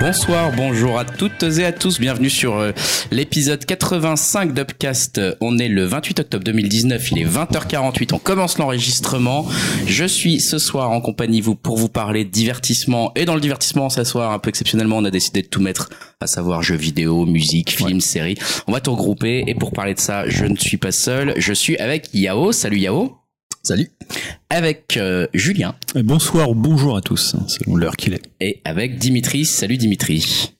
Bonsoir, bonjour à toutes et à tous, bienvenue sur euh, l'épisode 85 d'Upcast. On est le 28 octobre 2019, il est 20h48, on commence l'enregistrement. Je suis ce soir en compagnie vous pour vous parler de divertissement et dans le divertissement ce soir un peu exceptionnellement on a décidé de tout mettre à savoir jeux vidéo, musique, films, séries. On va tout regrouper et pour parler de ça, je ne suis pas seul, je suis avec Yao. Salut Yao. Salut. Avec euh, Julien. Et bonsoir ou bonjour à tous, hein, selon l'heure qu'il est. Et avec Dimitri. Salut Dimitri.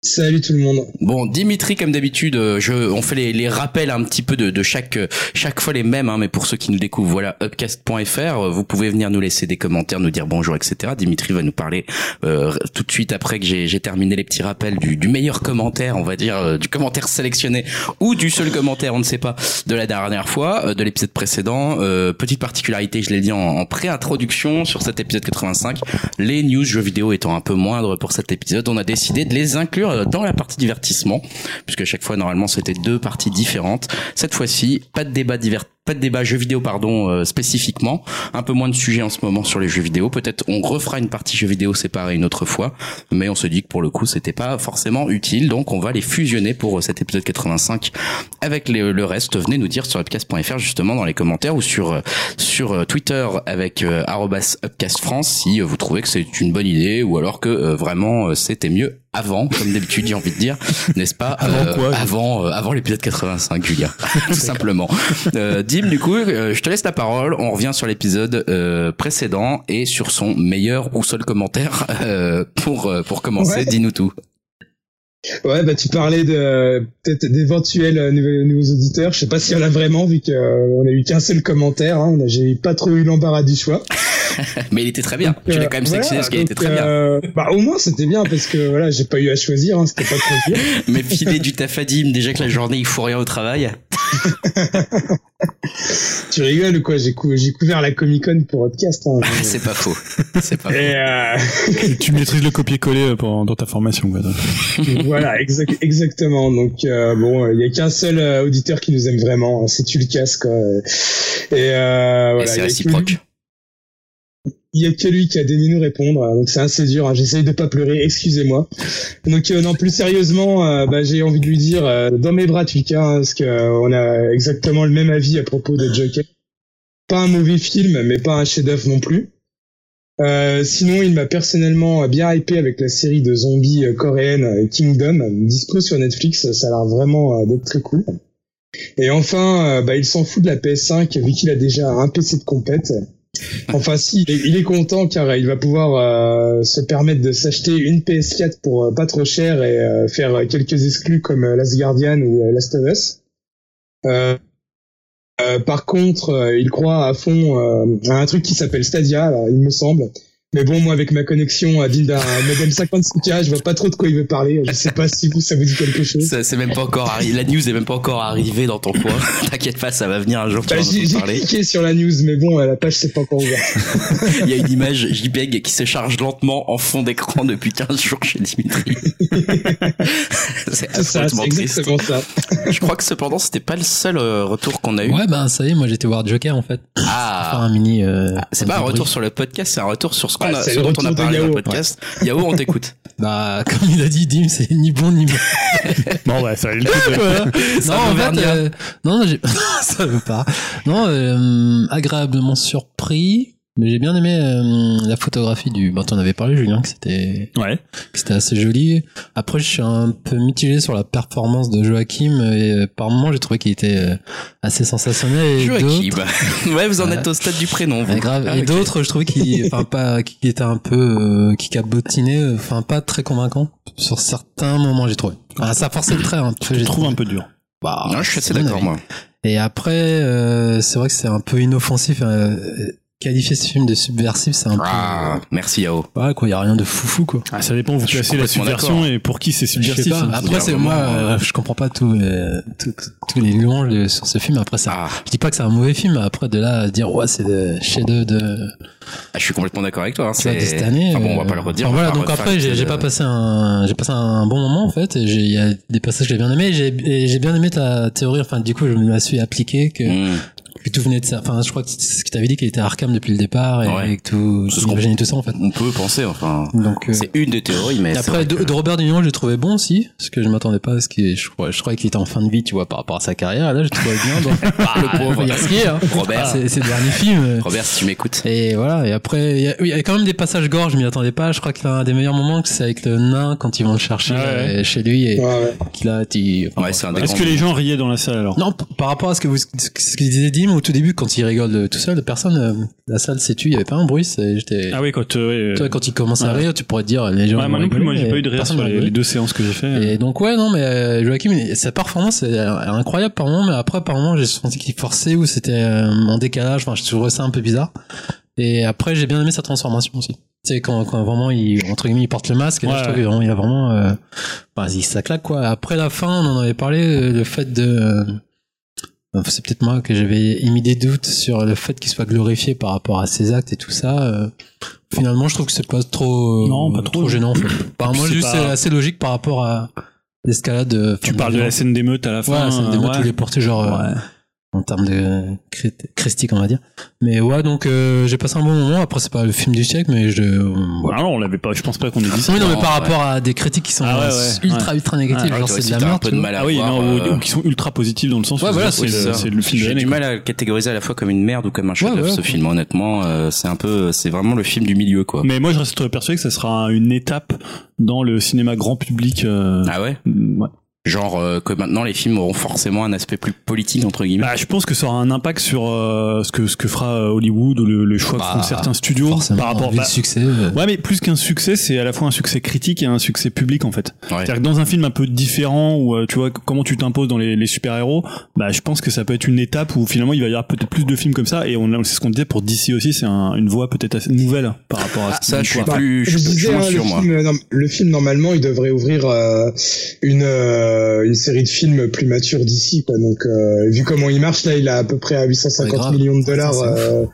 Salut tout le monde. Bon, Dimitri, comme d'habitude, euh, je, on fait les, les rappels un petit peu de, de chaque, euh, chaque fois les mêmes, hein, mais pour ceux qui nous découvrent, voilà, upcast.fr, euh, vous pouvez venir nous laisser des commentaires, nous dire bonjour, etc. Dimitri va nous parler euh, tout de suite après que j'ai, terminé les petits rappels du, du meilleur commentaire, on va dire, euh, du commentaire sélectionné ou du seul commentaire, on ne sait pas, de la dernière fois, euh, de l'épisode précédent. Petite particularité, je l'ai dit en, en pré-introduction sur cet épisode 85, les news jeux vidéo étant un peu moindres pour cet épisode, on a décidé de les inclure dans la partie divertissement, puisque à chaque fois normalement c'était deux parties différentes. Cette fois-ci, pas de débat divers pas de débat jeux vidéo pardon euh, spécifiquement. Un peu moins de sujets en ce moment sur les jeux vidéo. Peut-être on refera une partie jeux vidéo séparée une autre fois. Mais on se dit que pour le coup c'était pas forcément utile. Donc on va les fusionner pour cet épisode 85 avec les- le reste. Venez nous dire sur upcast.fr justement dans les commentaires ou sur euh, sur euh, Twitter avec euh, arobase upcast France si euh, vous trouvez que c'est une bonne idée ou alors que euh, vraiment euh, c'était mieux avant comme d'habitude j'ai envie de dire. N'est-ce pas Avant quoi, avant euh, avant l'épisode 85 Julien tout simplement. Euh, Du coup, euh, je te laisse la parole. On revient sur l'épisode euh, précédent et sur son meilleur ou seul commentaire euh, pour euh, pour commencer. Ouais. Dis-nous tout. Ouais, bah tu parlais de peut-être d'éventuels nouveaux, nouveaux auditeurs. Je sais pas s'il y en a vraiment vu qu'on on a eu qu'un seul commentaire. Hein. J'ai pas trop eu l'embarras du choix. Mais il était très bien. L'ai quand même Euh, sélectionné voilà, parce qu'il était donc, très bien. euh, Bah au moins c'était bien parce que voilà, j'ai pas eu à choisir. Hein. C'était pas trop dur. Mais filer du taf à Dim, déjà que la journée il faut rien au travail. tu rigoles ou quoi? J'ai cou- j'ai couvert la Comic Con pour podcast. Hein. Ah, c'est pas faux. C'est pas faux. Et euh, tu maîtrises le copier-coller dans ta formation. Quoi. voilà, exact, exactement. Donc euh, bon, il y a qu'un seul auditeur qui nous aime vraiment. hein. C'est tu le casses quoi. Et, euh, Et voilà, c'est réciproque. Il y a que lui qui a daigné nous répondre, euh, donc c'est assez dur. hein. J'essaye de pas pleurer, excusez-moi. Donc euh, non, plus sérieusement, euh, bah, j'ai envie de lui dire dans mes bras Tulka, hein, parce que euh, on a exactement le même avis à propos de Joker. Pas un mauvais film, mais pas un chef-d'œuvre non plus. Sinon, il m'a personnellement bien hypé avec la série de zombies coréenne Kingdom, dispo sur Netflix. Ça a l'air vraiment d'être très cool. Et enfin, bah, il s'en fout de la PS5 vu qu'il a déjà un PC de compète. Enfin, si, il est- content car il va pouvoir euh, se permettre de s'acheter une PS4 pour euh, pas trop cher et euh, faire quelques exclus comme euh, Last Guardian ou euh, Last of Us. Euh, euh, par contre, euh, il croit à fond euh, à un truc qui s'appelle Stadia, il me semble. Mais bon, moi, avec ma connexion à d'un modem 56K, je vois pas trop de quoi il veut parler. Je sais pas si vous, ça vous dit quelque chose. Ça, c'est même pas encore arri- La news est même pas encore arrivée dans ton coin. T'inquiète pas, ça va venir un jour. Bah, j'ai j'ai cliqué sur la news, mais bon, la page s'est pas encore ouverte. Il y a une image JPEG qui se charge lentement en fond d'écran depuis 15 jours chez Dimitri. c'est C'est ça, c'est exactement. Je crois que cependant, c'était pas le seul euh, retour qu'on a eu. Ouais, ben ça y est, moi j'étais voir Joker en fait. Faire Ah, un mini. euh, c'est un pas un retour sur le podcast, c'est un retour sur ce qu'on Ouais, a, c'est ce dont on a parlé dans le podcast. Yao, on t'écoute. Bah, comme il a dit, Dim, c'est ni bon ni mauvais. Bon, ouais, ça valait le coup de-. C'est non, en fait, euh, non, j'ai, ça veut pas. Non, euh, agréablement surpris. Mais j'ai bien aimé euh, la photographie du. Bon, t'en avais parlé, Julien, que c'était, Ouais. que c'était assez joli. Après, je suis un peu mitigé sur la performance de Joachim. Et euh, par moments, j'ai trouvé qu'il était euh, assez sensationnel. Et Joachim. Ouais, vous en êtes au stade du prénom. vous. Ouais, grave. Ah, et d'autres, je trouvais qu'il, enfin pas, qu'il était un peu, euh, qui cabotinait, enfin pas très convaincant sur certains moments, j'ai trouvé. Ah, ça forçait le trait, hein, Je trouve un peu dur. Bah, Non, je suis assez d'accord, moi. Et après, euh, c'est vrai que c'est un peu inoffensif. Euh, qualifier ce film de subversif, c'est un Ah, merci Yao. peu, ouais, quoi, y a rien de foufou, quoi. Ah, ça dépend où vous Je suis placez la subversion et pour qui c'est Je sais subversif. pas. hein. Après, c'est moi, euh, euh, je comprends pas euh, tout- tous les louanges de- sur ce film. Après, ça, Ah, je dis pas que c'est un mauvais film. Après, de là à dire, ouais, c'est le chef-d'œuvre de, ah, je suis complètement d'accord avec toi. hein, vois, de C'est cette année. Enfin bon, on va euh, pas le redire. enfin, voilà, donc après, j'ai pas euh, passé un, j'ai passé un bon moment en fait. et j'ai- Il y a des passages que j'ai bien aimé. et J'ai bien aimé ta théorie. Enfin, du coup, je me la suis appliqué que hmm. Que tout venait de ça. Enfin, je crois que c'est ce que t'avais dit qu'il était Arkham depuis le départ et, Ouais. et que tout, C'est ce imaginait tout ça en fait. On peut penser, enfin. Donc, euh, C'est une des théories, mais. après, de, que- de Robert Niro, j'ai trouvé bon aussi, parce que je m'attendais pas à ce qu'il, je, crois- je croyais qu'il était en fin de vie, tu vois, par rapport à sa carrière. Et là, je trouvais bien. Donc, Le pauvre. il y a ce qui est, hein. Robert. C'est ses derniers films. Robert, si tu m'écoutes. Et voilà, et après, il y, a, y quand même des passages gore, je m'y attendais pas. Je crois que l'un des meilleurs moments, c'est avec le nain quand ils vont le chercher Ouais, ouais. euh, chez lui et Ouais, ouais. qu'il a, il- enfin, Ouais, c'est un des Est-ce que les gens riaient dans la salle alors? Non, par rapport à ce que vous, ce que disait Dim au tout début, quand il rigole de- tout seul, personne, euh, la salle s'est tue, il y avait pas un bruit, c'est, j'étais, Ah oui, quand. euh, toi, quand il commence à ouais. rire, tu pourrais te dire, les gens. ouais, moi non plus, moi j'ai pas eu de rire sur les, deux séances que j'ai fait. Et donc ouais non mais euh, Joachim sa performance est euh, incroyable par moment mais après par moment j'ai senti qu'il forçait ou c'était euh, en décalage enfin je trouvais ça un peu bizarre et après j'ai bien aimé sa transformation aussi tu sais quand, quand vraiment il entre guillemets il porte le masque et là, Ouais, je trouve ouais. vraiment, il a vraiment euh, bah, il ça claque quoi après la fin on en avait parlé euh, le fait de euh, c'est peut-être moi que j'avais émis des doutes sur le fait qu'il soit glorifié par rapport à ses actes et tout ça euh, finalement je trouve que c'est pas trop euh, Non, pas trop. gênant en fait Bah, puis moi c'est pas- assez logique par rapport à l'escalade euh, Tu parles de la scène d'émeute à la fin. Ouais, la scène des mots, ouais. tous les portés genre Ouais. En termes de christique on va dire. Mais ouais donc euh, j'ai passé un bon moment. Après c'est pas le film du siècle mais je euh, voilà. Ah non, on l'avait pas. Je pense pas qu'on ait dit ça. Oui, non, mais par ouais. rapport à des critiques qui sont Ah ouais, euh, ouais, ultra ultra négatives, Ouais, genre c'est de la merde. Ah oui, voir, non, ou, euh, ou qui sont ultra positifs dans le sens Ouais, où voilà, c'est c'est le, ça. c'est le film de J'ai du quoi. mal à le catégoriser à la fois comme une merde ou comme un chef-d'œuvre ouais, ce ouais. film. Honnêtement, euh, c'est un peu, c'est vraiment le film du milieu quoi. Mais moi, je reste persuadé que ça sera une étape dans le cinéma grand public. euh, Ah ouais. Genre euh, que maintenant les films auront forcément un aspect plus politique entre guillemets. Bah, je pense que ça aura un impact sur euh, ce que ce que fera euh, Hollywood ou le, le choix que Bah, feront certains studios Forcément, par rapport. vu bah, succès. euh, Ouais, mais plus qu'un succès, c'est à la fois un succès critique et un succès public en fait. Ouais. C'est-à-dire que dans un film un peu différent où euh, tu vois comment tu t'imposes dans les, les super-héros, bah je pense que ça peut être une étape où finalement il va y avoir peut-être plus de films comme ça et on c'est ce qu'on disait pour DC aussi, c'est un- une voie peut-être assez nouvelle par rapport à Ah, ça, je suis plus, je je suis disais, plus hein, le, sûr moi. film, non, le film normalement il devrait ouvrir euh, une euh, une série de films plus matures d'ici quoi. Donc euh, vu comment il marche là, il a à peu près à 850 Ouais, grave. millions de dollars euh,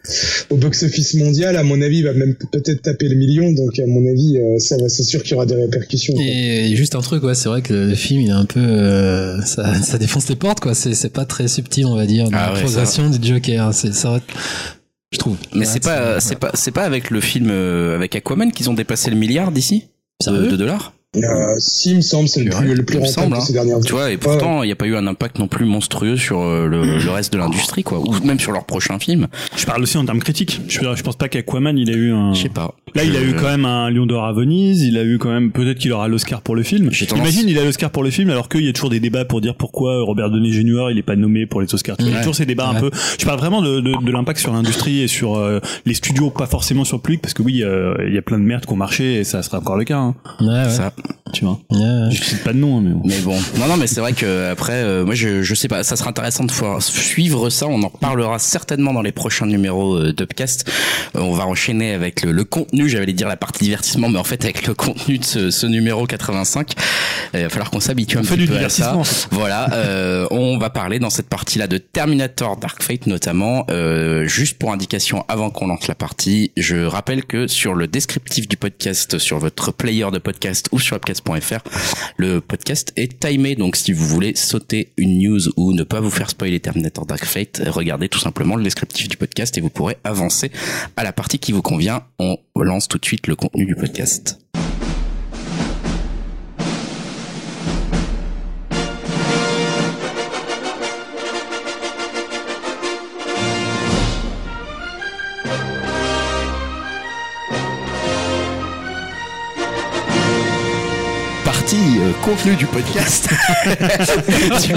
au box-office mondial. À mon avis, il va même peut-être taper le million. Donc à mon avis, ça va, c'est sûr qu'il y aura des répercussions. quoi. Et, juste un truc, ouais, c'est vrai que le film, il est un peu, euh, ça, ça défonce les portes, quoi. C'est, c'est pas très subtil, on va dire, dans Ah la ouais, progression du Joker. C'est, ça va, je trouve. Mais c'est pas, c'est pas, c'est pas avec le film euh, avec Aquaman qu'ils ont dépassé le milliard d'ici de, de dollars. Euh, si, il me semble, c'est le Ouais, plus, le plus rentable semble, de hein. ces dernières Tu vois, et pourtant, il n'y a pas eu un impact non plus monstrueux sur euh, le, le reste de l'industrie, quoi, ou même sur leur prochain film. Je parle aussi en termes critiques. Je, je pense pas qu'Aquaman il a eu un Je sais pas. Là, il a eu quand même un Lion d'or à Venise. Il a eu quand même peut-être qu'il aura l'Oscar pour le film. Tendance- Imagine, il a l'Oscar pour le film, alors qu'il y a toujours des débats pour dire pourquoi Robert Downey Jr. il est pas nommé pour les Oscars. Il y a toujours ces débats un peu. Je parle vraiment de, de, de l'impact sur l'industrie et sur euh, les studios, pas forcément sur le public, parce que oui, euh, il y a plein de merdes qui ont marché et ça sera encore le cas. Hein, Ouais, ouais. Ça. Tu vois. Ouais. Je cite pas de nom, hein, mais bon. Mais bon, non, non, mais c'est vrai que après, euh, moi, je, je sais pas, ça sera intéressant de pouvoir suivre ça. On en reparlera certainement dans les prochains numéros euh, d'Upcast. Euh, on va enchaîner avec le, le contenu. J'allais dire la partie divertissement, mais en fait avec le contenu de ce, ce numéro 85. Euh, Il va falloir qu'on s'habitue un petit du peu à ça. Voilà, euh, on va parler dans cette partie-là de Terminator Dark Fate notamment. Euh, juste pour indication, avant qu'on lance la partie, je rappelle que sur le descriptif du podcast, sur votre player de podcast ou sur le podcast est timé. Donc si vous voulez sauter une news ou ne pas vous faire spoiler Terminator Dark Fate, regardez tout simplement le descriptif du podcast et vous pourrez avancer à la partie qui vous convient. On lance tout de suite le contenu du podcast. Contenu du podcast. Partie,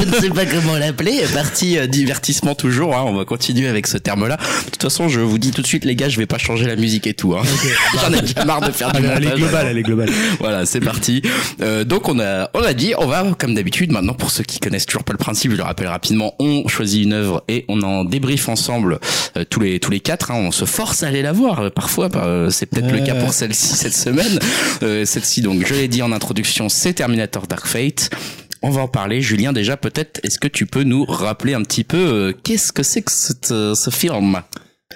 je ne sais pas comment l'appeler. Partie euh, divertissement toujours. hein, on va continuer avec ce terme-là. De toute façon, je vous dis tout de suite, les gars, je vais pas changer la musique et tout. Hein. J'en ai déjà marre de faire du Elle, elle est montage. globale, elle est globale. Voilà, c'est parti. Euh, donc on a on a dit, on va comme d'habitude maintenant pour ceux qui connaissent toujours pas le principe, je le rappelle rapidement, on choisit une œuvre et on en débriefe ensemble euh, tous les tous les quatre. hein. on se force à aller la voir parfois. bah, c'est peut-être le cas pour celle-ci cette semaine. Celle-ci donc je l'ai dit en introduction, c'est Terminator Dark Fate. On va en parler. Julien, déjà peut-être, est-ce que tu peux nous rappeler un petit peu euh, qu'est-ce que c'est que euh, ce film?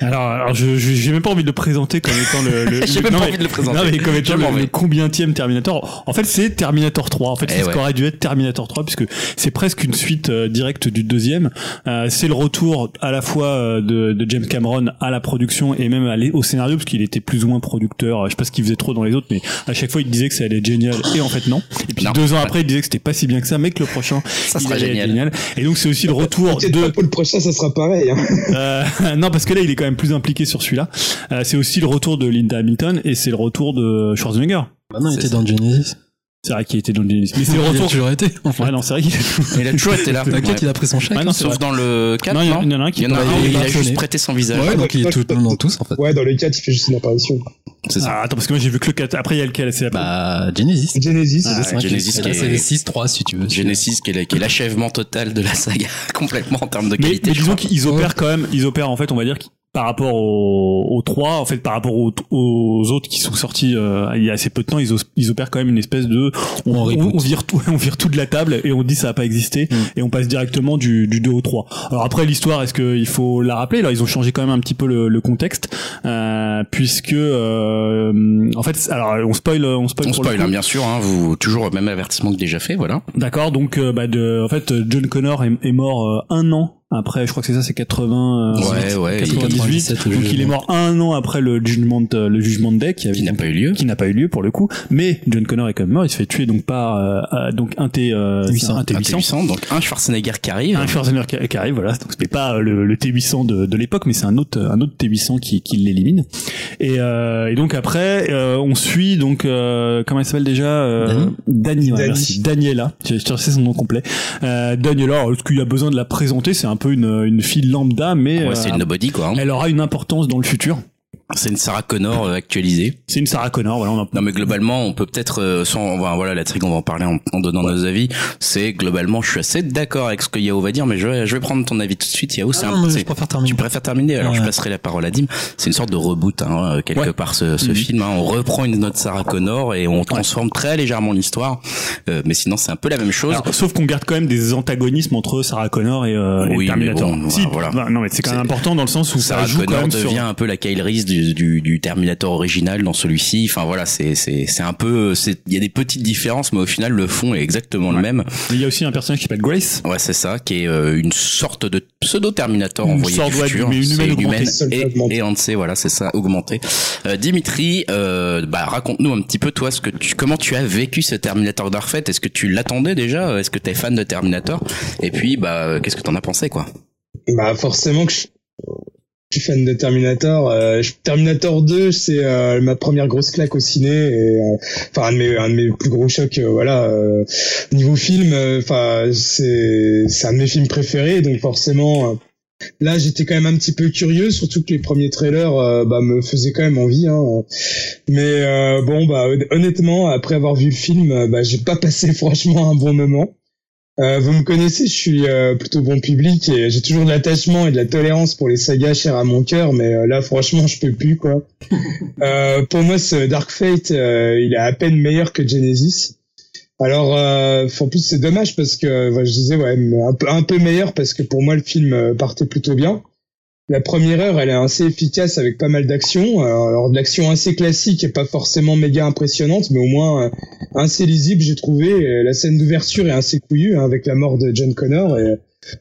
Alors, alors je je- j'ai même pas envie de le présenter comme étant le. le J'ai le- même non, pas mais- envie de le présenter. Non, mais comme étant le, le combientième Terminator. En fait, c'est Terminator 3. En fait, Eh c'est ce ouais. qu'aurait dû être Terminator 3 puisque c'est presque une suite euh, directe du deuxième. Euh, c'est le retour à la fois euh, de, de James Cameron à la production et même à au scénario parce qu'il était plus ou moins producteur. Je sais pas ce qu'il faisait trop dans les autres, mais à chaque fois il disait que ça allait être génial et en fait non. Et puis Non. deux ans après, il disait que c'était pas si bien que ça, mais que le prochain Ça il sera allait être génial. Et donc c'est aussi le retour de pour le prochain, ça sera pareil. Hein. euh, non, parce que là, il est quand même plus impliqué sur celui-là. Euh, c'est aussi le retour de Linda Hamilton et c'est le retour de Schwarzenegger. Bah non, il était ça. dans Genesis. C'est vrai qu'il était dans le Genesis. Mais c'est le Il a retour. toujours été. Enfin, Ouais, non, c'est vrai qu'il. Il a toujours été là. T'inquiète, Ouais. il a pris son chèque. Ouais, non, Sauf vrai. dans le 4, Non, il y en- a un qui Il y en a un il a juste prêté son visage. Ouais, donc il est tout dans tous en fait. Ouais, dans le 4, il fait juste une apparition. C'est ça. Ah, attends, parce que moi j'ai vu que le 4. Après, il y a lequel C'est Bah, Genesis. Genesis, Ah, c'est. Genesis C'est qui est- c'est le 6-3 si tu veux. Genesis qui est l'achèvement total de la saga complètement en termes de qualité. mais disons qu'ils opèrent quand même, ils opèrent en fait, on va dire, par rapport aux, aux trois, en fait, par rapport aux, aux autres qui sont sortis euh, il y a assez peu de temps, ils, os- ils opèrent quand même une espèce de, on, On on, reboot. on vire tout, on vire tout de la table et on dit ça a pas existé Mm. et on passe directement du, du 2 au 3. Alors après l'histoire, est-ce qu'il faut la rappeler? Là, ils ont changé quand même un petit peu le, le contexte euh, puisque, euh, en fait, alors on spoil, on spoil. On pour spoil, hein, bien sûr. Hein, vous toujours le même avertissement que déjà fait, voilà. D'accord, donc euh, bah, de, en fait, John Connor est, est mort euh, un an après, je crois que c'est ça, c'est 80. euh, Ouais, ouais, 98. 97, donc il est mort un an après le jugement, de- le jugement de Day qui, n'a pas eu lieu. qui n'a pas eu lieu pour le coup. Mais John Connor est quand même mort. Il se fait tuer donc par euh, euh, donc un T euh, 800. un Un T800. T800, donc un Schwarzenegger qui arrive. Un Schwarzenegger qui, qui arrive, voilà. Donc c'était pas euh, le, le T800 de, de l'époque, mais c'est un autre un autre T800 qui, qui l'élimine. Et, euh, et donc après, euh, on suit donc euh, comment elle s'appelle déjà euh, Dani Dani, ouais, Dani. merci. Daniela. J'ai cherché son nom complet. Euh, Daniela. alors, Est-ce qu'il y a besoin de la présenter? C'est un peu une une fille lambda, mais Ouais, c'est euh, une nobody, quoi. hein. elle aura une importance dans le futur. C'est une Sarah Connor euh, actualisée. C'est une Sarah Connor, voilà. On en... Non mais globalement, on peut peut-être, euh, sans, voilà, la trigue, on va en parler en, en donnant nos avis. C'est globalement, je suis assez d'accord avec ce que Yao va dire, mais je vais, je vais prendre ton avis tout de suite. Yao, c'est Ah un, non, mais c'est- je préfère terminer. tu préfères terminer Alors je passerai la parole à Dim. C'est une sorte de reboot, hein, euh, quelque Ouais. part ce, ce Mhm. film. hein. On reprend une note Sarah Connor et on transforme très légèrement l'histoire. Euh, mais sinon, c'est un peu la même chose. Alors, sauf qu'on garde quand même des antagonismes entre Sarah Connor et, euh, et Oui, Terminator. mais bon, si, voilà. bah, non mais c'est quand même important dans le sens où Sarah ça joue quand Connor même devient sur. un peu la Kyle Reese du, du, du Terminator original dans celui-ci. Enfin voilà, c'est c'est c'est un peu, c'est il y a des petites différences, mais au final le fond est exactement le même. Il y a aussi un personnage qui s'appelle Grace. Ouais, c'est ça, qui est euh, une sorte de pseudo Terminator Une envoyé sorte, du futur. mais une humaine augmentée. et et Hansé, voilà, c'est ça, augmenté. Euh, Dimitri, euh, bah raconte-nous un petit peu toi ce que tu, comment tu as vécu ce Terminator Dark Est-ce que tu l'attendais déjà? Est-ce que t'es fan de Terminator? Et puis bah qu'est-ce que t'en as pensé quoi? Bah forcément que je je suis fan de Terminator. Euh, Terminator 2, c'est euh, ma première grosse claque au ciné. Euh, Enfin, un, de mes, un de mes plus gros chocs. euh, voilà, euh, niveau film, euh, enfin, c'est c'est un de mes films préférés. Donc forcément, là, j'étais quand même un petit peu curieux, surtout que les premiers trailers, bah, me faisaient quand même envie. Hein. Mais euh, bon, bah hon- honnêtement, après avoir vu le film, bah, j'ai pas passé franchement un bon moment. Euh, vous me connaissez, je suis euh, plutôt bon public et j'ai toujours de l'attachement et de la tolérance pour les sagas chères à mon cœur, mais euh, là, franchement, je peux plus quoi. euh, pour moi, ce Dark Fate, euh, il est à peine meilleur que Genesis. Alors, euh, en plus, c'est dommage parce que je disais ouais, un peu, un peu meilleur parce que pour moi, le film partait plutôt bien. La première heure, elle est assez efficace avec pas mal d'action. Euh, Alors de l'action assez classique et pas forcément méga impressionnante, mais au moins euh, assez lisible, j'ai trouvé. La scène d'ouverture est assez couillue hein, avec la mort de John Connor.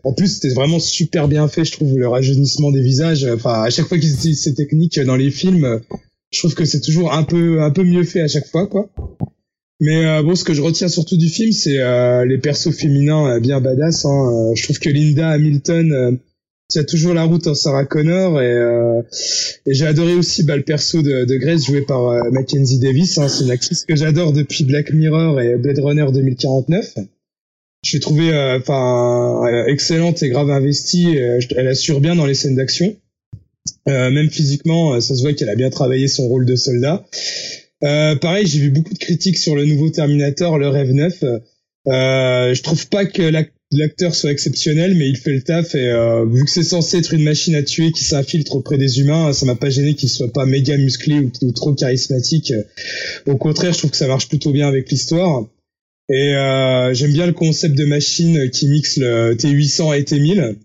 En plus, c'était vraiment super bien fait, je trouve, le rajeunissement des visages. Enfin, à chaque fois qu'ils utilisent ces techniques dans les films, je trouve que c'est toujours un peu un peu mieux fait à chaque fois, quoi. Mais euh, bon, ce que je retiens surtout du film, c'est euh, les persos féminins euh, bien badass. Hein. Je trouve que Linda Hamilton tient toujours la route en Sarah Connor et, euh, et j'ai adoré aussi bah, le perso de, de Grace joué par euh, Mackenzie Davis. Hein. C'est une actrice que j'adore depuis Black Mirror et Blade Runner 2049. Je l'ai trouvée euh, enfin euh, excellente et grave investie. euh, elle assure bien dans les scènes d'action. Même physiquement, ça se voit qu'elle a bien travaillé son rôle de soldat. Pareil, j'ai vu beaucoup de critiques sur le nouveau Terminator, le Rêve 9. Euh, je trouve pas que l'ac- l'acteur soit exceptionnel, mais il fait le taf et euh, vu que c'est censé être une machine à tuer qui s'infiltre auprès des humains, ça m'a pas gêné qu'il soit pas méga musclé ou, trop charismatique. Au contraire, je trouve que ça marche plutôt bien avec l'histoire. Et euh, j'aime bien le concept de machine qui mixe le T800 et T1000.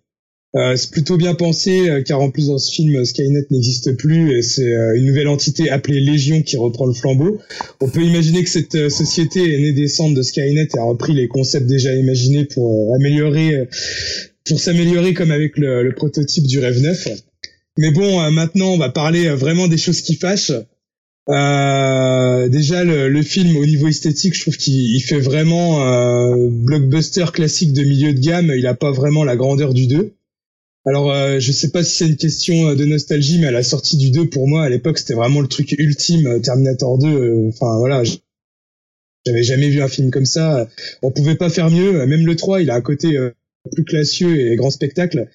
Euh, c'est plutôt bien pensé, euh, car en plus dans ce film, Skynet n'existe plus et c'est euh, une nouvelle entité appelée Légion qui reprend le flambeau. On peut imaginer que cette euh, société est née des de Skynet et a repris les concepts déjà imaginés pour améliorer, pour s'améliorer comme avec le, le, prototype du Rêve 9. Mais bon, maintenant on va parler vraiment des choses qui fâchent. Euh, déjà le, le, film au niveau esthétique, je trouve qu'il fait vraiment euh, blockbuster classique de milieu de gamme. Il a pas vraiment la grandeur du 2. Alors euh, je sais pas si c'est une question de nostalgie, mais à la sortie du 2, pour moi à l'époque c'était vraiment le truc ultime. Euh, Terminator 2. Euh, enfin voilà, j'avais jamais vu un film comme ça. On pouvait pas faire mieux. Même le 3, il a un côté plus classieux et grand spectacle.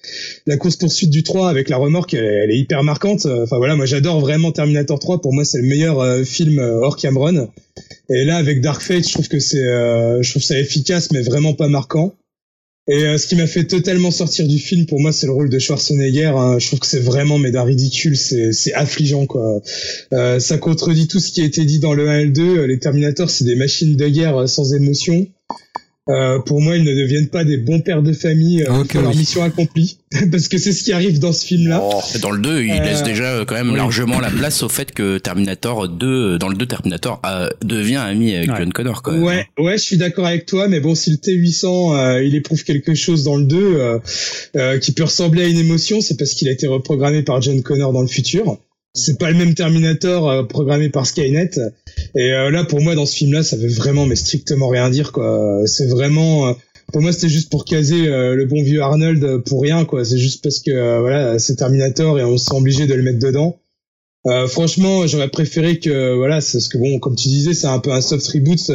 La course poursuite du 3 avec la remorque, elle, est hyper marquante. Enfin voilà, moi j'adore vraiment Terminator 3. Pour moi, c'est le meilleur euh, film euh, hors Cameron. Et là, avec Dark Fate, je trouve que c'est, euh, je trouve ça efficace, mais vraiment pas marquant. Et ce qui m'a fait totalement sortir du film, pour moi, c'est le rôle de Schwarzenegger. Hein. Je trouve que c'est vraiment mais d'un ridicule, c'est, affligeant quoi. ça contredit tout ce qui a été dit dans le 1 et le 2. Les Terminators, c'est des machines de guerre sans émotion. Euh, pour moi, ils ne deviennent pas des bons pères de famille euh, okay, leur mission accomplie, parce que c'est ce qui arrive dans ce film-là. Oh, dans le 2, il euh, laisse déjà euh, quand même oui. largement la place au fait que Terminator 2, dans le 2, Terminator devient ami avec ouais. John Connor. Quand même. Ouais, ouais, je suis d'accord avec toi, mais bon, si le T800, il éprouve quelque chose dans le 2 qui peut ressembler à une émotion, c'est parce qu'il a été reprogrammé par John Connor dans le futur c'est pas le même Terminator euh, programmé par Skynet. Et euh, là, pour moi, dans ce film-là, ça veut vraiment, mais strictement rien dire, quoi. C'est vraiment, euh, pour moi, c'était juste pour caser le bon vieux Arnold pour rien, quoi. C'est juste parce que voilà, c'est Terminator et on se sent obligé de le mettre dedans. franchement, j'aurais préféré que voilà, c'est ce que bon, comme tu disais, c'est un peu un soft reboot.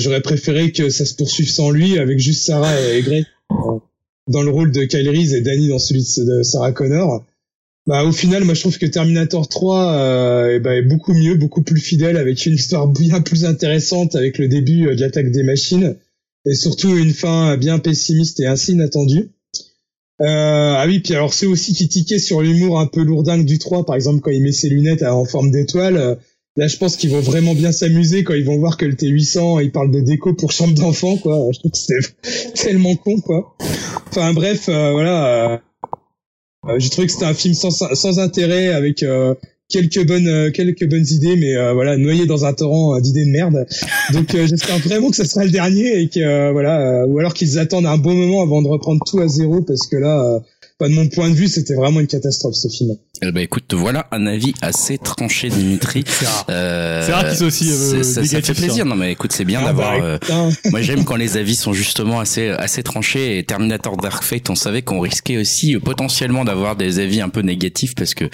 j'aurais préféré que ça se poursuive sans lui, avec juste Sarah et Grey dans le rôle de Kyle Reese et Danny dans celui de Sarah Connor. Bah, au final, moi je trouve que Terminator 3 euh, ben, est beaucoup mieux, beaucoup plus fidèle, avec une histoire bien plus intéressante avec le début euh, de l'attaque des machines, et surtout une fin bien pessimiste et ainsi inattendue. Euh, ah oui, puis alors c'est aussi qui tiquait sur l'humour un peu lourdingue du 3, par exemple quand il met ses lunettes en forme d'étoile. Là, je pense qu'ils vont vraiment bien s'amuser quand ils vont voir que le T800, il parle de déco pour chambre d'enfant, quoi. Je trouve que c'était tellement con, quoi. Enfin bref, euh, voilà. Euh, j'ai trouvé que c'était un film sans, sans intérêt avec euh, quelques bonnes euh, quelques bonnes idées mais voilà noyé dans un torrent d'idées de merde donc j'espère vraiment que ça sera le dernier et que voilà ou alors qu'ils attendent un bon moment avant de reprendre tout à zéro parce que là pas de mon point de vue, c'était vraiment une catastrophe ce film. Eh ben écoute, voilà un avis assez tranché Dimitri. c'est rare, euh, rare qu'il soit aussi euh, ça, ça, fait plaisir. Non mais écoute, c'est bien ah, d'avoir. Bah, euh, moi j'aime quand les avis sont justement assez assez tranchés. Et Terminator Dark Fate, on savait qu'on risquait aussi euh, potentiellement d'avoir des avis un peu négatifs parce que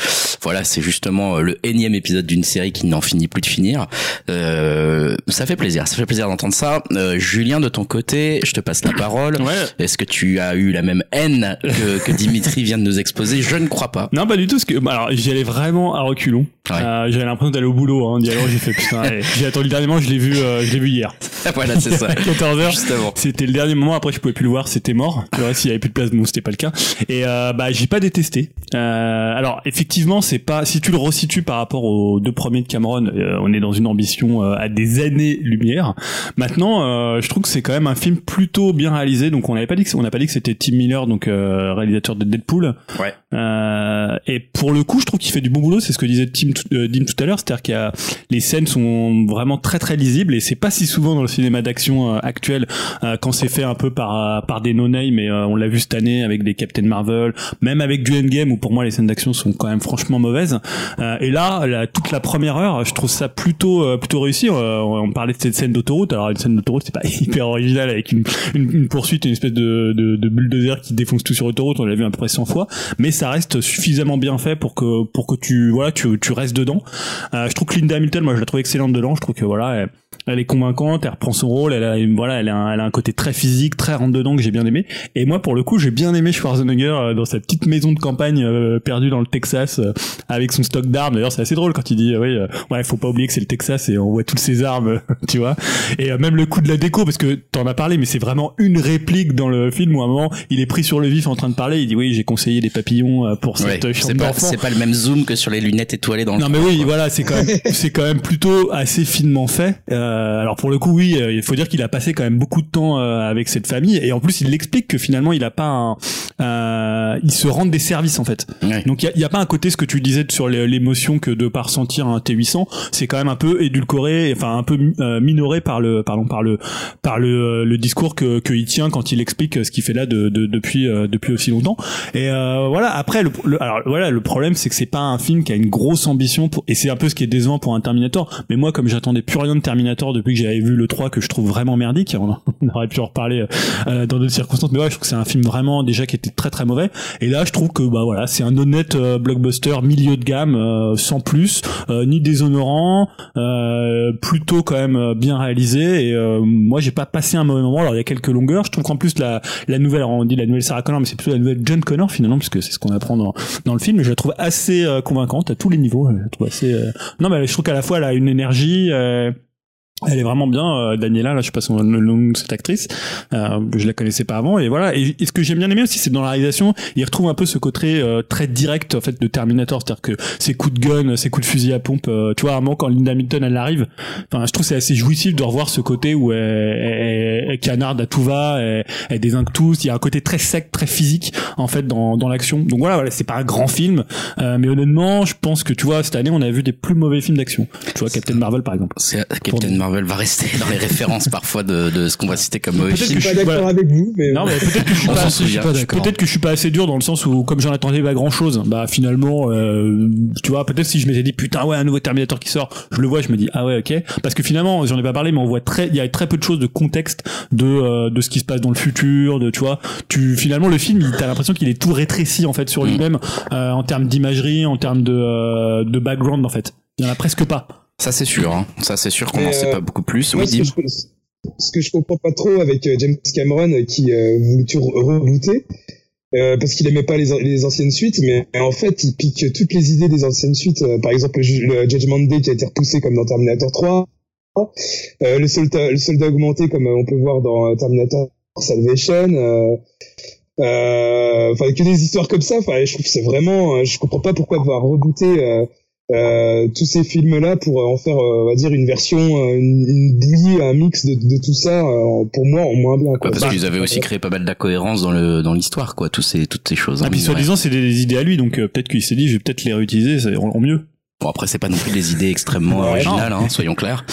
voilà, c'est justement euh, le énième épisode d'une série qui n'en finit plus de finir. Euh, ça fait plaisir, ça fait plaisir d'entendre ça. Julien, de ton côté, je te passe la parole. Ouais. Est-ce que tu as eu la même haine que, que Dimitri vient de nous exposer? Je ne crois pas. Non, pas du tout. Parce que, alors, j'y allais vraiment à reculons. Ouais. Euh, j'avais l'impression d'aller au boulot. Hein, alors j'ai fait putain. j'ai attendu le dernier moment. Je l'ai vu. Euh, je l'ai vu hier. voilà, c'est ça. 14 h Justement. C'était le dernier moment. Après, je pouvais plus le voir. C'était mort. Le reste, il y avait plus de place. Bon, c'était pas le cas. Et euh, bah, j'ai pas détesté. Euh, alors, effectivement, c'est pas. Si tu le resitues par rapport aux deux premiers de Cameron, euh, on est dans une ambition euh, à des années-lumière. Maintenant, je trouve que c'est quand même un film plutôt bien réalisé. Donc, on n'avait pas dit que on n'a pas dit que c'était Tim Miller, donc réalisateur de Deadpool. Ouais. Euh, et pour le coup, je trouve qu'il fait du bon boulot. C'est ce que disait Tim, euh, tout à l'heure, c'est-à-dire qu'il les scènes sont vraiment très très lisibles et c'est pas si souvent dans le cinéma d'action euh, actuel euh, quand c'est fait un peu par par des no-name. Mais on l'a vu cette année avec des Captain Marvel, même avec du Endgame où pour moi les scènes d'action sont quand même franchement mauvaises. et là, toute la première heure, je trouve ça plutôt plutôt réussi. on parlait de cette scène d'autoroute. Alors une scène d'autoroute, c'est pas hyper original avec une, une, poursuite, une espèce de, de, de bulldozer qui défonce tout sur l'autoroute. On l'a vu à peu près 100 fois, mais ça reste suffisamment bien fait pour que pour que tu voilà tu tu restes dedans. Euh, je trouve que Linda Hamilton, moi je la trouve excellente dedans. Je trouve que voilà, elle est convaincante, elle reprend son rôle, elle a voilà, elle a, un, elle a un côté très physique, très rentre dedans que j'ai bien aimé. Et moi pour le coup, j'ai bien aimé Schwarzenegger euh, dans sa petite maison de campagne euh, perdue dans le Texas euh, avec son stock d'armes. D'ailleurs, c'est assez drôle quand il dit oui, ouais, faut pas oublier que c'est le Texas et on voit toutes ses armes, tu vois. Et même le coup de la déco parce que t'en as parlé mais c'est vraiment une réplique dans le film où à un moment, il est pris sur le vif en train de parler, il dit oui, j'ai conseillé des papillons pour cette chambre d'enfant. C'est pas le même zoom que sur les lunettes étoilées dans le Non mais oui, voilà, c'est quand même c'est quand même plutôt assez finement fait. Euh, euh, alors pour le coup, oui, euh, il faut dire qu'il a passé quand même beaucoup de temps euh, avec cette famille, et en plus, il l'explique que finalement, il a pas un, euh, il se rend des services en fait. Ouais. Donc il y a, il y a pas un côté ce que tu disais sur l'émotion que de pas ressentir un T800, c'est quand même un peu édulcoré, enfin un peu minoré par le, pardon, par le, par le, le discours que qu'il tient quand il explique ce qu'il fait là de, de- depuis euh, depuis aussi longtemps. Et euh, voilà. Après, le, le- alors voilà, le problème c'est que c'est pas un film qui a une grosse ambition pour, et c'est un peu ce qui est décevant pour un Terminator. Mais moi, comme j'attendais plus rien de Terminator depuis que j'avais vu le 3 que je trouve vraiment merdique, on, on aurait pu en reparler euh, dans d'autres circonstances. Mais ouais, je trouve que c'est un film vraiment déjà qui était très très mauvais. Et là, je trouve que bah voilà, c'est un honnête euh, blockbuster milieu de gamme, euh, sans plus, euh, ni déshonorant, euh, plutôt quand même euh, bien réalisé. Et euh, moi, j'ai pas passé un mauvais moment. Alors il y a quelques longueurs. Je trouve qu'en plus la la nouvelle, on dit la nouvelle Sarah Connor, mais c'est plutôt la nouvelle John Connor finalement, puisque c'est ce qu'on apprend dans dans le film. Je la trouve assez euh, convaincante à tous les niveaux. Je la trouve assez. euh, Non, mais je trouve qu'à la fois elle a une énergie. euh, elle est vraiment bien, euh, Daniela. Là, je sais pas son nom cette actrice. Euh, je la connaissais pas avant. Et voilà. Et, et ce que j'ai bien aimé aussi, c'est dans la réalisation, il retrouve un peu ce côté euh, très direct en fait de Terminator, c'est-à-dire que ses coups de gun, ses coups de fusil à pompe. euh, tu vois, à un moment quand Linda Hamilton elle arrive, enfin, je trouve c'est assez jouissif de revoir ce côté où elle, elle, elle canarde à tout va, elle, elle désingue tous. Il y a un côté très sec, très physique en fait dans, dans l'action. Donc voilà, voilà c'est pas un grand film, euh, mais honnêtement, je pense que tu vois cette année on a vu des plus mauvais films d'action. Tu vois, Captain Marvel par exemple. C'est Captain Marvel va rester dans les références parfois de, de ce qu'on va citer comme Peut-être film. que Je suis pas d'accord avec vous, mais Non, mais peut-être que je suis On pas pas d'accord. Peut-être que je suis pas assez dur dans le sens où, comme j'en attendais pas grand chose, bah finalement, euh, tu vois, peut-être si je m'étais dit putain ouais un nouveau Terminator qui sort, je le vois, je me dis ah ouais ok, parce que finalement j'en ai pas parlé, mais on voit très, il y a très peu de choses de contexte de euh, de ce qui se passe dans le futur, de tu vois, tu finalement le film, il- t'as l'impression qu'il est tout rétréci en fait sur lui-même euh, en termes d'imagerie, en termes de euh, de background en fait, il y en a presque pas. Ça c'est sûr, hein. ça c'est sûr qu'on n'en sait euh, pas beaucoup plus. Moi, Oui, ce, que je, ce que je comprends pas trop avec euh, James Cameron euh, qui euh, re- rebooter, euh, parce qu'il aimait pas les, les anciennes suites, mais en fait, il pique toutes les idées des anciennes suites. euh, par exemple, le, ju- le Judgment Day qui a été repoussé comme dans Terminator 3, euh, le, soldat, le soldat augmenté comme on peut voir dans Terminator Salvation. Euh, euh, Enfin, que des histoires comme ça. Enfin, je trouve c'est vraiment. Je comprends pas pourquoi devoir rebooter. Euh, tous ces films-là pour euh, en faire, euh, on va dire, une version, une, une bouillie, un mix de, de tout ça, euh, pour moi, en moins bien. Quoi. Ouais, parce Bah, qu'ils avaient aussi créé pas mal d'incohérences dans le dans l'histoire, quoi. Tous ces toutes ces choses. hein, Et puis mine de rien. soi-disant c'est des idées à lui, donc euh, peut-être qu'il s'est dit je vais peut-être les réutiliser c'est en, en mieux. Bon après c'est pas non plus des idées extrêmement Ouais, originales, hein, soyons clairs.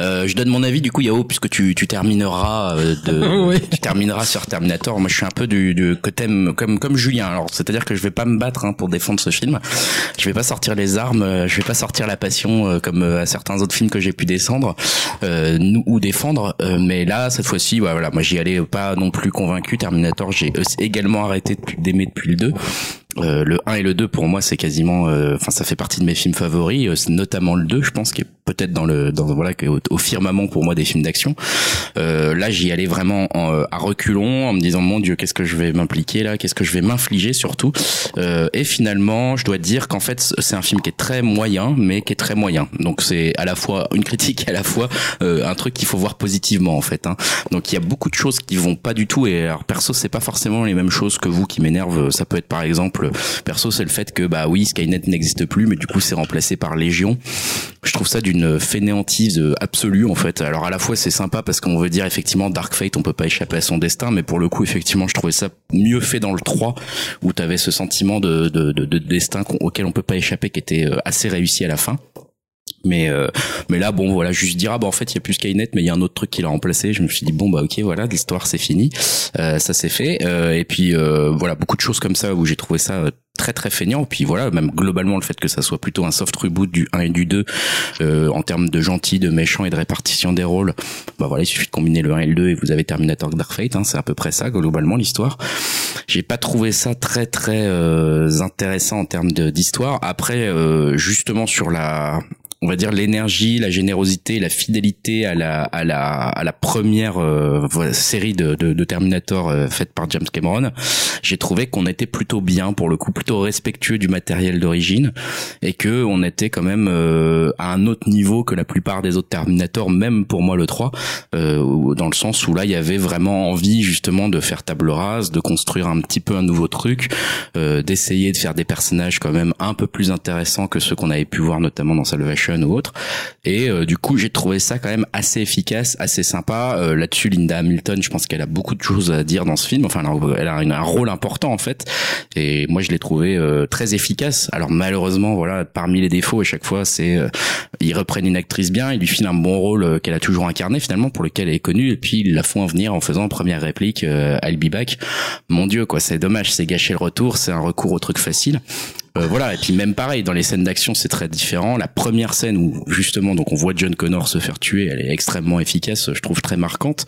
Euh, je donne mon avis du coup Yao puisque tu tu termineras euh, de Oui. tu termineras sur Terminator. Moi je suis un peu du, du côté comme comme Julien. Alors c'est-à-dire que je vais pas me battre hein, pour défendre ce film. Je vais pas sortir les armes, euh, je vais pas sortir la passion euh, comme à certains autres films que j'ai pu descendre euh, ou défendre. Euh, mais là cette fois-ci ouais, voilà moi j'y allais pas non plus convaincu. Terminator j'ai également arrêté d'aimer depuis le 2. Euh, le 1 et le 2 pour moi c'est quasiment euh, enfin ça fait partie de mes films favoris euh, notamment le 2 je pense qui est peut-être dans le dans voilà au, au firmament pour moi des films d'action. Euh, là j'y allais vraiment en, à reculons en me disant mon dieu qu'est-ce que je vais m'impliquer là qu'est-ce que je vais m'infliger surtout. Et finalement je dois dire qu'en fait c'est un film qui est très moyen mais qui est très moyen. Donc c'est à la fois une critique et à la fois un truc qu'il faut voir positivement en fait hein. donc il y a beaucoup de choses qui vont pas du tout et alors perso c'est pas forcément les mêmes choses que vous qui m'énervent. Ça peut être par exemple perso c'est le fait que bah oui Skynet n'existe plus mais du coup c'est remplacé par Légion. Je trouve ça d'une fainéantise absolue en fait. Alors à la fois c'est sympa parce qu'on veut dire effectivement Dark Fate on peut pas échapper à son destin mais pour le coup effectivement je trouvais ça mieux fait dans le 3 où t'avais ce sentiment de, de, de, de destin auquel on peut pas échapper qui était euh, assez réussi à la fin mais euh, mais là bon voilà juste dire ah bah en fait il y a plus Skynet mais il y a un autre truc qui l'a remplacé. Je me suis dit bon bah ok voilà l'histoire c'est fini. Euh, ça c'est fait. Euh, et puis euh, voilà beaucoup de choses comme ça où j'ai trouvé ça euh, très très feignant. Puis voilà même globalement le fait que ça soit plutôt un soft reboot du 1 et du 2 euh, en termes de gentil de méchant et de répartition des rôles bah voilà il suffit de combiner le 1 et le 2 et vous avez Terminator Dark Fate hein, c'est à peu près ça globalement l'histoire. J'ai pas trouvé ça très très euh, intéressant en termes d'histoire. Après euh, justement sur la on va dire l'énergie, la générosité, la fidélité à la à la à la première euh, série de, de, de Terminator euh, faite par James Cameron, j'ai trouvé qu'on était plutôt bien pour le coup, plutôt respectueux du matériel d'origine et que on était quand même euh, à un autre niveau que la plupart des autres Terminator, même pour moi le 3, euh, dans le sens où là il y avait vraiment envie justement de faire table rase, de construire un petit peu un nouveau truc, euh, d'essayer de faire des personnages quand même un peu plus intéressants que ceux qu'on avait pu voir notamment dans Salvation Ou autre. Et euh, du coup, j'ai trouvé ça quand même assez efficace, assez sympa. Euh, Là-dessus, Linda Hamilton, je pense qu'elle a beaucoup de choses à dire dans ce film. Enfin, elle a, un rôle important en fait. Et moi, je l'ai trouvé euh, très efficace. Alors malheureusement, voilà, parmi les défauts à chaque fois, c'est euh, ils reprennent une actrice bien, ils lui filent un bon rôle euh, qu'elle a toujours incarné finalement, pour lequel elle est connue, et puis ils la font venir en faisant première réplique euh, I'll be back. Mon Dieu, quoi, c'est dommage, c'est gâcher le retour, c'est un recours au truc facile. Euh, voilà, et puis même pareil, dans les scènes d'action, c'est très différent. La première scène où justement, donc on voit John Connor se faire tuer, elle est extrêmement efficace, je trouve très marquante.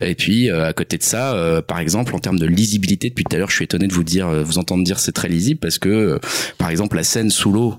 Et puis euh, à côté de ça, euh, par exemple, en termes de lisibilité, depuis tout à l'heure, je suis étonné de vous dire, euh, vous entendre dire c'est très lisible parce que, euh, par exemple, la scène sous l'eau.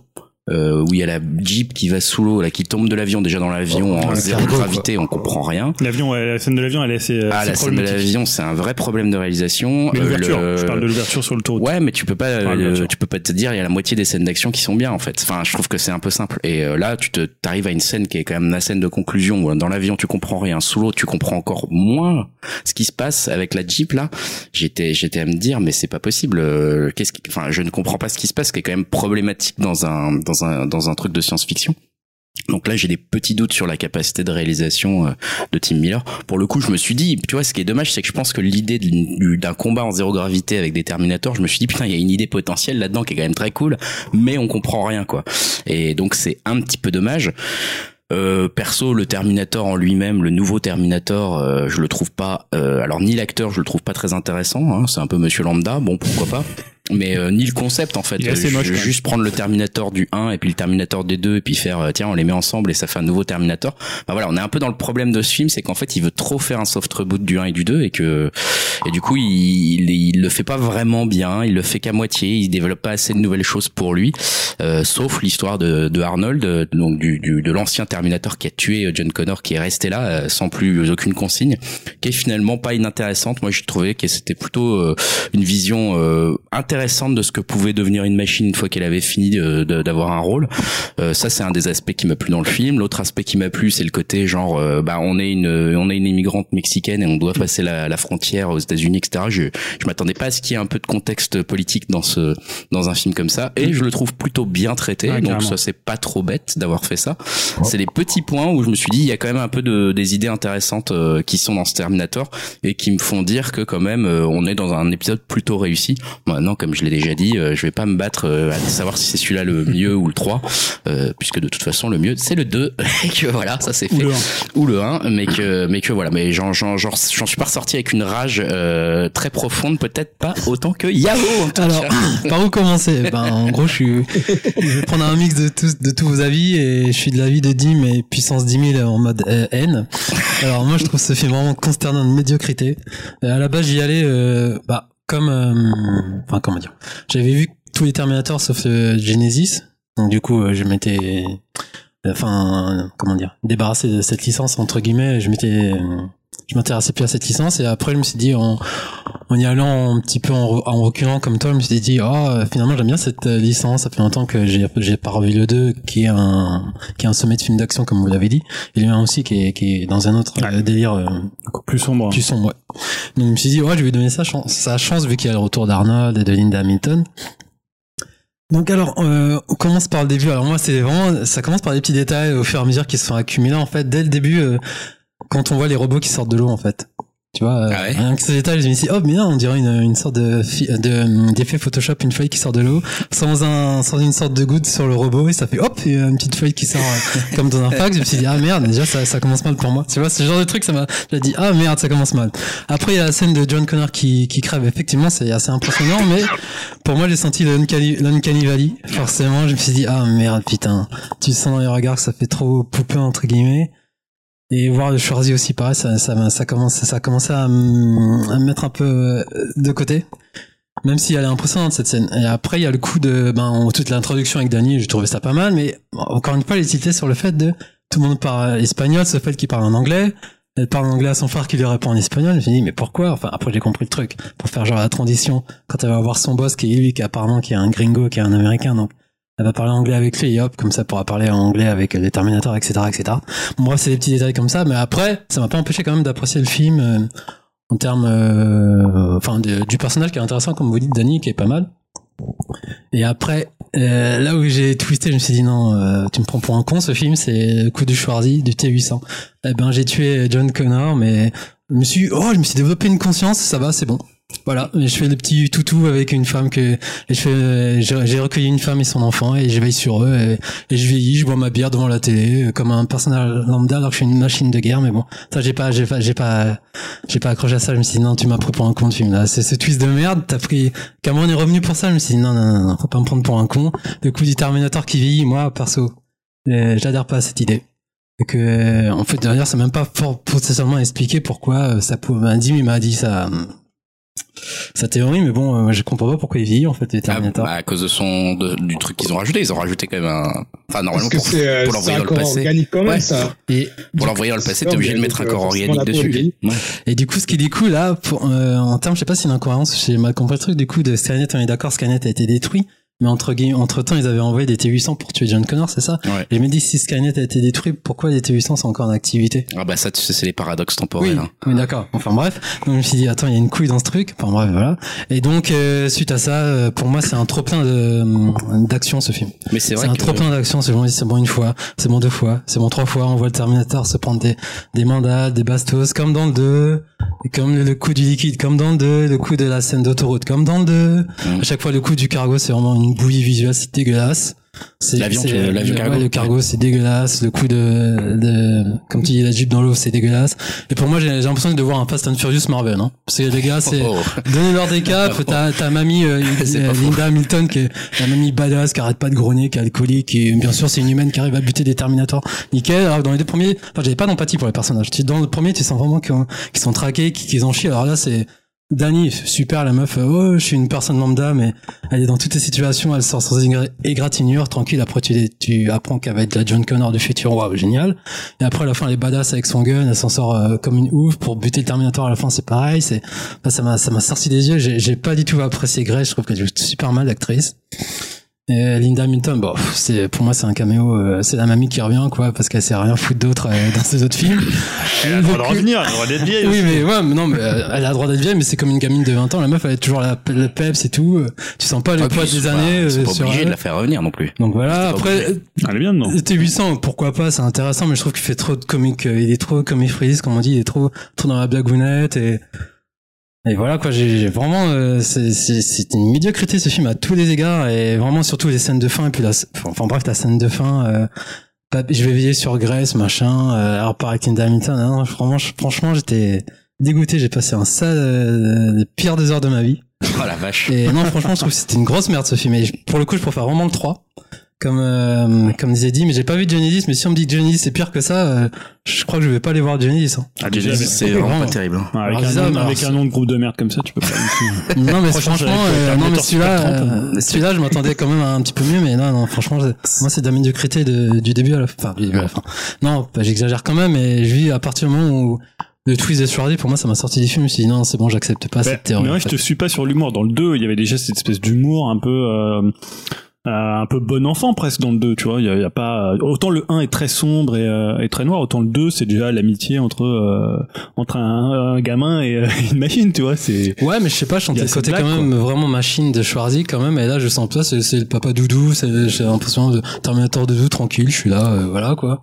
Euh, où il y a la Jeep qui va sous l'eau, là, qui tombe de l'avion, déjà dans l'avion en zéro gravité, on comprend rien. L'avion, la scène de l'avion, elle est assez, Ah, assez la scène de l'avion, c'est un vrai problème de réalisation. Mais Euh, l'ouverture, le- je parle de l'ouverture sur le tour. Ouais, mais tu peux pas, euh, tu peux pas te dire il y a la moitié des scènes d'action qui sont bien en fait. Enfin, je trouve que c'est un peu simple. Et euh, là, tu te t'arrives à une scène qui est quand même la scène de conclusion. où Dans l'avion, tu comprends rien. Sous l'eau, tu comprends encore moins ce qui se passe avec la Jeep là. J'étais, j'étais à me dire, mais c'est pas possible. euh, Qu'est-ce qui, enfin, je ne comprends pas ce qui se passe, ce qui est quand même problématique dans un, dans dans un truc de science-fiction. Donc là, j'ai des petits doutes sur la capacité de réalisation euh, de Tim Miller. Pour le coup, je me suis dit, tu vois, ce qui est dommage, c'est que je pense que l'idée d'un combat en zéro gravité avec des Terminators, je me suis dit, putain, il y a une idée potentielle là-dedans qui est quand même très cool, mais on comprend rien, quoi. Et donc, c'est un petit peu dommage. Euh, perso, le Terminator en lui-même, le nouveau Terminator, euh, je le trouve pas. euh, alors ni l'acteur, je le trouve pas très intéressant. Hein, c'est un peu Monsieur Lambda. Bon, pourquoi pas. Mais euh, ni le concept en fait. Il est assez moche, juste prendre le Terminator du 1 et puis le Terminator des 2 et puis faire euh, tiens on les met ensemble et ça fait un nouveau Terminator. Bah voilà, on est un peu dans le problème de ce film, c'est qu'en fait il veut trop faire un soft reboot du 1 et du 2 et que et du coup il, il, il le fait pas vraiment bien, il le fait qu'à moitié, il développe pas assez de nouvelles choses pour lui, euh, sauf l'histoire de, de Arnold, donc du, du de l'ancien Terminator qui a tué euh, John Connor qui est resté là euh, sans plus aucune consigne, qui est finalement pas inintéressante. Moi j'ai trouvé que c'était plutôt euh, une vision intéressante de ce que pouvait devenir une machine une fois qu'elle avait fini d'avoir un rôle. Ça c'est un des aspects qui m'a plu dans le film. L'autre aspect qui m'a plu c'est le côté genre bah on est une on est une immigrante mexicaine et on doit passer la, la frontière aux États-Unis etc. Je je m'attendais pas à ce qu'il y ait un peu de contexte politique dans ce dans un film comme ça et je le trouve plutôt bien traité. Ouais, donc carrément. ça c'est pas trop bête d'avoir fait ça. C'est les petits points où je me suis dit il y a quand même un peu de des idées intéressantes euh, qui sont dans ce Terminator et qui me font dire que quand même euh, on est dans un épisode plutôt réussi. Maintenant comme je l'ai déjà dit, euh, je vais pas me battre euh, à savoir si c'est celui-là le mieux ou le 3 euh, puisque de toute façon le mieux c'est le 2 et que voilà, ça c'est Ou fait le 1. ou le 1 mais que mais que voilà, mais j'en suis pas ressorti avec une rage euh, très profonde, peut-être pas autant que Yahoo. Alors, par où commencer? Ben, en gros, je suis, je vais prendre un mix de tous, de tous vos avis et je suis de l'avis de Dim et puissance 10 000 en mode euh, haine. Alors, moi, je trouve ce film vraiment consternant de médiocrité. Euh, à la base, j'y allais, euh, bah, comme, euh, enfin, comment dire? J'avais vu tous les Terminators sauf euh, Genesis. Donc, du coup, je m'étais, enfin, comment dire, débarrassé de cette licence, entre guillemets. Je m'étais, je m'intéressais plus à cette licence et après, je me suis dit, en, en y allant un petit peu en, re- en reculant comme toi, je me suis dit, oh, finalement, j'aime bien cette euh, licence. Ça fait longtemps que j'ai, j'ai pas revu le 2, qui est un, qui est un sommet de film d'action, comme vous l'avez dit. Et le 1 aussi, qui est, qui est dans un autre euh, délire, euh, plus sombre. plus sombre, ouais. Donc, je me suis dit, ouais, je vais lui donner sa chance, sa chance, vu qu'il y a le retour d'Arnold et de Linda Hamilton. Donc alors, euh, on commence par le début. Alors moi, c'est vraiment, ça commence par des petits détails au fur et à mesure qui se sont accumulés. En fait, dès le début, euh, quand on voit les robots qui sortent de l'eau, en fait. Tu vois, Ah ouais rien que ce détail, je me suis dit, oh, mais non, on dirait une, une sorte de, de, d'effet Photoshop, une feuille qui sort de l'eau, sans un, sans une sorte de goutte sur le robot, et ça fait hop, une petite feuille qui sort euh, comme dans un fax. Je me suis dit, ah merde, déjà, ça, ça commence mal pour moi. Tu vois, ce genre de truc, ça m'a, j'ai dit, ah merde, ça commence mal. Après, il y a la scène de John Connor qui, qui crève. Effectivement, c'est assez impressionnant, mais pour moi, j'ai senti l'Uncanny Valley. Forcément, je me suis dit, ah merde, putain, tu sens dans les regards que ça fait trop poupée, entre guillemets. Et voir le Schwarzy aussi, pareil, ça, ça, ça commence, ça a commencé à, à me mettre un peu euh, de côté. Même si elle est impressionnante cette scène. Et après, il y a le coup de, ben, toute l'introduction avec Danny, j'ai trouvé ça pas mal, mais encore une fois, elle sur le fait de, tout le monde parle espagnol, ce fait qu'il parle en anglais. Elle parle en anglais à son frère qui lui répond en espagnol. Suis dit, mais pourquoi? Enfin, après, j'ai compris le truc. Pour faire genre la transition. Quand elle va voir son boss qui est lui, qui apparemment, qui est un gringo, qui est un américain, donc. Elle va parler anglais avec lui, et hop, comme ça, pourra parler anglais avec les Terminators, etc., etc. Bon, bref, c'est des petits détails comme ça, mais après, ça m'a pas empêché quand même d'apprécier le film, euh, en termes, euh, enfin, du personnage qui est intéressant, comme vous dites, Danny, qui est pas mal. Et après, euh, là où j'ai twisté, je me suis dit non, euh, tu me prends pour un con ce film, c'est le coup du Schwarzy, du T800. Eh ben j'ai tué John Connor, mais je me suis, oh, je me suis développé une conscience, ça va, c'est bon. Voilà, je fais le petit toutou avec une femme que j'ai recueilli une femme et son enfant et je veille sur eux et, et je vieillis, je bois ma bière devant la télé euh, comme un personnage lambda alors que je suis une machine de guerre, mais bon, ça j'ai pas, j'ai pas, j'ai pas, j'ai pas accroché à ça. Je me suis dit non, tu m'as pris pour un con de film là, c'est ce twist de merde. T'as pris, Cameron est revenu pour ça? Je me suis dit non, non, non, faut pas me prendre pour un con. Le coup du Terminator qui vieillit, moi perso, euh, j'adhère pas à cette idée. Et que, en fait, d'ailleurs, c'est même pas fort potentiellement expliqué pourquoi euh, ça pouvait. Un m'a dit ça, sa théorie, mais bon, euh, je comprends pas pourquoi il vieillit en fait, les Ah, Terminator. bah, à cause de son de- du truc qu'ils ont rajouté, ils ont rajouté quand même un. Enfin normalement pour, euh, pour c'est l'envoyer un dans le corps passé. organique quand même, Ouais. ça. Et Pour l'envoyer dans le passé, t'es obligé de mettre un donc, corps euh, organique dessus. Ouais. Et du coup, ce qui est du coup là, pour, euh, en termes, je sais pas s'il y a une incohérence, j'ai mal compris le truc. Du coup, de Skynet, on est d'accord, Skynet a été détruit, mais entre entre temps, ils avaient envoyé des T800 pour tuer John Connor, c'est ça Ouais. Et je me dis, si Skynet a été détruit, pourquoi les T800 sont encore en activité Ah bah ça, tu sais, c'est les paradoxes Oui, temporels. hein. oui d'accord. Enfin bref, donc je me suis dit, attends, il y a une couille dans ce truc. Enfin bref, voilà. Et donc, euh, suite à ça, euh, pour moi, c'est un trop plein de d'action ce film. Mais c'est C'est vrai un que trop plein d'action. C'est bon, c'est bon une fois, c'est bon deux fois, c'est bon trois fois. On voit le Terminator se prendre des des mandats, des bastos, comme dans le 2, et comme le, coup du liquide, comme dans le 2, le coup de la scène d'autoroute, comme dans le 2. Mm. À chaque fois, le coup du cargo, c'est vraiment une bouillie visuelle, c'est dégueulasse. C'est L'avion, l'avion le- cargo ouais, le cargo, c'est dégueulasse. Le coup de, de, comme tu dis, la jeep dans l'eau, c'est dégueulasse. Et pour moi, j'ai l'impression de voir un Fast and Furious Marvel, hein. Parce que les gars, c'est, Oh. Donnez-leur des caps, t'as ta mamie euh, C'est euh. Linda Hamilton qui est la mamie badass qui arrête pas de grogner, qui est alcoolique et bien sûr c'est une humaine qui arrive à buter des Terminators. Nickel. Alors dans les deux premiers, enfin j'avais pas d'empathie pour les personnages. Dans le premier tu sens vraiment qu'ils sont traqués, qu'ils en chient. Alors là c'est Danny, super la meuf, euh, oh je suis une personne lambda mais elle est dans toutes les situations, elle sort sans égra- égratignure, tranquille, après tu, tu apprends qu'elle va être la John Connor du futur, waouh génial. Et après à la fin elle est badass avec son gun, elle s'en sort euh, comme une ouf pour buter le Terminator à la fin c'est pareil, ça m'a ça m'a sorti des yeux. J'ai pas du tout apprécié Grace. Je trouve qu'elle joue super mal l'actrice. Et Linda Hamilton, bon, c'est pour moi c'est un caméo. euh, c'est la mamie qui revient quoi, parce qu'elle sait rien foutre d'autre euh, dans ses autres films. Elle a le droit de revenir, elle a le droit d'être vieille. Oui, mais ouais, mais non, mais euh, elle a le droit d'être vieille, mais c'est comme une gamine de 20 ans. La meuf, elle est toujours la, le peps et tout. euh, Tu sens pas le poids des années euh, pas sur obligés de la faire revenir non plus. Donc voilà. Après, obligé. Elle est bien le T800, pourquoi pas, c'est intéressant, mais je trouve qu'il fait trop de comique, euh, il est trop comic freeze, comme on dit, il est trop, trop dans la blagounette et, et voilà quoi, j'ai vraiment, euh, c'est une médiocrité ce film à tous les égards et vraiment surtout les scènes de fin et puis la, enfin bref la scène de fin, euh, je vais veiller sur Grace machin, euh, alors par Hamilton, hein, franchement, je- franchement j'étais dégoûté, j'ai passé un sale, euh, les pires deux heures de ma vie. Oh la vache. Et non, franchement, je trouve que c'était une grosse merde ce film. Et pour le coup, je préfère vraiment le 3. Comme, euh, comme disait dit, mais j'ai pas vu Genesis, mais si on me dit que Genesis c'est pire que ça, euh, je crois que je vais pas aller voir Genesis. Hein. Ah, déjà, Genesis, mais- c'est vraiment pas terrible. hein. Ouais, Avec, Alors, un, ça, nom, mais avec alors, un nom de groupe de merde comme ça, tu peux pas. Non, mais franchement, euh, non, mais celui-là, euh, celui-là, je m'attendais quand même à un petit peu mieux, mais non, non, franchement, je- moi, c'est de la médiocrité de, du début à la fin. Enfin, du début à la fin. Non, bah, j'exagère quand même, mais je vis à partir du moment où le twist de Schwarzy, pour moi, ça m'a sorti du film. Je me suis dit, non, c'est bon, j'accepte pas Bah, cette théorie. mais moi, en je fait. te suis pas sur l'humour. Dans le 2, il y avait déjà cette espèce d'humour un peu, euh, un peu bon enfant presque dans le 2, tu vois. Il y a, il y a pas, autant le 1 est très sombre et, euh, et très noir, autant le 2, c'est déjà l'amitié entre, euh, entre un, un gamin et euh, une machine, tu vois. C'est, Ouais, mais je sais pas, je sentais cette côté blague, quand même vraiment machine de Schwarzy quand même, et là je sens pas, c'est, le papa doudou, c'est, j'ai l'impression de Terminator doudou tranquille, je suis là, euh, voilà quoi.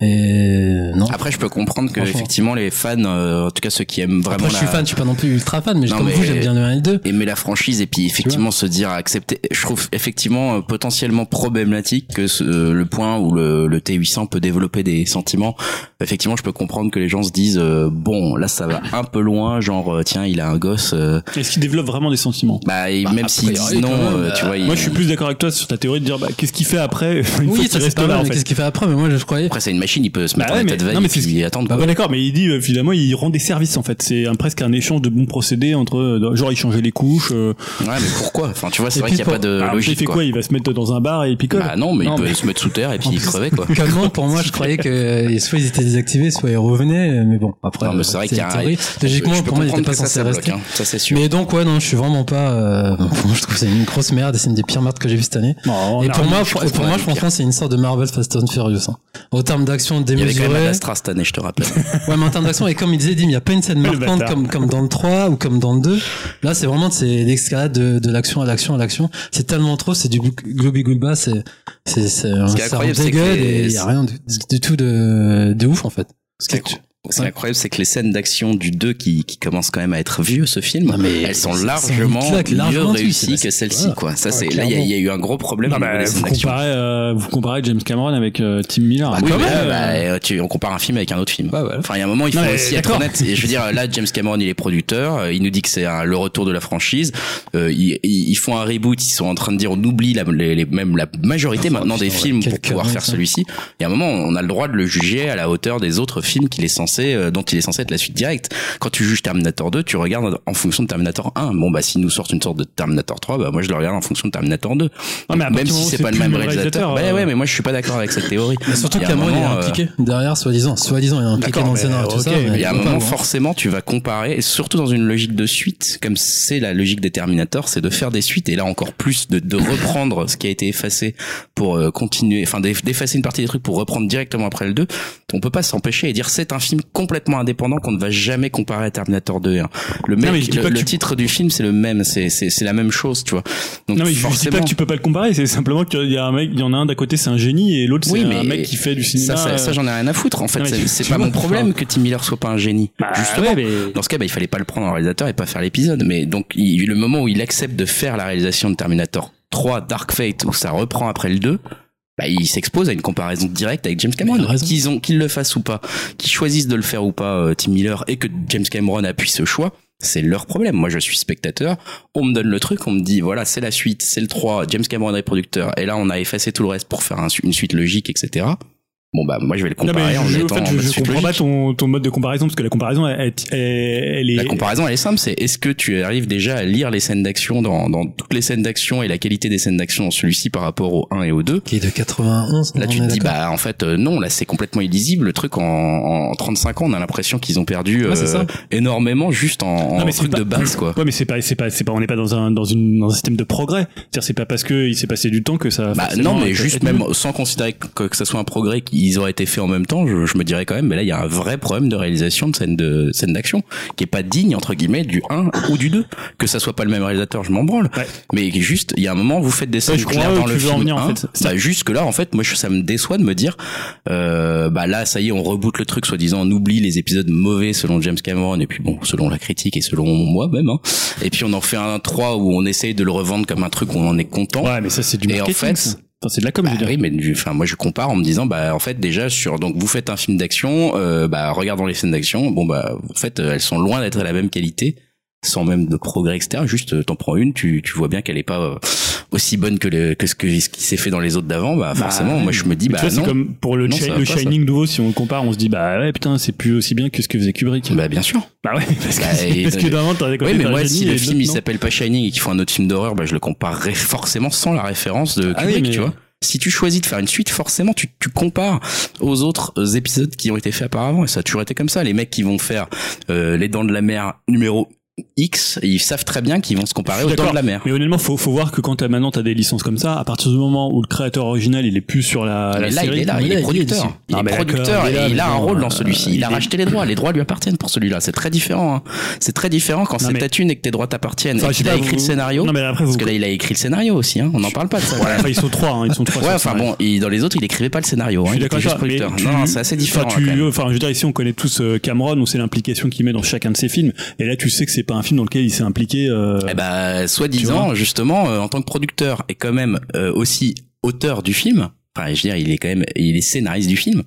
Et non. Après, je peux comprendre que effectivement les fans, euh, en tout cas ceux qui aiment vraiment Après, je suis la- fan, je suis pas non plus ultra fan, mais Non, comme mais- vous, j'aime bien le 1 et le 2. aimer la franchise et puis effectivement se dire accepter je trouve effectivement euh, potentiellement problématique que ce- euh, le point où le, le T800 peut développer des sentiments effectivement je peux comprendre que les gens se disent euh, bon là ça va un peu loin genre euh, tiens il a un gosse euh, est-ce qu'il développe vraiment des sentiments? bah, et Bah, même a s'ils disent non même, euh, tu vois Moi, il- je suis plus d'accord avec toi sur ta théorie de dire, bah, qu'est-ce qu'il fait après, une Oui, ça c'est reste pas mal, en mais fait. qu'est-ce qu'il fait après, mais moi je croyais. après c'est une machine il peut se Bah mettre ouais, en état de veille non, mais et puis attendre Bah ouais, d'accord, mais il dit euh, finalement il rend des services en fait. C'est un, presque un échange de bons procédés entre genre il changeait les couches. Euh, ouais mais pourquoi? Enfin tu vois c'est vrai qu'il y a pas de alors, il logique fait quoi. Il va se mettre dans un bar et il picole? bah non mais il peut se mettre sous terre et puis il crever quoi Comment pour moi je croyais que soit ils étaient désactivé, soit il revenait, mais bon, après. Non, mais c'est vrai qu'il y a théorie. Je Logiquement, pour moi, il était pas censé ça bloque, rester. hein. Ça, c'est sûr. Mais donc, ouais, non, je suis vraiment pas, euh, moi, je trouve que c'est une grosse merde et c'est une des pires merdes que j'ai vu cette année. Bon, on Et a pour moi, pour, pour moi, dit franchement, c'est une sorte de Marvel Fast and Furious. Hein. Au terme d'action Il y avait quand même démesurée. Astra cette année, je te rappelle. Ouais, mais en termes d'action, et comme il disait, Dim, il n'y a pas une scène marquante comme, comme dans le 3 ou comme dans le 2. Là, c'est vraiment, c'est l'escalade de, de l'action à l'action à l'action. C'est tellement trop, c'est du globi globa, c'est, c'est, c'est, un dégueule et il y a rien du, du tout de, de ouf, en fait. Qui est incroyable, c'est que les scènes d'action du 2 qui, qui commencent quand même à être vieux, ce film, Non, mais elles sont c'est- largement c'est claque, mieux réussies c'est- que celle-ci, quoi. Ça, Ouais, c'est, là, il y, a- il y a eu un gros problème Non, bah, vous comparez, euh, vous comparez James Cameron avec euh, Tim Miller. Bah, Oui, mais, euh, bah, euh, tu, on compare un film avec un autre film. Enfin, il y a un moment, il faut Non, aussi être honnête. Et je veux dire, là, James Cameron, il est producteur. euh, Il nous dit que c'est le retour de la franchise. Euh, ils, ils font un reboot. Ils sont en train de dire, on oublie la, les, les- même la majorité maintenant des films ouais, pour pouvoir faire celui-ci. Et à un moment, on a le droit de le juger à la hauteur des autres films qu'il est censé, euh, dont il est censé être la suite directe. Quand tu juges Terminator 2, tu regardes en fonction de Terminator 1. Bon, bah, s'ils nous sortent une sorte de Terminator 3, bah, moi, je le regarde en fonction de Terminator 2. Non, mais à partir même si c'est pas le même réalisateur. réalisateur, Bah, euh, ouais, mais moi, je suis pas d'accord avec cette théorie. Mais surtout Il y a un Cameron, il est moment, euh, impliqué derrière, soi-disant. Soi-disant, il est impliqué dans le scénario et tout ok, ça. il y a un moment, loin. forcément, tu vas comparer, et surtout dans une logique de suite, comme c'est la logique des Terminator, c'est de faire des suites, et là encore plus, de, de reprendre ce qui a été effacé pour euh, continuer, enfin d'eff- d'effacer une partie des trucs pour reprendre directement après le 2. On peut pas s'empêcher et dire c'est un film complètement indépendant qu'on ne va jamais comparer à Terminator 2 et 1. Le mec, Non, mais je dis le, pas le tu- titre du film, c'est le même, c'est c'est c'est la même chose, tu vois. Donc Non mais je dis forcément, pas que tu peux pas le comparer, c'est simplement qu'il y a un mec, il y en a un d'à côté c'est un génie et l'autre c'est un mec qui fait du cinéma. ça, ça, ça, euh, j'en ai rien à foutre. En fait, c'est pas mon problème que Tim Miller soit pas un génie. bah, Justement, ouais, mais- Dans ce cas, bah, il fallait pas le prendre en réalisateur et pas faire l'épisode. Mais donc, il, le moment où il accepte de faire la réalisation de Terminator 3 Dark Fate, où ça reprend après le 2, bah, il s'expose à une comparaison directe avec James Cameron. Qu'ils ont, qu'ils le fassent ou pas, qu'ils choisissent de le faire ou pas, euh, Tim Miller, et que James Cameron appuie ce choix, c'est leur problème. Moi, je suis spectateur. On me donne le truc, on me dit, voilà, c'est la suite, c'est le 3, James Cameron est producteur. Et là, on a effacé tout le reste pour faire un une suite logique, etc. Bon, bah, moi, je vais le Non, comparer en je, en étant fait, je, comprends pas ton, ton mode de comparaison parce que la comparaison elle, elle, elle est. La comparaison, elle est simple, c'est est-ce que tu arrives déjà à lire les scènes d'action dans, dans toutes les scènes d'action et la qualité des scènes d'action dans celui-ci par rapport au 1 et au 2 Qui est de 91. Là, tu te dis, bah, en fait, euh, non, là, c'est complètement illisible. Le truc, en, en 35 ans, on a l'impression qu'ils ont perdu euh, énormément juste en, en Non, mais truc pas- de base, quoi. Ouais, mais c'est pas, c'est pas, c'est pas, on n'est pas dans un, dans une, dans un système de progrès. C'est-à-dire, c'est pas parce que il s'est passé du temps que ça. Bah, non, mais juste même sans considérer que, que ça soit un progrès qu'ils auraient été faits en même temps, je, je me dirais quand même, mais là, il y a un vrai problème de réalisation de scène de scène d'action qui est pas digne entre guillemets du 1 ou du 2. Que ça soit pas le même réalisateur, je m'en branle. Ouais. Mais juste, il y a un moment, vous faites des scènes je comprends claires dans le en film venir, en 1. fait. Bah, jusque là, en fait, moi, je- ça me déçoit de me dire, euh, bah là, ça y est, on reboot le truc, soi-disant, on oublie les épisodes mauvais selon James Cameron et puis bon, selon la critique et selon moi-même. Hein. Et puis on en fait un 3 où on essaye de le revendre comme un truc où on en est content. Ouais, mais ça c'est du Et en marketing. fait, ça. Enfin, c'est de la com, je Bah oui, mais enfin moi je compare en me disant bah en fait déjà sur donc vous faites un film d'action, euh, bah regardons les scènes d'action, bon bah en fait euh, elles sont loin d'être à la même qualité, sans même de progrès etc. Juste euh, t'en prends une, tu tu vois bien qu'elle est pas euh, aussi bonne que le que ce que ce qui s'est fait dans les autres d'avant, bah forcément Bah, moi je me dis bah c'est comme pour le, Non, Chi- ça va le pas, ça. Shining nouveau, si on le compare, on se dit bah ouais putain c'est plus aussi bien que ce que faisait Kubrick. Bah bien sûr. Bah ouais, parce que, Bah, et- parce que d'avant t'as Oui, mais moi, si le film il s'appelle pas Shining et qu'il faut un autre film d'horreur, bah, je le comparerai forcément sans la référence de Ah Kubrick, tu vois. Si tu choisis de faire une suite, forcément, tu, tu compares aux autres euh, épisodes qui ont été faits auparavant. Et ça a toujours été comme ça. Les mecs qui vont faire euh, Les Dents de la Mer numéro X, ils savent très bien qu'ils vont se comparer Dents d'accord. de la Mer. Mais honnêtement, faut, faut voir que quand t'as maintenant t'as des licences comme ça, à partir du moment où le créateur original il est plus sur la, la mais là, série, il est là, il est producteur. Il est producteur il est là, et il a un rôle euh, dans celui-ci. Il a racheté les droits. Les droits lui appartiennent pour celui-là. C'est très différent. hein. C'est très différent quand c'est ta thune et que tes droits t'appartiennent. Enfin, et qu'il a écrit le scénario. Non mais après vous. Parce que là, il a écrit le scénario aussi. Hein. On n'en parle pas de ça. Ouais, enfin, ils sont trois, hein, ils sont trois. Ouais, enfin bon, dans les autres, il écrivait pas le scénario. Hein, il était juste producteur. Non, c'est assez différent. Enfin, je veux dire, ici, on connaît tous euh, Cameron, on sait l'implication qu'il met dans chacun de ses films. Et là, tu sais que c'est pas un film dans lequel il s'est impliqué. Euh... Eh ben, Tu soi-disant, justement, euh, en tant que producteur et quand même euh, aussi auteur du film. Enfin, je veux dire, il est quand même, il est scénariste du film.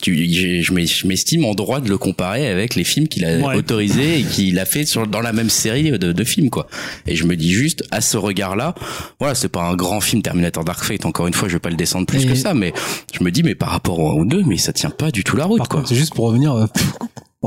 Tu, je, je m'es- je m'estime en droit de le comparer avec les films qu'il a Ouais. autorisés et qu'il a fait sur, dans la même série de, de films, quoi. Et je me dis juste, à ce regard-là, voilà, c'est pas un grand film Terminator Dark Fate. Encore une fois, je vais pas le descendre plus Et- que ça, mais je me dis, mais par rapport au 1 ou 2, mais ça tient pas du tout la route, Par quoi. c'est juste pour revenir.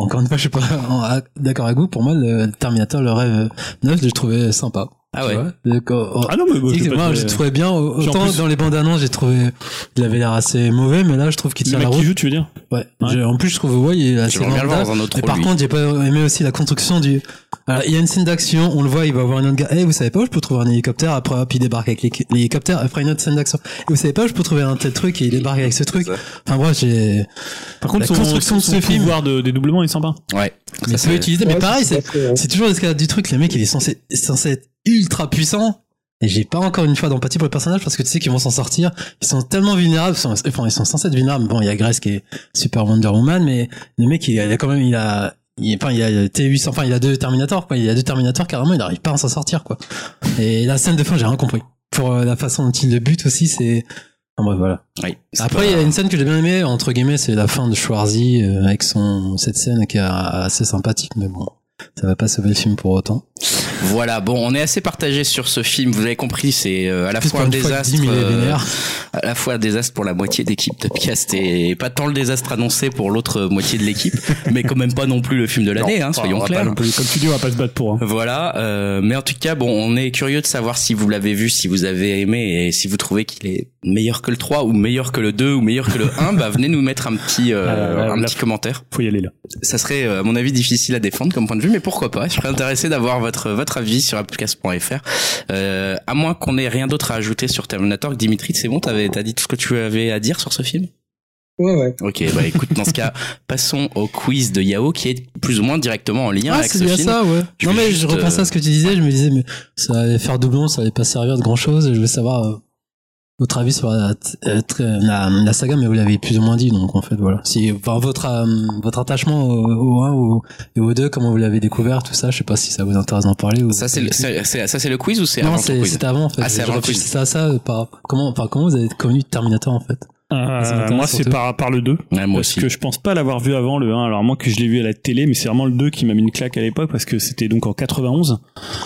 Encore une fois, je suis pas d'accord avec vous. Pour moi, le Terminator, le rêve 9, je le trouvais sympa. Ah ouais. Donc, oh, oh, Ah non, mais je pas moi, trouvé- je le trouvais bien. Autant plus- dans les bandes annonces, j'ai trouvé, il avait l'air assez mauvais, mais là, je trouve qu'il tient la mec qui route. joue, tu veux dire? Ouais. En plus, je trouve, ouais, il est assez lambda. dans un autre Mais rôle. par lui. contre, j'ai pas aimé aussi la construction du. Alors, il y a une scène d'action, on le voit, il va voir un autre gars. Eh, vous savez pas où je peux trouver un hélicoptère? Après, hop, il débarque avec l'hélic- l'hélicoptère. Après, une autre scène d'action. Et vous savez pas où je peux trouver un tel truc Et il débarque avec ce truc? Enfin, bref, j'ai. Par contre, La son, construction de son ce film- pouvoir de dédoublement est sympa. Ouais. Mais Ça, c'est c'est- utilisé. Mais pareil, c'est toujours l'escalade du truc. Le mec, il est censé, censé être ultra puissant. Et j'ai pas encore une fois d'empathie pour le personnage parce que tu sais qu'ils vont s'en sortir. Ils sont tellement vulnérables. Ils sont, enfin, ils sont censés être vulnérables. Bon, il y a Grace qui est super Wonder Woman, mais le mec, il a, il a quand même, il a, il, enfin, il a T800, enfin, il a deux Terminators, quoi. Il a deux Terminators, carrément, il arrive pas à s'en sortir, quoi. Et la scène de fin, j'ai rien compris. Pour euh, la façon dont il le bute aussi, c'est, enfin, bref, voilà. Oui, Après, pas- il y a une scène que j'ai bien aimée, entre guillemets, c'est la fin de Schwarzy, euh, avec son, cette scène qui est assez sympathique, mais bon. Ça va pas sauver le film pour autant. Voilà, bon, on est assez partagé sur ce film. Vous avez compris, c'est euh, à la fois un fois désastre, euh, à la fois un désastre pour la moitié d'équipe Topcast et pas tant le désastre annoncé pour l'autre moitié de l'équipe, mais quand même pas non plus le film de l'année, hein, soyons pas clairs. Comme tu dis, on va pas se battre pour. hein. Voilà, euh, mais en tout cas, bon, on est curieux de savoir si vous l'avez vu, si vous avez aimé et si vous trouvez qu'il est meilleur que le 3 ou meilleur que le 2 ou meilleur que le 1, bah venez nous mettre un petit euh, un petit commentaire. Faut y aller là. Ça serait à mon avis difficile à défendre comme point de vue, mais pourquoi pas Je serais intéressé d'avoir votre votre avis sur appcast.fr. Euh, à moins qu'on ait rien d'autre à ajouter sur Terminator, Dimitri, c'est bon, t'avais t'as dit tout ce que tu avais à dire sur ce film? Ouais, ouais. Ok, bah écoute, dans ce cas, passons au quiz de Yao qui est plus ou moins directement en lien Ah, avec c'est ce bien film. ça, ouais. Je non, mais je repensais euh, à ce que tu disais, je me disais, mais ça allait faire doublon, ça allait pas servir de grand chose, et je veux savoir, euh, votre avis sur la, euh, très- la, la saga, mais vous l'avez plus ou moins dit, donc en fait, voilà. Si, enfin, votre, euh, votre attachement au, au 1 ou, et au 2, comment vous l'avez découvert, tout ça, je sais pas si ça vous intéresse d'en parler ou. Ça c'est le, c'est- c'est- ça c'est le quiz ou c'est avant c'est- quiz c'était avant, en fait. Ah, c'est avant le à ça, euh, par, comment, enfin, comment vous avez connu Terminator, en fait? Ça m'intéresse moi, c'est par, par le 2. Ouais, moi parce aussi. que je pense pas l'avoir vu avant le 1. Alors moi que je l'ai vu à la télé, mais c'est vraiment le 2 qui m'a mis une claque à l'époque parce que c'était donc en 91.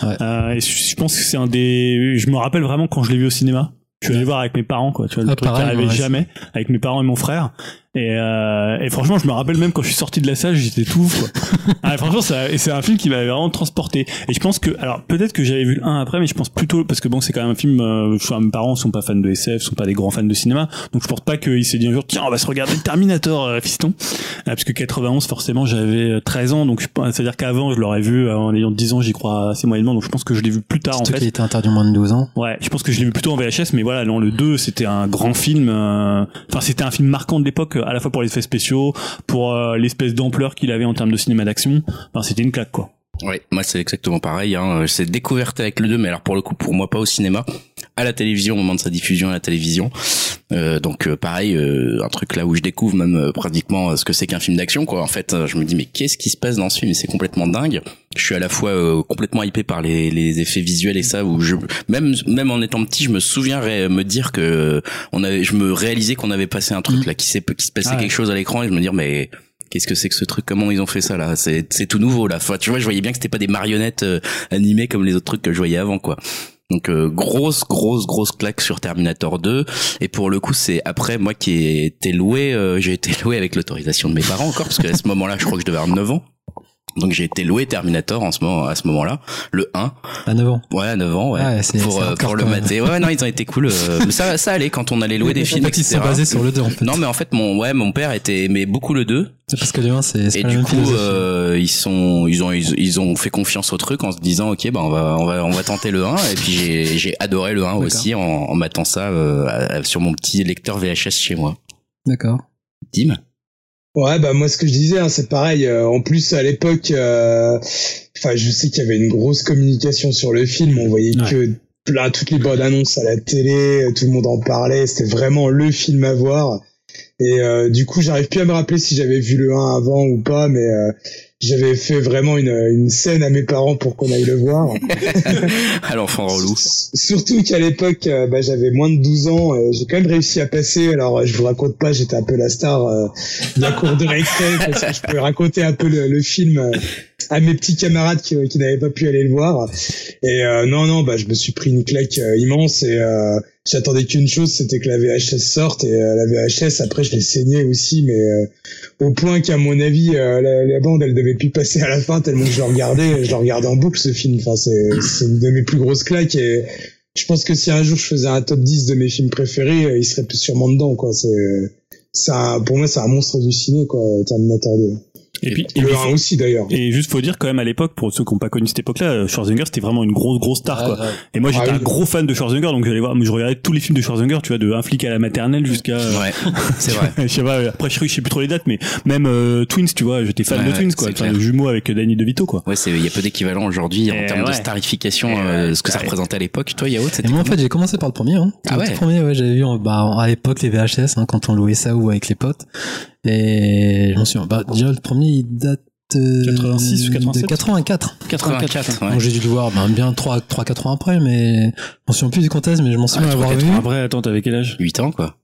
Ouais. Euh, et je je pense que c'est un des. Je me rappelle vraiment quand je l'ai vu au cinéma. Je suis allé voir avec mes parents, quoi. Tu vois, le Ah, truc pareil, qui arrivait ouais, jamais avec mes parents et mon frère. Et, euh, et franchement, je me rappelle même quand je suis sorti de la salle, j'étais tout ouf, quoi. ah, franchement, ça- et c'est un film qui m'avait vraiment transporté. Et je pense que, alors peut-être que j'avais vu le 1 après, mais je pense plutôt parce que bon, c'est quand même un film. Euh, je vois, mes parents sont pas fans de SF, sont pas des grands fans de cinéma, donc je pense pas qu'il s'est dit un jour, tiens, on va se regarder Terminator, euh, fiston. Ah, parce que 91, forcément, j'avais euh, 13 ans, donc je pense- c'est-à-dire qu'avant, je l'aurais vu euh, en ayant 10 ans, j'y crois assez moyennement, donc je pense que je l'ai vu plus tard fait. qu'il était interdit au moins de 12 ans. Ouais, je pense que je l'ai vu plutôt en VHS, mais voilà, non, le 2, c'était un grand film. euh, Enfin, c'était un film marquant de l'époque, à la fois pour les effets spéciaux, pour euh, l'espèce d'ampleur qu'il avait en termes de cinéma d'action. Enfin, c'était une claque, quoi. Oui, moi c'est exactement pareil. Hein. C'est découverte avec le 2, mais alors pour le coup, pour moi pas au cinéma, à la télévision au moment de sa diffusion à la télévision. Euh, donc euh, pareil, euh, un truc là où je découvre même euh, pratiquement ce que c'est qu'un film d'action. Quoi. En fait, je me dis mais qu'est-ce qui se passe dans ce film? C'est complètement dingue. Je suis à la fois euh, complètement hypé par les, les effets visuels et ça. Où je même même en étant petit, je me souviens me dire que on avait, je me réalisais qu'on avait passé un truc Mhm. là qui s'est qui se passait Ah ouais. quelque chose à l'écran et je me dire mais Qu'est-ce que c'est que ce truc? Comment ils ont fait ça là? C'est c'est tout nouveau là. Enfin, tu vois, je voyais bien que c'était pas des marionnettes euh, animées comme les autres trucs que je voyais avant quoi. Donc euh, grosse grosse grosse claque sur Terminator 2 et pour le coup c'est après moi qui ai été loué euh, j'ai été loué avec l'autorisation de mes parents encore parce qu'à ce moment-là je crois que je devais avoir 9 ans. Donc j'ai été loué Terminator en ce moment à ce moment-là, le 1. À 9 ans. Ouais, à 9 ans, ouais. Ouais, pour euh, pour le mater. Ouais, non, ils ont été cool. euh, mais ça ça allait quand on allait louer des films En fait, ils sont basés sur le 2, en fait. Non, mais en fait mon ouais, mon père était aimait beaucoup le 2 C'est parce que le 1, c'est et du coup, euh, ils sont, ils ont, ils, ils ont fait confiance au truc en se disant, ok, bah on va, on va, on va tenter le 1. Et puis j'ai, adoré le 1 aussi en, en matant ça euh, sur mon petit lecteur VHS chez moi. D'accord. Dim. Ouais, bah moi ce que je disais, hein, c'est pareil. euh, en plus à l'époque, euh, enfin je sais qu'il y avait une grosse communication sur le film. On voyait Ouais. que plein toutes les bonnes annonces à la télé, tout le monde en parlait. C'était vraiment le film à voir. Et euh, du coup, j'arrive plus à me rappeler si j'avais vu le 1 avant ou pas, mais euh, j'avais fait vraiment une, une scène à mes parents pour qu'on aille le voir. à l'enfant relou. Surtout qu'à l'époque, euh, bah, j'avais moins de 12 ans. J'ai quand même réussi à passer. Alors, euh, je vous raconte pas, j'étais un peu la star euh, de la cour de récré. parce que je peux raconter un peu le, le film. À mes petits camarades qui, qui n'avaient pas pu aller le voir. Et euh, non, non, bah je me suis pris une claque euh, immense et euh, j'attendais qu'une chose, c'était que la VHS sorte et euh, la VHS après je l'ai saignée aussi, mais euh, au point qu'à mon avis la, la bande elle devait plus passer à la fin tellement que je le regardais, je le regardais en boucle ce film. Enfin c'est une de mes plus grosses claques et je pense que si un jour je faisais un top 10 de mes films préférés, il serait sûrement dedans quoi. C'est un- pour moi c'est un monstre du ciné quoi, Terminator 2. Et puis, et, Le puis- 1 aussi d'ailleurs. et juste faut dire quand même à l'époque, pour ceux qui n'ont pas connu cette époque-là, euh, Schwarzenegger c'était vraiment une grosse grosse star quoi. Et moi j'étais Ah oui. un gros fan de Schwarzenegger, donc j'allais voir, je regardais tous les films de Schwarzenegger, tu vois, de un flic à la maternelle jusqu'à. euh, Ouais, c'est vrai. je sais pas, après je sais plus trop les dates, mais même euh, Twins, tu vois, j'étais fan Ouais, de Twins quoi, enfin, le jumeau avec Danny DeVito quoi. Ouais, c'est il y a peu d'équivalent aujourd'hui en termes de starification, euh, ce que ça représentait à l'époque. Toi, Yao, Et c'était moi, en fait, j'ai commencé par le premier. Hein. Ah Le ouais. tout premier, ouais, j'avais vu bah, à l'époque les VHS, hein, quand on louait ça ou avec les potes. Et je m'en souviens. Bah, déjà, le premier, il date euh, 86 ou 87? de 84. 84, ouais. Donc j'ai dû le voir ben, bien 3 3 4 ans après mais je m'en souviens plus du contexte mais je m'en souviens Ah, avoir vu. Après, attends, t'avais quel âge? 8 ans, quoi.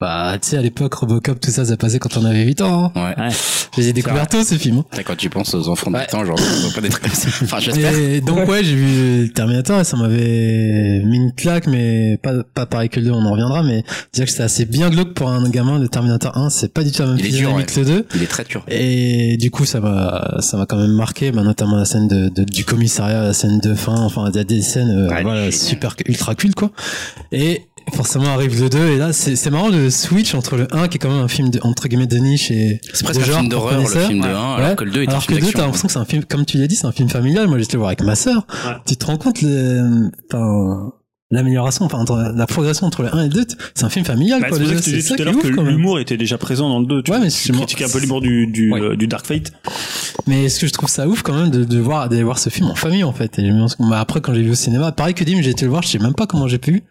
Bah tu sais à l'époque Robocop tout ça ça passait quand on avait 8 ans. Hein. Ouais. Ouais. Je les ai découverts tous ces films. hein. Putain, Quand tu penses aux enfants de 8 ans, genre, ils ont pas des trucs comme ça. Enfin, j'espère. Et donc ouais, j'ai vu Terminator et ça m'avait mis une claque mais pas pas pareil que le 2, on en reviendra mais dire que c'était assez bien glauque pour un gamin le Terminator 1, c'est pas du tout la même physionomie que le 2 Il est très dur. et du coup ça m'a ça m'a quand même marqué bah, notamment la scène de, de- du commissariat, la scène de fin, enfin il y a des scènes euh, Ouais, voilà, super ultra cool quoi. Et forcément arrive le 2 et là c'est c'est marrant le switch entre le 1 qui est quand même un film de, entre guillemets de niche et C'est presque de un genre film d'horreur, le film de Ouais. 1, alors que le 2 est un Alors que film le 2, t'as l'impression que c'est un film, comme tu l'as dit, c'est un film familial. Moi, j'étais le voir avec ma sœur. Ouais. Tu te rends compte, le, enfin, l'amélioration, enfin, entre la progression entre le 1 et le 2, c'est un film familial, Bah, quoi. c'est que deux, disais ça tout à l'heure que l'humour était déjà présent dans le 2. Tu, Ouais, mais tu critiques un peu l'humour du, du, Ouais. euh, du Dark Fate. Mais est-ce que je trouve ça ouf quand même de, de voir, d'aller voir ce film en famille, en fait? Et je me pense que- après, quand j'ai vu au cinéma, pareil que Dim, j'ai été le voir, je sais même pas comment j'ai pu.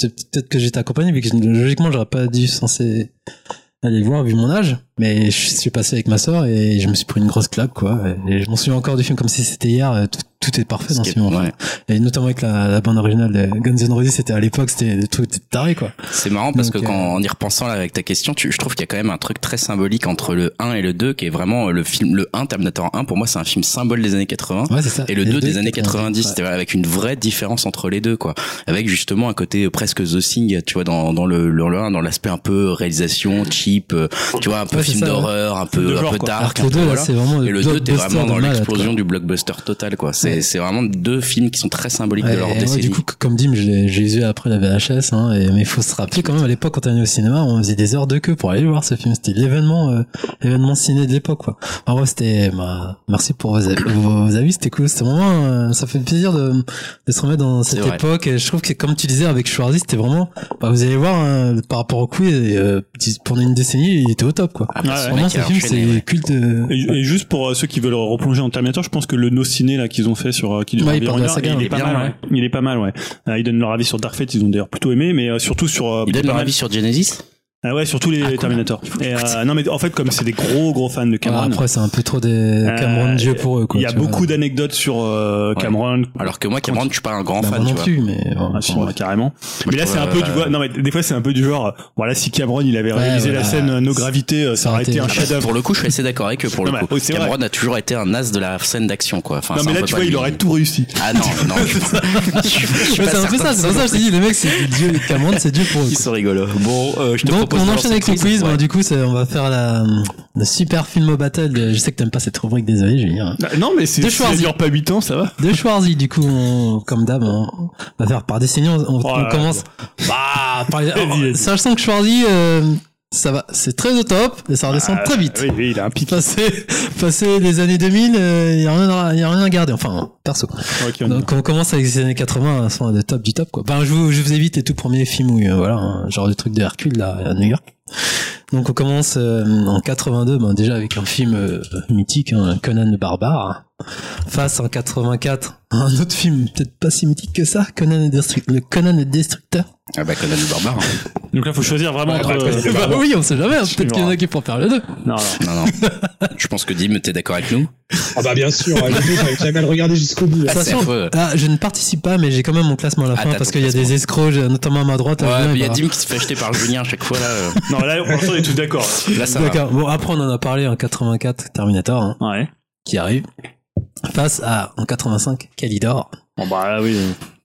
Peut-être que j'étais accompagné, vu que logiquement, j'aurais pas dû censé aller le voir vu mon âge. Mais je suis passé avec ma sœur et je me suis pris une grosse claque, quoi. Et je m'en souviens encore du film comme si c'était hier. Tout, tout est parfait dans ce film. Ouais. Et notamment avec la, la bande originale de Guns N' Roses, c'était à l'époque, c'était des trucs tarés, quoi. C'est marrant parce Donc, que quand, euh, en y repensant là avec ta question, tu, je trouve qu'il y a quand même un truc très symbolique entre le 1 et le 2 qui est vraiment euh, le film, le 1, Terminator 1, pour moi c'est un film symbole des années 80. Ouais, ça. Et le 2 des années 90, ouais. c'était voilà, avec une vraie différence entre les deux, quoi. Avec justement un côté presque The Thing, tu vois, dans, dans le, le 1, dans l'aspect un peu réalisation, cheap, euh, tu vois, un peu Ouais, film ouais. d'horreur, un peu, un peu dark, que un le peu, 2, là, voilà. c'est vraiment le Et le 2, t'es vraiment dans l'explosion du blockbuster total, quoi. C'est, Ouais. c'est vraiment deux films qui sont très symboliques Ouais, de leur et moi, décennie. du coup, comme dit, je eu après la VHS, hein, et, mais il faut se rappeler quand même, à l'époque, quand on allait au cinéma, on faisait des heures de queue pour aller le voir ce film. C'était l'événement, euh, l'événement ciné de l'époque, quoi. En vrai, c'était, bah, merci pour vos, avis- vos avis, c'était cool. C'était vraiment, euh, ça fait plaisir de, de se remettre dans cette C'est époque. Et je trouve que, comme tu disais avec Schwarzy, c'était vraiment, bah, vous allez voir, hein, par rapport au quiz, euh, pendant une décennie, il était au top, quoi. Ah, bah, Ouais, ce ouais. Vraiment, film, c'est ouais. culte. euh, Et, et juste pour euh, ceux qui veulent replonger en Terminator, je pense que le no ciné là qu'ils ont fait sur euh, qui dure Ouais, il environ une la heure, saga, il hein. est pas Bien, mal. ouais. ouais. Il est pas mal, ouais. Euh, ils donnent leur avis sur Dark Fate, ils ont d'ailleurs plutôt aimé, mais euh, surtout sur. euh, Ils donnent leur mal- avis sur Genesis? Ah ouais, surtout les Ah. Terminator. Et, euh, non mais en fait comme c'est des gros gros fans de Cameron. après, c'est un peu trop des Cameron Euh, Dieu pour eux, quoi. il y a beaucoup d'anecdotes sur euh, Ouais. Cameron. Alors que moi, Cameron, je suis pas un grand Bah, fan, moi tu non vois. plus, mais bon, Ah, si, ouais, carrément. mais là, c'est un peu du euh, vois. Non, mais des fois, c'est un peu du genre. euh, Voilà, si Cameron il avait Ouais, réalisé voilà. la scène euh, No Gravité, euh, ça aurait été un Ah, chef-d'œuvre. Pour le coup, je suis assez d'accord avec eux. Pour le coup. Cameron a toujours été un as de la scène d'action, quoi. Enfin, Non, mais là, tu vois, il aurait tout réussi. Ah non, non, je, je, suis- je suis Ouais, pas c'est un peu ça, c'est pour ça que je te dis, les mecs, c'est Dieu, Cameron, c'est Dieu pour eux. Ils sont rigolos. Bon, euh, je te Donc, propose on enchaîne avec le quiz. ouais. Bon, du coup, on va faire la, le super film au battle. de- je sais que t'aimes pas cette rubrique, désolé, Julien. Ah, Non, mais c'est De ça Schwarzy. dure pas 8 ans, ça va. De Schwarzy, du coup, on- comme d'hab, on va faire par décennie. On, on- Oh on commence. Bah, par, vas-y. sachant que Schwarzy, euh, ça va, c'est très au top et ça redescend Ah, très vite. Oui, oui, il a un pic. Passer, passer les années 2000, il y a rien, à- y a rien à garder. Enfin, perso. Ok, on Donc on commence avec les années 80, sont le top du top quoi. Ben je vous, je vous évite les tout premiers films où euh, voilà, un genre de truc de Hercule là à New York. Donc on commence euh, en 82, ben déjà avec un film euh, mythique, hein, Conan le barbare. Face en 84, un autre film peut-être pas si mythique que ça, Conan le, Destru- le Conan le destructeur. Ah bah, Conan le barbare. Donc là, faut choisir vraiment Ouais, entre. ouais, ouais. euh, Bah oui, on sait jamais, hein, peut-être qu'il y en a qui pourront faire le deux. Non, non. Non, non. Je pense que Dim, t'es d'accord avec nous Ah bah bien sûr, j'avais jamais le regarder jusqu'au bout. Ah, ah, je ne participe pas, mais j'ai quand même mon classement à la Ah, fin parce qu'il y a des escrocs, j'ai- notamment à ma droite. Ouais, il y a Dim qui se fait acheter par Julien à chaque fois, là. euh, Non, là, on est tous d'accord. Là, ça va. D'accord. Bon, après, on en a parlé en 84, Terminator, hein, Ouais. qui arrive. face à, en 85, Calidor. Bon bah oui,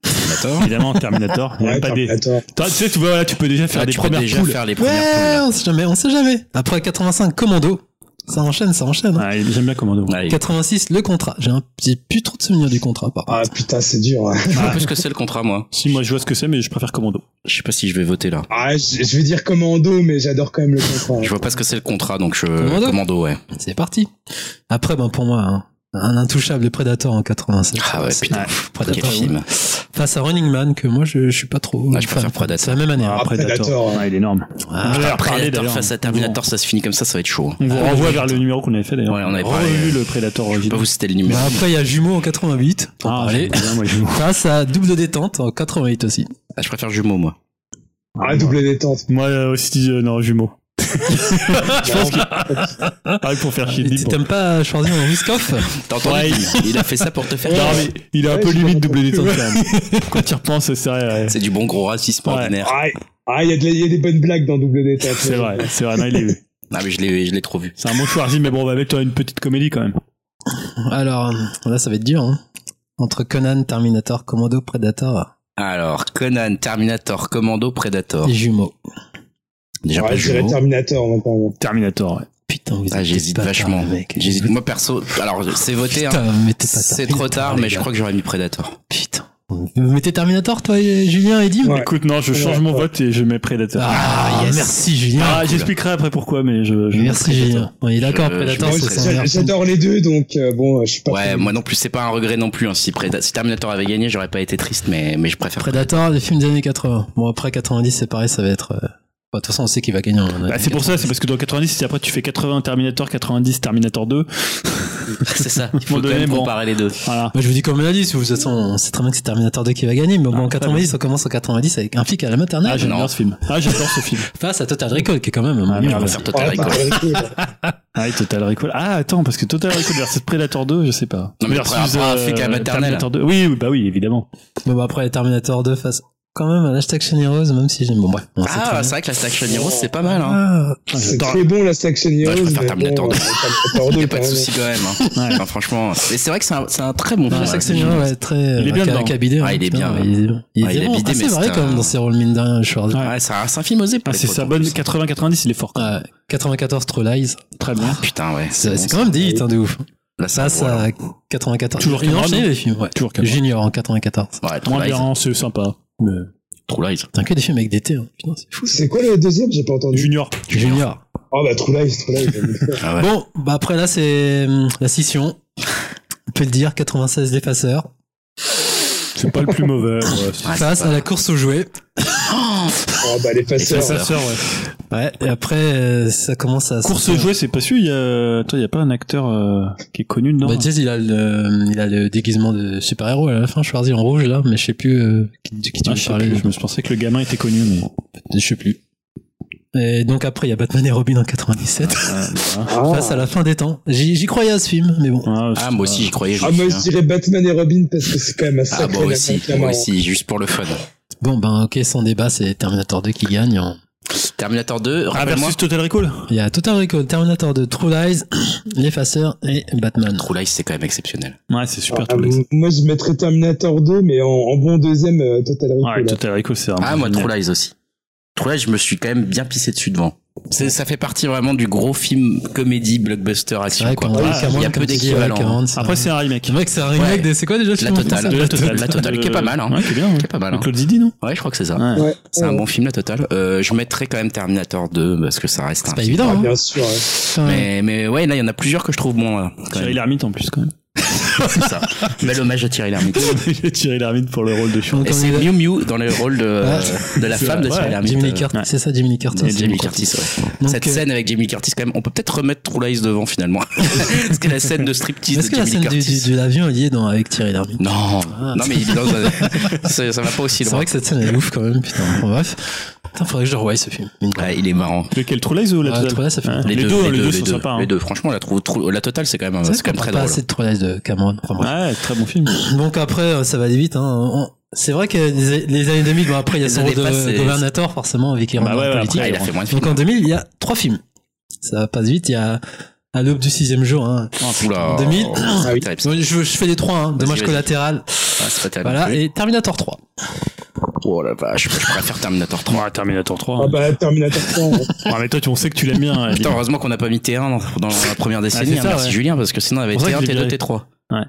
Terminator. évidemment Terminator. Il y a Ouais, pas des. Terminator. Toi, tu sais, tu, vois, voilà, tu peux déjà faire Ah, des tu peux premières déjà poules. faire les premières Ouais, poules. on sait jamais, on sait jamais. Après 85, Commando. Ça enchaîne, ça enchaîne. hein. Ouais, J'aime bien Commando. Allez. 86, le contrat. J'ai un, j'ai plus trop de souvenirs du contrat, par Ah contre. putain, c'est dur. hein. Je sais pas plus que c'est le contrat, moi. Si moi je vois ce que c'est, mais je préfère Commando. Je sais pas si je vais voter là. Ah, je, je vais dire commando, mais j'adore quand même le contrat. Je vois pas ce que c'est le contrat, donc je. Commando Commando, ouais. C'est parti. Après, ben, pour moi, hein, un intouchable Predator en 87. Ah ouais, C'est- putain. Quel Predator, film. ouais. Face à Running Man, que moi, je, je suis pas trop. Ah, je préfère. Predator. C'est la même année. hein. Ah, Predator, ouais. Ouais, il est énorme. Ah, Predator face à Terminator, ça se finit comme ça, ça va être chaud. On vous Ah, renvoie oui, vers le numéro qu'on avait fait d'ailleurs. Ouais, on avait revu le Predator Je sais pas vous c'était le numéro. Bah, après, il y a Jumeau en 88. Pour Ah, parler. j'aime bien, moi, Jumeau. Face à Double Détente en 88 aussi. Ah, je préfère jumeau, moi. Ah, double détente. Moi euh, aussi, euh, non, jumeau. Je pense que. Ah, pour faire chier. T'aimes pas choisir en Wiskoff T'as entendu Ouais. il- Il a fait ça pour te faire Non, mais il est un peu limite double détente quand même. Quand tu y repenses, c'est vrai. ouais. C'est du bon gros racisme Ouais. ordinaire. Ah, ah, il y, a y des bonnes blagues dans double détente. C'est vrai, c'est vrai. Non, il est- Ah, mais je l'ai, je l'ai trop vu. C'est un bon Schwarzy, mais bon, on va mettre une petite comédie quand même. Alors, là, ça va être dur. Hein. Entre Conan, Terminator, Commando, Predator Alors, Conan, Terminator, Commando, Predator. et Jumeau. Déjà Ouais, pas jumeau. Terminator maintenant. Terminator, ouais. Putain, vous Ah, j'hésite vachement. mec. J'hésite. Moi, perso, alors, c'est voté, hein. Putain, C'est trop tard, mais je crois que j'aurais mis Predator. Putain. Vous mettez Terminator, toi, et Julien et Dim Ouais. Écoute, non, je Ouais, change mon ouais. vote et je mets Predator. Ah, yes. merci Julien. Ah, j'expliquerai après pourquoi, mais je. je merci. Julien. On est d'accord, Je- Predator. J'adore les deux, donc euh, bon, je suis pas. Ouais, moi non plus, c'est pas un regret non plus. Hein. Si, Preda- si Terminator avait gagné, j'aurais pas été triste, mais, mais je préfère. Predator, les films des années 80. Bon, après 90, c'est pareil, ça va être... euh, De toute façon, on sait qu'il va gagner. en Bah, c'est pour ça, 90. c'est parce que dans 90, si après tu fais 80 Terminator, 90 Terminator 2, c'est ça. Il faut quand même bon. comparer les deux. voilà. Moi, je vous dis comme on a dit, si vous, de toute façon, on sait très bien que c'est Terminator 2 qui va gagner, mais bon, Ah, en très 90, on commence en 90 avec un flic à la maternelle. Ah, bien ce film. Ah, j'adore ce film. face à Total Recall, qui est quand même un Ah, monument. merde. On va faire Total Ah, Recall. Ah, oui, Total Recall. Ah, attends, parce que Total Recall versus Predator 2, je sais pas. Non, mais versus, après, après, un flic à la maternelle. Terminator 2. Oui, oui, bah oui, évidemment. Bon, bah, après, Terminator 2 face quand même à l'hashtag Shiny Rose, même si j'aime. Bon, bref. très Ah, bien. c'est vrai que la Action Heroes, c'est pas mal, hein. Ah, Ah, C'est très bon la Section Heroes. je préfère Terminator bon, 2. euh, Y Terminator 2 a pas de souci quand même. Hein. Ouais. Enfin, franchement, mais c'est vrai que c'est un, c'est un très bon la film. Section Hero, ouais, très. Il est bien bah, dedans. cabidé, Ah, hein, il est bien, Il est, il Ah, il est vrai c'est quand même un- dans ses rôles, mine de rien, Schwarzy. Ouais. Ouais, c'est un, c'est un film osé Ah, c'est sa bonne plus. 80-90, il est fort. Ouais, 94 True Lies. Très bien. Ah, putain, ouais. C'est quand même des hits, hein, de ouf. Là, ça Ça, vaut, alors. ça, 94. Toujours Cameron, les films, ouais. Toujours Cameron. Junior en 94. Ouais, Moins bien, c'est sympa. Mais- True Lies. T'as que des films avec des T, hein. Putain, c'est fou. C'est quoi le deuxième? J'ai pas entendu. Junior. Junior. Oh bah True Lies, True. Ah ouais. Bon, bah après là, c'est hum, la scission. On peut le dire, 96 l'effaceur. C'est pas le plus mauvais. ouais, c'est- Ouais, face c'est à la course aux jouets. Oh bah les passeurs. Les passeurs. sœur, ouais. Ouais, et après, euh, ça commence à... Course jouée, c'est pas sûr. Il y a, toi, il y a pas un acteur euh, qui est connu dedans. Bah, Jazz, il a le, il a le déguisement de super-héros à la fin, Schwarzy en rouge, là, mais je sais plus, euh, qui, tu Ah, veux je plus, je me pensais que le gamin était connu, mais. Je sais plus. Et donc après, il y a Batman et Robin en 97. Ouais, voilà. Ah. Face à la fin des temps. J'y croyais à ce film, mais bon. Ah, Ah, moi aussi, j'y croyais. je Ah moi je dirais Batman et Robin parce que c'est quand même un Ah, sacré moi aussi, moi aussi, juste pour le fun. Bon, ben, ok, sans débat, c'est Terminator 2 qui gagne. en- Terminator 2, Ah, versus Total Recall. Il y a Total Recall, Terminator 2, True Lies, L'Effaceur et Batman. True Lies, c'est quand même exceptionnel. Ouais, c'est super. Ah, True Lies. moi je mettrais Terminator 2 mais en, en bon deuxième euh, Total Recall. Ouais, Total Recall, c'est vraiment. Ah, moi, génial. True Lies aussi. True Lies, je me suis quand même bien pissé dessus devant. C'est, ça fait partie vraiment du gros film comédie blockbuster action, vrai quoi. qu'on Ah, il y a peu d'équivalent. c'est Après, c'est un remake. C'est vrai que c'est un remake Ouais. de, c'est quoi déjà le La totale. De la totale. La totale, qui est pas mal, hein. Ouais, qui est bien. ouais. Qui est pas mal, hein. Claude Zidi, non Ouais, je crois que c'est ça. Ouais. Ouais. C'est un bon film, la totale. Euh, je mettrais quand même Terminator 2 parce que ça reste un C'est pas film. évident, hein. bien sûr. Mais, mais ouais, là, il y en a plusieurs que je trouve bons, là. Thierry. Lhermitte en plus, quand même. C'est ça. Bel hommage à Thierry Lhermitte. Thierry Lhermitte pour le rôle de. Donc, Et on c'est est- Mew Mew dans le rôle de, de la C'est femme de. Thierry Ouais, Lhermitte. Jimmy euh, Curtis, ouais. c'est ça, Jimmy Curtis. ouais. Donc, Cette euh, scène avec Jamie Curtis, quand même, on peut peut-être remettre True Lies devant finalement. Parce que la scène de striptease Est-ce que la scène de l'avion est liée dans, avec Thierry Lhermitte Non, Ah. non mais il est dans ça, ça va pas aussi C'est loin. vrai que cette scène est ouf quand même, putain. Bon, bref. Putain, faudrait que je le revoie ce film. Ouais, il est marrant. Lequel True Lies ou la Ah, totale ça fait longtemps. Les, deux, les deux, sont les sympas. hein. Les deux, franchement, la, la totale, c'est quand même, C'est c'est quand même très parle pas drôle. assez de True Lies de Cameron. Enfin. Ouais, très bon film. Donc après, euh, ça va aller vite. Hein. C'est vrai que les, les années 2000, bon après il y a Les son de gouvernateur forcément, vu qu'il rentre Bah ouais, politique. Ah, il a fait moins de films. Donc en 2000, il y a trois films. Ça passe vite. Il y a à l'aube du sixième jour. Hein. Oula. 2000. Ah oui. Je, je fais les trois, hein. dommage collatéral. Ah, c'est pas terrible. Voilà, et Terminator 3. Oh la vache, je préfère Terminator 3. Ouais, Terminator 3. Ah bah, Terminator 3. ouais. Ouais, mais toi, tu, on sait que tu l'aimes bien. hein, Putain, heureusement qu'on n'a pas mis T1 dans, dans la première décennie. c'est hein, merci ouais. Julien, parce que sinon, il y avait Pour ça que T1, je l'ai T2, viré. T3. Ouais,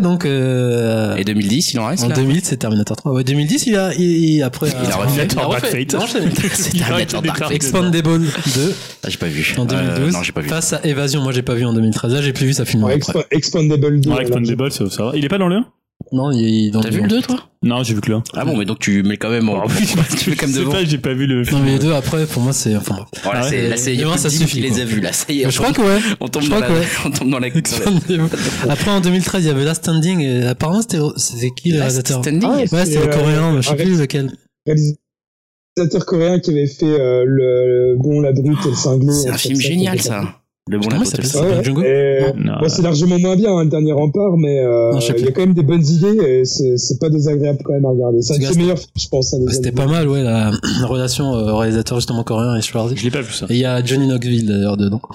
donc, euh, Et 2010, il en reste en là 2000, c'est Terminator 3. Ouais, 2010, il a, il, il- après, Il a refait. a refait. Dark Fate. Non, je. C'est Il a Terminator Dark Fate. Expandable 2 Ah, j'ai pas vu. en Euh, 2012. non, j'ai pas vu. Face à Évasion, moi j'ai pas vu en 2013. Là, j'ai plus vu sa film. Ouais. Expa- Expandable 2. Ouais. Expandable, ça, ça va. Il est pas dans le 1 Non, il est dans T'as vu le 2, toi? Non, j'ai vu que le 1. Ah bon, mais donc tu mets quand même en... Ah oui, tu mets quand même je sais devant. pas, j'ai pas vu le film. Non, mais les deux après, pour moi, c'est. Enfin, bref. Voilà, Ah ouais. c'est, là, c'est, il y a Non, plus ça suffit, qui les a vus, là. Ça y est, je crois que ouais. on tombe je dans crois la, que ouais. on tombe dans la. Après, en 2013, il y avait Last Standing. Et apparemment, c'était c'était qui le Last réalisateur? Standing. Ah, Ouais, c'est, c'était le euh, coréen, mais je sais plus lequel. Réalisateur coréen qui avait fait euh, le bon, la brute et le cinglé. C'est un film génial, ça. Le bon Comment s'appelle ça Ouais, ouais. Django bon, c'est largement moins bien, hein, le dernier rempart, mais euh, il y a quand même des bonnes idées et c'est c'est pas désagréable quand même à regarder. C'est un films, je pense. C'était pas mal, ouais, la, la relation euh, réalisateur justement coréen et Schwarzy. Je l'ai pas vu ça. Et il y a Johnny Knoxville d'ailleurs dedans.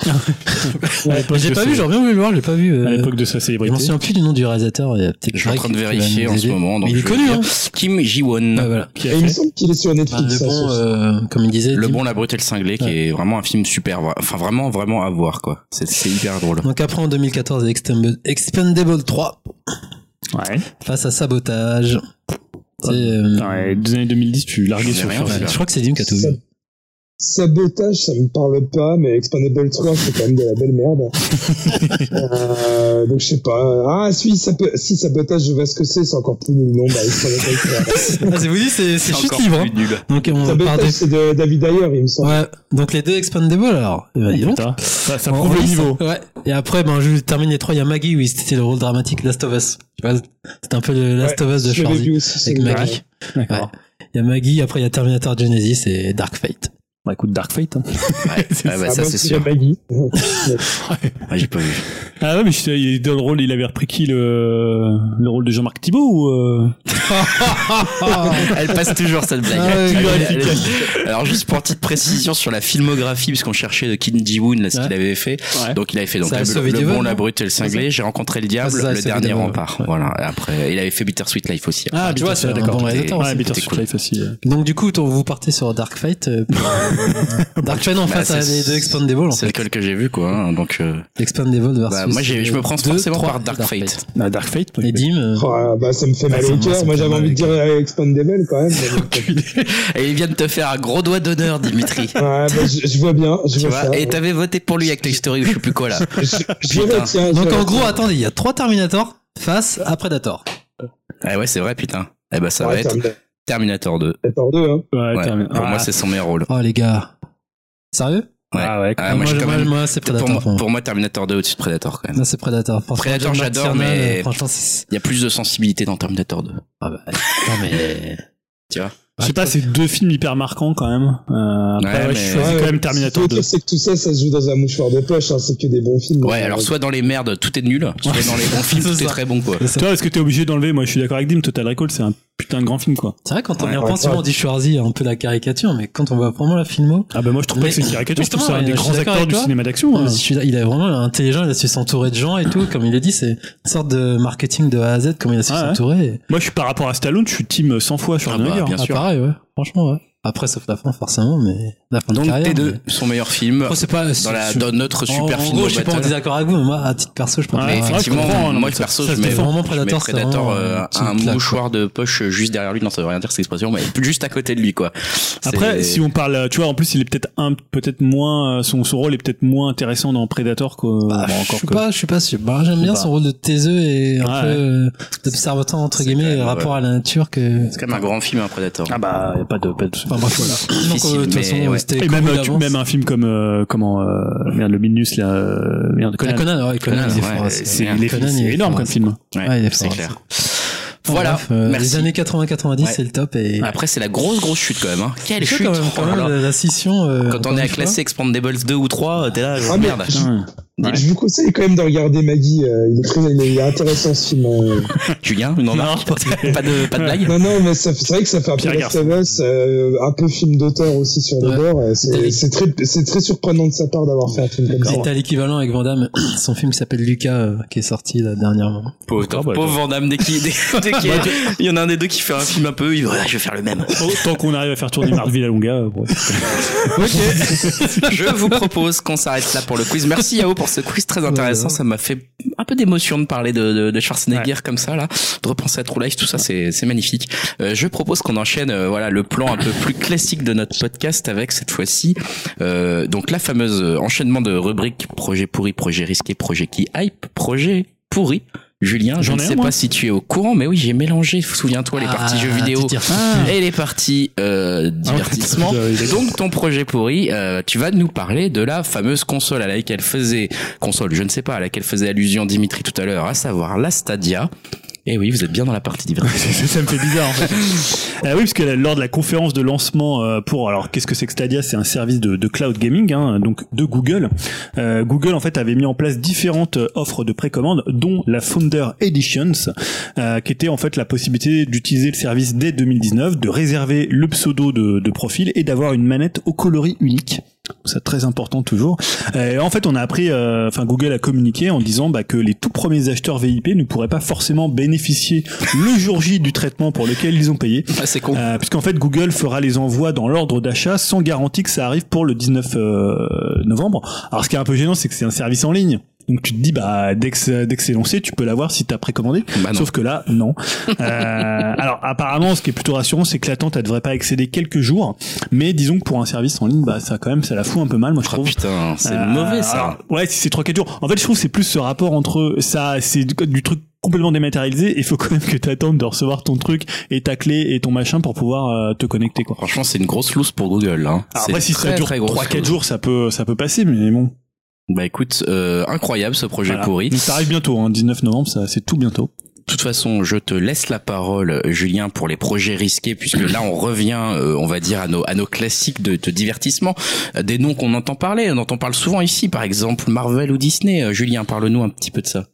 À J'ai de pas vu, j'aurais bien voulu le voir, je l'ai pas vu. À euh, l'époque de sa Je m'en célébrité. souviens plus du nom du réalisateur. Il y a peut-être Je suis en train de vérifier en ce moment. il est connu, hein. Kim Ji-won. Ouais, voilà. Qui a Et il me semble qu'il est sur Enfin, Netflix. le bon, comme il disait. Le bon, la brute et le cinglé, qui est vraiment un film super, enfin vraiment, vraiment à voir, quoi. C'est, hyper drôle. Donc après en 2014, il y a Expendable, Expendable 3 Ouais. face à Sabotage. Euh, Ouais, des années 2010, tu larguais sur rien je crois que c'est Dim qui a tout Ça- vu. Sabotage, ça me parle pas, mais Expandable 3, c'est quand même de la belle merde. euh, donc je sais pas. Ah, si, ça peut, si Sabotage, je vois ce que c'est, c'est encore plus nul. Non, bah, Expandable 3. Ah, c'est vous dit, c'est, c'est chute encore libre. plus hein. nul. Donc on Sabotage, de... c'est de David Ayer, il me semble. Ouais, donc les deux Expendable alors. Eh ben, donc. Ça, ça prouve le niveau. ça. Ouais. Et après, ben, je termine les trois. Il y a Maggie, oui, c'était le rôle dramatique Last of Us. Tu vois, c'était un peu le Last of Us de aussi, Avec. Maggie. D'accord. Il y a Maggie, après il y a Terminator Genesis et Dark Fate. Bah écoute, Dark Fate. hein. Ouais, ouais, bah, Ah, ça, moi, c'est sûr. Maggie. Ah, j'ai pas vu. Ah ouais, mais je sais, il est dans le rôle, il avait repris qui le, le rôle de Jean-Marc Thibault ou euh... Elle passe toujours cette blague. Ah ouais, Elle- ouais, elle- elle- Alors juste pour petite précision sur la filmographie, puisqu'on cherchait de Kim Ji-woon là ce qu'il Ouais. avait fait. Ouais. Donc il avait fait donc le, le bon, la brute et le cinglé. J'ai rencontré le diable, Ah, ça, le dernier rempart. Voilà. Et après, il avait fait Bittersweet Life aussi. Ah, tu vois, c'est un bon réalisateur Ouais, aussi. Bitter C'était Sweet cool. Life aussi. euh. Donc du coup, vous partez sur Dark Fate. Euh, Dark Fate en Bah, face à les deux Expandable. En C'est lequel que j'ai vu quoi. hein, Donc euh, Expandable versus. bah, moi je me prends deux, forcément trois, par Dark Fate. Ah, Dark Fate. Et Dim. euh, Oh, ah, bah, ça me fait mal Ouais, au cœur. Moi, j'avais mal envie de dire euh, Expandable quand même. Et il vient de te faire un gros doigt d'honneur, Dimitri. Ouais, bah, je, je vois bien, je tu vois ça. Et t'avais voté pour lui avec Toy Story ou je sais plus quoi là. Donc en gros, attendez, il y a trois Terminator face à Predator. Ah ouais c'est vrai putain. Eh ben ça va être Terminator Terminator 2. 2, hein. Ouais, Ouais, terminé. pour moi Ah, c'est son meilleur rôle. Oh les gars. Sérieux? Ouais. Ah ouais, Ah, moi, Moi, même- moi, c'est Pour Predator. moi, pour moi. pour moi, Terminator 2 au-dessus de Predator quand même. Non, c'est Predator. Franchement, Predator, j'adore, mais-. Il y a plus de sensibilité dans Terminator 2. Ah bah, non mais. Tu vois? Je sais pas, c'est deux films hyper marquants quand même. Euh, après, Ouais, ouais, mais- je choisis Ouais, quand même Terminator qui est 2. pire, c'est que tout ça, ça se joue dans un mouchoir de poche, hein, c'est que des bons films. Ouais, alors soit dans les merdes, tout est nul, soit dans les bons films, C'est tout est ça. très bon quoi. Toi, est-ce que t'es obligé d'enlever? Moi, je suis d'accord avec Dim. Total Recall, c'est un putain de grand film, quoi. C'est vrai, quand on Ouais, y repense, souvent, on dit Schwarzy, un peu la caricature, mais quand on voit vraiment la filmo, Ah bah moi, je trouve Mais- pas que c'est une caricature. Je trouve Justement, un des grands acteurs du toi. cinéma d'action. hein. il est vraiment intelligent, il a su s'entourer de gens et tout, comme il le dit, c'est une sorte de marketing de A à Z, comme il a su ouais. s'entourer. Moi, je suis par rapport à Stallone, je suis team 100 fois Ah Schwarzenegger. bah, bien Ah, sûr. pareil, ouais. Franchement, ouais. Après, sauf la fin, forcément, mais la fin de Donc carrière. T2, mais- son meilleur film Après, c'est pas, dans, la, je- dans notre super en film gros, je suis pas en désaccord avec vous, mais moi, à titre perso, je préfère. Ouais, Mais ouais, effectivement, je comprends, non, moi mais perso, je mets. Vraiment, je mets Predator, Predator euh, un mouchoir de poche juste derrière lui. Non, ça veut rien dire cette expression, mais juste à côté de lui, quoi. Après, si on parle, tu vois, en plus, il est peut-être un, peut-être moins, euh, son, son rôle est peut-être moins intéressant dans Predator que, Bah, bon, je suis que. pas, je suis pas sûr. Bah, j'aime bien pas. son rôle de taiseux et un peu euh, d'observateur entre guillemets, rapport à la nature que. C'est quand même un grand film, un Predator. Ah bah, y a pas de, pas de... Enfin bref, voilà. Donc, Difficile, euh, de toute mais façon, ouais. c'était Et même, euh, tu- même un film comme, euh, comment, euh, merde, le Minus, là, euh, merde, Conan. Conan, ouais, Conan, Conan, il est ouais, fort. c'est- Conan, il est énorme fort, comme film. Ouais, Ouais, il est c'est fort, clair. Bon, Voilà, bref, euh, merci. Les années 80-90, Ouais. c'est le top et. Après, c'est la grosse, grosse chute quand même. Hein. Quelle C'est chute quand même, Oh quand là même là. la, la scission. euh, Quand on est à une fois. classer Expandables 2 ou 3, t'es là, genre, Ah, merde. Ouais. Je vous conseille quand même de regarder Maggie. euh, il, est très, il est intéressant ce film. euh. Julien, une remarque Pas de pas de blague. Non, non, mais c'est vrai que ça fait un peu Last of Us, euh, un peu film d'auteur aussi sur bords. euh, C'est c'est très, c'est très surprenant de sa part d'avoir fait un film comme ça. C'était à l'équivalent avec Van Damme, son film qui s'appelle Lucas, euh, qui est sorti là, dernièrement. Pauvre, Ah, bah, pauvre Van Damme, dès qu'il, a- il y en a un des deux qui fait un film un peu, il dit, Ouais, je vais faire le même. Tant qu'on arrive à faire tourner Marc Villalonga, euh, bon. Je vous propose qu'on s'arrête là pour le quiz. Merci Yao pour ce quiz très intéressant. Ça m'a fait un peu d'émotion de parler de, de, de Schwarzenegger comme ça là, de repenser à True Life, tout ça, c'est c'est magnifique. Euh, je propose qu'on enchaîne, euh, voilà, le plan un peu plus classique de notre podcast avec cette fois-ci, euh, donc la fameuse enchaînement de rubriques projet pourri, projet risqué, projet qui hype, projet pourri. Julien, je ne sais pas si tu es au courant, mais oui, j'ai mélangé, souviens-toi, les parties jeux vidéo et les parties euh, divertissement. Ah, Donc ton projet pourri, euh, tu vas nous parler de la fameuse console à laquelle faisait console, je ne sais pas, à laquelle faisait allusion Dimitri tout à l'heure, à savoir la Stadia. Et oui, vous êtes bien dans la partie divertissement. ça, me fait bizarre en fait. Euh, oui, parce que lors de la conférence de lancement euh, pour alors qu'est-ce que c'est que Stadia? C'est un service de, de cloud gaming, hein, donc de Google. Euh, Google en fait avait mis en place différentes euh, offres de précommande, dont la Founder Editions, euh, qui était en fait la possibilité d'utiliser le service dès 2019, de réserver le pseudo de, de profil et d'avoir une manette au coloris unique. C'est très important toujours. Euh, en fait, on a appris, euh, enfin Google a communiqué en disant bah, que les tout premiers acheteurs VIP ne pourraient pas forcément bénéficier le jour J du traitement pour lequel ils ont payé, Ah, c'est con. euh, puisqu'en fait Google fera les envois dans l'ordre d'achat sans garantie que ça arrive pour le 19 euh, novembre. Alors ce qui est un peu gênant, c'est que c'est un service en ligne. Donc tu te dis bah dès que dès que c'est lancé, tu peux l'avoir si t'as précommandé. Bah. Sauf que là, non. Euh, alors apparemment, ce qui est plutôt rassurant, c'est que l'attente elle devrait pas excéder quelques jours. Mais disons que pour un service en ligne, bah ça quand même, ça la fout un peu mal, moi je Oh trouve. putain, c'est Euh, mauvais ça. alors, ouais, si c'est 3-4 jours. En fait, je trouve que c'est plus ce rapport entre ça, c'est du, du truc complètement dématérialisé. Il faut quand même que tu attendes de recevoir ton truc et ta clé et ton machin pour pouvoir euh, te connecter quoi. Franchement, c'est une grosse loose pour Google. Hein. Alors après, si très, ça dure très grosse 3-4 loose. jours, ça peut, ça peut passer, mais bon. Bah écoute, euh, incroyable ce projet Voilà. pourri. Ça arrive bientôt, hein, 19 novembre, ça, c'est tout bientôt. De toute façon, je te laisse la parole, Julien, pour les projets risqués, puisque là, on revient, euh, on va dire, à nos, à nos classiques de, de divertissement, Euh, des noms qu'on entend parler, dont on parle souvent ici, par exemple Marvel ou Disney. Euh, Julien, parle-nous un petit peu de ça.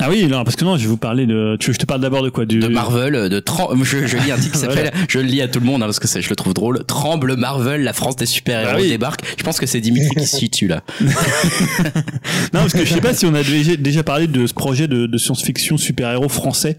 Ah oui, non, parce que non, je vais vous parler de. Tu veux que je te parle d'abord de quoi du... De Marvel, euh, de Trem- je, je lis un titre qui s'appelle, je le lis à tout le monde, hein, parce que ça, je le trouve drôle. Tremble Marvel, la France des super-héros oui. débarque. Je pense que c'est Dimitri qui se situe là. Non, parce que je sais pas si on a déjà, parlé de ce projet de, de science-fiction super-héros français.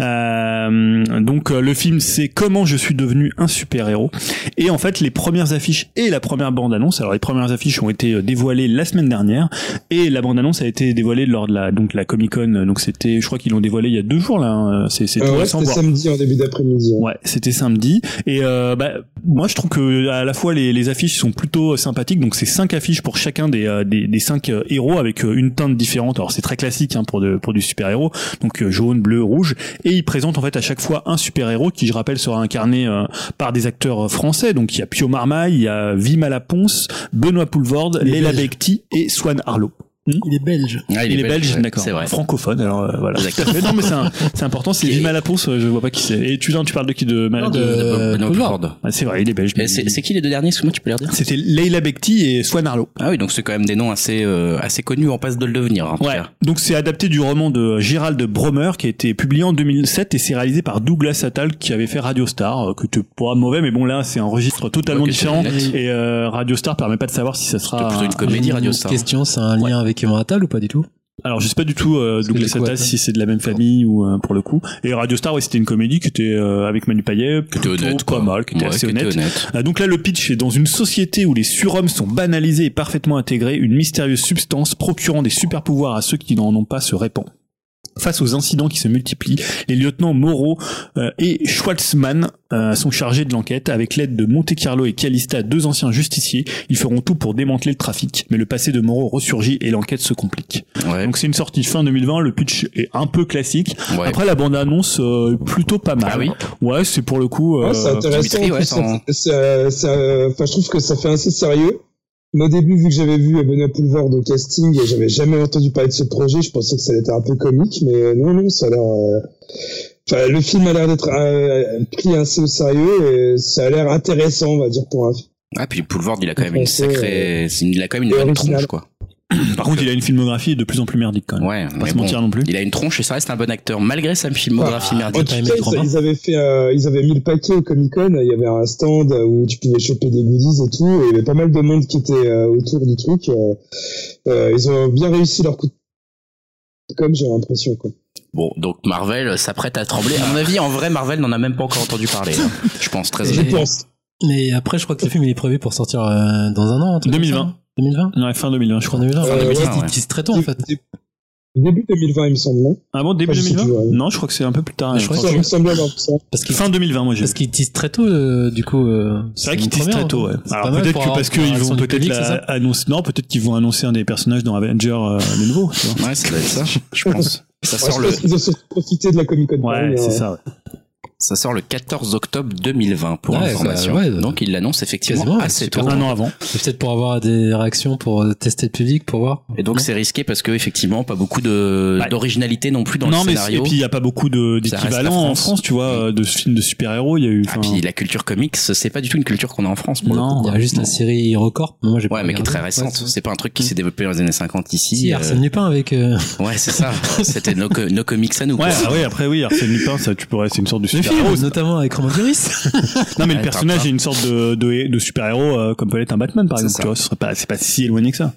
Euh, donc euh, le film c'est Comment je suis devenu un super-héros. Et en fait les premières affiches et la première bande-annonce. Alors les premières affiches ont été euh, dévoilées la semaine dernière et la bande-annonce a été dévoilée lors de la donc la Comic-Con. Donc c'était, je crois qu'ils l'ont dévoilé il y a deux jours là. hein. C'est c'est tout Euh, ouais, récent. c'était samedi en début d'après-midi. ouais. Ouais, c'était samedi. Et euh, bah, moi, je trouve que à la fois les, les affiches sont plutôt sympathiques. Donc, c'est cinq affiches pour chacun des, euh, des, des cinq euh, héros avec euh, une teinte différente. Alors, c'est très classique hein, pour, de, pour du super-héros. Donc, euh, jaune, bleu, rouge. Et ils présentent en fait à chaque fois un super-héros qui, je rappelle, sera incarné euh, par des acteurs euh, français. Donc, il y a Pio Marmaille, il y a Vima Laponce, Benoît Poulvorde, belge. Bekti et Swan Harlow. Il est belge. Ah, Il, est belge, ouais, d'accord. C'est vrai. Francophone, alors euh, voilà. Exactement. Mais non, mais c'est un- c'est important. C'est Vima Laponce, euh, je vois pas qui c'est. Et tu, non, tu parles de qui de, Non, de, de- Euh. Poulvord. ah, c'est vrai, il est belge. Et C'est c'est qui les deux derniers? Excuse-moi, tu peux les redire C'était Leila Bekti et Swan Harlow. Ah oui, donc c'est quand même des noms assez euh, assez connus en passe de le devenir. En tout Ouais. cas. Donc c'est adapté du roman de Gérald Bromer qui a été publié en 2007 et c'est réalisé par Douglas Attal qui avait fait Radio Star, euh, que tu pas mauvais, mais bon là c'est un registre totalement Ouais, différent et euh, Radio Star permet pas de savoir si ça C'est sera. plutôt une comédie Radio Star. Question, c'est un lien avec Yvan Attal ou pas du tout? Alors je sais pas du tout euh, Douglas si c'est de la même famille ou euh, pour le coup. Et Radio Star, ouais, c'était une comédie qui était euh, avec Manu Payet, Qui était plutôt honnête, pas quoi. mal, qui était Ouais, assez qui était honnête. honnête. Euh, Donc là, le pitch est dans une société où les surhommes sont banalisés et parfaitement intégrés, une mystérieuse substance procurant des super pouvoirs à ceux qui n'en ont pas se répand. Face aux incidents qui se multiplient, les lieutenants Moreau euh, et Schwartzmann euh, sont chargés de l'enquête. Avec l'aide de Monte Carlo et Calista, deux anciens justiciers, ils feront tout pour démanteler le trafic. Mais le passé de Moreau ressurgit et l'enquête se complique. Ouais. Donc c'est une sortie fin 2020, le pitch est un peu classique. ouais. Après la bande-annonce, euh, plutôt pas mal. Ah oui Ouais, c'est pour le coup... euh, Ouais, c'est intéressant. Dimitri, en ouais, plus, ça- t'en- ça- ça- enfin, je trouve que ça fait assez sérieux. Mais au début, vu que j'avais vu Benoît Poulvord au casting et j'avais jamais entendu parler de ce projet, je pensais que ça allait être un peu comique, mais non, non, ça a l'air. euh, Enfin, le film a l'air d'être euh, pris assez au sérieux et ça a l'air intéressant, on va dire, pour un film. Ah puis Poulvord, il a quand même une sacrée, une- il a quand même une bonne tronche quoi. Par contre, il a une filmographie de plus en plus merdique quand même. Ouais, Pas se mentir non plus. Il a une tronche et ça reste un bon acteur malgré sa filmographie Ah, merdique. ils, avaient fait, euh, ils avaient mis le paquet au Comic Con. Il y avait un stand où tu pouvais choper des goodies et tout. Et il y avait pas mal de monde qui était euh, autour du truc. Euh, euh, ils ont bien réussi leur coup de com, j'ai l'impression. Quoi. Bon, donc Marvel s'apprête à trembler. À mon avis, en vrai, Marvel n'en a même pas encore entendu parler. hein. Je pense très Je pense. Mais après, je crois que le film il est prévu pour sortir euh, dans un an. un truc comme 2020. Ça. 2020 Ouais, fin 2020, je crois crois. 2020. Euh, Enfin, ouais. 2020, Ouais. il tease très tôt en fait. Dé- Début 2020, il me semble, non Ah bon, début Ah, je sais 2020 plus, ouais. Non, je crois que c'est un peu plus tard. Je crois. Ça me semble. Parce Fin 2020, moi j'ai. parce qu'il tease très tôt, euh, du coup. euh, C'est vrai qu'ils teasent très tôt, ouais. Alors peut-être que parce qu'ils vont peut-être annoncer, non, peut-être qu'ils vont annoncer un des personnages dans Avenger, euh, le nouveau, tu vois. Ouais, ça doit être ça, je pense. Ça Ouais, sort le, qu'ils ont profité de la Comic Con. Ouais, c'est euh, ça, ouais. Ça sort le 14 octobre 2020 pour Ouais, information. bah, ouais, Donc il l'annonce effectivement quasiment, assez super tôt. Un an avant. C'est peut-être pour avoir des réactions, pour euh, tester le public, pour voir. Et donc c'est risqué parce que effectivement pas beaucoup de d'originalité non plus dans non, le mais scénario. et puis il y a pas beaucoup Ça d'équivalents en France. Tu vois, de films de super-héros. Il y a eu. Ah, enfin, puis la culture comics, c'est pas du tout une culture qu'on a en France pour le Non. Il y a juste la série Record. Moi, j'ai pas Ouais, mais qui est très récente. Ouais, c'est pas un truc qui s'est développé dans les années 50 ici. Si, euh, Arsène Lupin avec. euh, Ouais, c'est ça. C'était nos, co- nos comics à nous. Ouais, ah ouais, après oui, Arsène Lupin, ça, tu pourrais, c'est une sorte de Le film, notamment avec Romain Duris. Non, mais le personnage est une sorte de, de, de super-héros, euh, comme peut l'être un Batman, par exemple, tu vois, ce serait pas, c'est pas si éloigné que ça.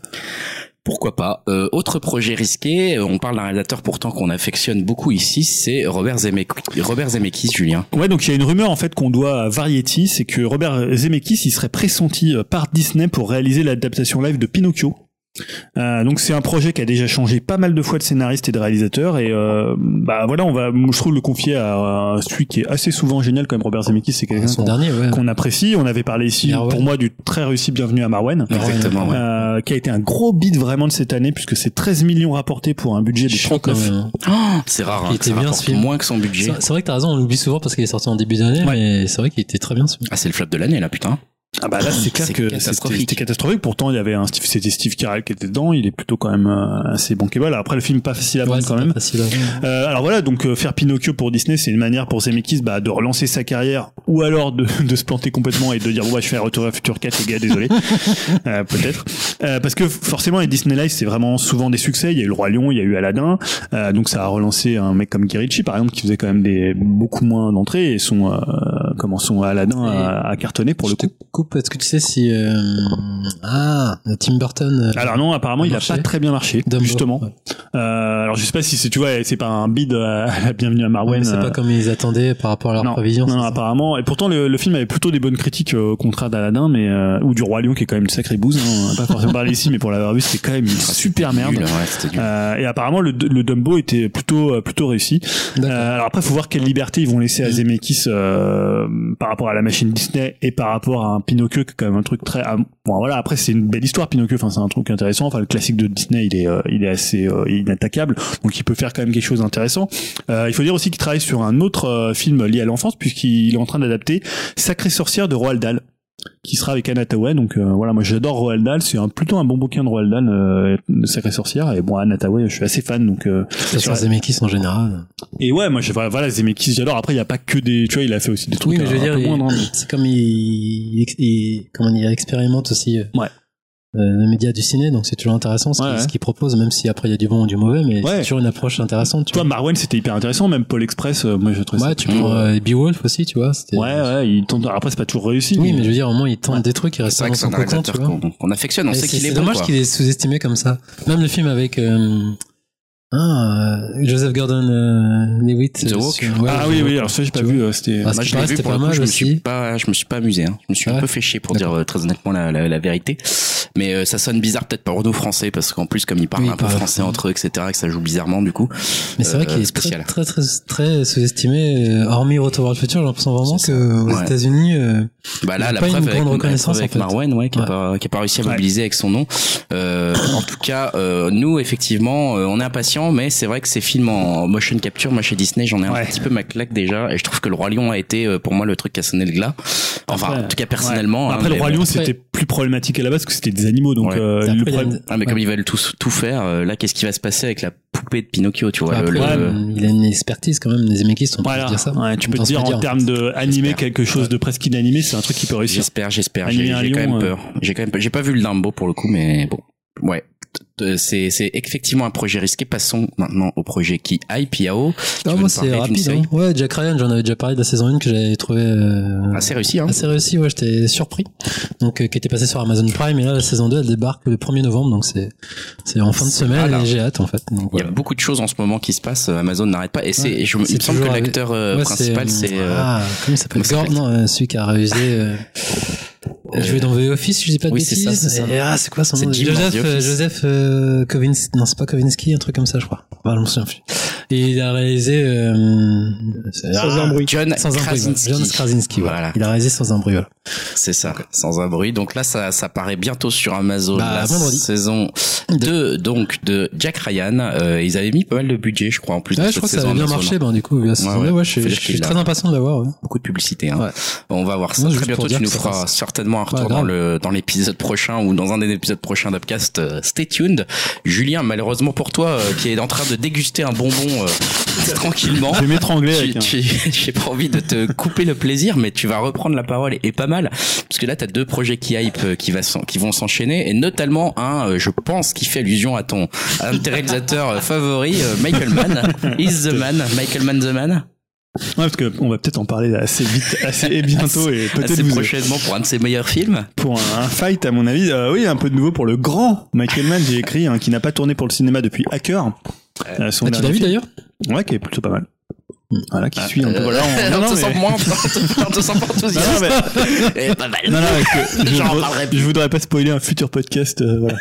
Pourquoi pas Euh, Autre projet risqué, euh, on parle d'un réalisateur pourtant qu'on affectionne beaucoup ici, c'est Robert Zemeckis. Robert Zemeckis, Julien. Ouais, donc il y a une rumeur en fait qu'on doit à Variety, c'est que Robert Zemeckis il serait pressenti euh, par Disney pour réaliser l'adaptation live de Pinocchio. Euh, donc c'est un projet qui a déjà changé pas mal de fois de scénariste et de réalisateur et euh, bah voilà on va je trouve le confier à, à celui qui est assez souvent génial quand même Robert Zemeckis c'est quelqu'un qu'on dernier, ouais. qu'on apprécie on avait parlé ici Marwen. pour moi du très réussi Bienvenue à Marwen Exactement. ouais. euh, qui a été un gros beat vraiment de cette année puisque c'est 13 millions rapportés pour un budget de Chaud quand 39 même. hein. Oh, c'est rare. Hein, était bien, ce film. moins que son budget. C'est c'est vrai que t'as raison, on l'oublie souvent parce qu'il est sorti en début d'année, Ouais. mais c'est vrai qu'il était très bien ce film. Ah, c'est le flop de l'année là, putain. Ah bah là c'est clair que c'était catastrophique. Pourtant il y avait un Steve, c'était Steve Carell qui était dedans. Il est plutôt quand même euh, assez bankable. Après le film pas facile à Ouais, vendre c'est quand même. facile à. Euh, alors voilà donc euh, faire Pinocchio pour Disney c'est une manière pour Zemeckis bah, de relancer sa carrière ou alors de, de se planter complètement et de dire bon bah je fais un retour à Future 4 les gars désolé euh, peut-être Euh, parce que forcément les Disney Live c'est vraiment souvent des succès. Il y a eu le Roi Lion, il y a eu Aladdin. Euh, donc ça a relancé un mec comme Guy Ritchie par exemple qui faisait quand même des beaucoup moins d'entrées et son euh, comment son Aladdin a, a cartonné pour le coup. Coupe, est-ce que tu sais si euh, ah Tim Burton euh, Alors non, apparemment, il a pas très bien marché, Dumbo, justement. ouais. Euh, alors je sais pas si c'est, tu vois, c'est pas un bid à la bienvenue à Marwen. mais c'est euh, pas comme ils attendaient par rapport à leur non, prévision. non, non, apparemment. Et pourtant, le, le film avait plutôt des bonnes critiques euh, au contraire d'Aladin, mais euh, ou du Roi Lion, qui est quand même une sacrée bouse. Hein, on pas forcément parler ici, mais pour l'avoir vu, c'était quand même une super merde. Nul, ouais. Euh, et apparemment, le, le Dumbo était plutôt euh, plutôt réussi. D'accord. Euh, alors après, faut voir quelle liberté ils vont laisser à Mm. Zemeckis euh, par rapport à la machine Disney et par rapport à un Pinocchio qui est quand même un truc très. bon voilà, après c'est une belle histoire Pinocchio. Enfin, c'est un truc intéressant. Enfin, le classique de Disney, il est euh, il est assez euh, inattaquable, donc il peut faire quand même quelque chose d'intéressant. Euh, il faut dire aussi qu'il travaille sur un autre euh, film lié à l'enfance puisqu'il est en train d'adapter Sacrée sorcière de Roald Dahl qui sera avec Anna Tawai. Donc euh, voilà, moi j'adore Roald Dahl, c'est un, plutôt un bon bouquin de Roald Dahl, euh, de Sacrée sorcière. Et bon, Anna Tawai, je suis assez fan, donc euh, Ça sur Zemeckis en général. et ouais, moi, je, voilà, voilà, Zemeckis, j'adore. Après, il y a pas que des, tu vois, il a fait aussi des trucs Oui, mais je veux un, dire, c'est comme il, il, il- comment il expérimente aussi. euh, Ouais. Euh, le média du ciné, donc c'est toujours intéressant ce Ouais, qu'il ouais. ce qu'il propose, même si après il y a du bon ou du mauvais, mais Ouais. c'est toujours une approche intéressante. Tu Tu vois, vois. Marwen, c'était hyper intéressant. Même Paul Express, euh, moi, je trouvais ça Ouais, tu prends euh, euh, Beowulf aussi, tu vois. Ouais, ouais, il tente, après, c'est pas toujours réussi. Oui, mais je veux dire, au moins il tente Ouais. des trucs, il reste C'est dans c'est son un cocon, tu réalisateur vois. qu'on qu'on affectionne, on Et sait c'est qu'il est c'est bon. dommage quoi. qu'il est sous-estimé comme ça. Même le film avec euh, ah, euh, Joseph Gordon-Levitt. The euh, Walk. sur- ouais, ah The oui, Walk, oui, alors ça, j'ai pas vu, euh, c'était, Ah, c'était pour pas le coup, mal je me suis pas, je me suis pas amusé. Hein. Je me suis un Ouais. peu fait chier pour dire euh, très honnêtement la, la, la vérité. Mais euh, ça sonne bizarre peut-être pour nous français parce qu'en plus comme ils parlent Oui, un peu français entre eux, etc., et que ça joue bizarrement du coup. Mais c'est vrai euh, qu'il est spécial. très, très, très, très sous-estimé. euh, Hormis Retour vers le futur, j'ai l'impression vraiment C'est que aux Ouais. États-Unis, euh, Bah là, la pas une preuve avec, grande reconnaissance, avec en fait. Marwen, ouais, qui a Ouais. pas, qui a pas réussi à mobiliser avec son nom. Euh, en tout cas, euh, nous, effectivement, euh, on est impatients, mais c'est vrai que ces films en motion capture, moi chez Disney, j'en ai un Ouais. petit peu ma claque déjà, et je trouve que le Roi Lion a été euh, pour moi le truc qui a sonné le glas. Enfin, Après, en tout cas personnellement. Ouais. hein, Après, le Roi. Lion, c'était plus problématique à la base parce que c'était des animaux, donc Ouais. euh, le il y a problème. une- Ah, mais comme ouais. ils veulent tous tout faire, euh, là, qu'est-ce qui va se passer avec la poupée de Pinocchio, tu vois après, le, il, le- a une- il a une expertise quand même, les Zemeckis, on peut Voilà, dire ça. ouais, tu On peux te dire en termes de animer quelque chose de presque inanimé, c'est un truc qui peut réussir. J'espère, j'espère. J'ai quand lion, même euh. peur. J'ai quand même, peur. j'ai pas vu le Dumbo pour le coup, mais bon, ouais. Euh, c'est c'est effectivement un projet risqué. Passons maintenant au projet qui hype Ah, veux moi c'est rapide. Hein. Ouais, Jack Ryan, j'en avais déjà parlé de la saison 1 que j'avais trouvé euh, Assez réussi, hein. assez réussi. Ouais, j'étais surpris. Donc euh, qui était passé sur Amazon Prime et là la saison 2 elle débarque le 1er novembre donc c'est c'est en fin de semaine et j'ai hâte en fait. Donc, Il y a beaucoup de choses en ce moment qui se passent. euh, Amazon n'arrête pas. Et c'est, Ouais, je, il me semble que avec- l'acteur euh, Ouais, principal, c'est. euh, ah, comment il s'appelle Gordon, non, euh, celui qui a réalisé euh, Euh, joué dans The Office, je dis pas de oui, c'est bêtises. ça, c'est ça. Et, ah, c'est quoi son nom Joseph, euh. Joseph euh, Kovinsky. Non, c'est pas Kovinsky, un truc comme ça, je crois. Enfin, je me souviens plus. Et il a réalisé euh, Sans ah, un bruit. John Sans un bruit. voilà. Krasinski. John Krasinski. Voilà. Voilà. Il a réalisé sans un bruit. Voilà. C'est ça, sans un bruit. Donc là, ça, ça paraît bientôt sur Amazon. Bah, la vendredi. saison 2, donc, de Jack Ryan. Euh, ils avaient mis pas mal de budget, je crois, en plus de Ouais, je cette crois que ça avait bien Amazon. marché. Ben, du coup, ouais. deux, ouais, je dire je suis très impatient de la voir. Ouais. Beaucoup de publicité. Hein. Ouais. On va voir ça Non, très bientôt. Tu nous feras certainement un retour Ouais, dans le dans l'épisode prochain ou dans un des épisodes prochains d'Upcast. Euh, stay tuned. Julien, malheureusement pour toi, euh, qui est en train de déguster un bonbon tranquillement. Je vais m'étrangler Tu- tu- J'ai pas envie de te couper le plaisir, mais tu vas reprendre la parole et pas mal, parce que là t'as deux projets qui hype, euh, qui, va s'en- qui vont s'enchaîner, et notamment un, euh, je pense, qui fait allusion à ton à un de tes réalisateurs euh, favoris, euh, Michael Mann, Is the Man, Michael Mann the Man, Ouais, parce que on va peut-être en parler assez vite, assez et bientôt, et peut-être vous- prochainement pour un de ses meilleurs films. pour un, un fight à mon avis. Euh, oui, un peu de nouveau pour le grand Michael Mann. J'ai écrit hein, qui n'a pas tourné pour le cinéma depuis Hacker. Euh, son Ah, tu l'as vu d'ailleurs Ouais, qui est plutôt pas mal. Voilà, qui suit un peu. Euh, Voilà, on, non, on non, te mais- sent moins, on te sent pas Non, enthousiaste. non, mais- Eh, pas mal. non, non, que je, J'en voudrais- je voudrais pas spoiler un futur podcast, euh, voilà.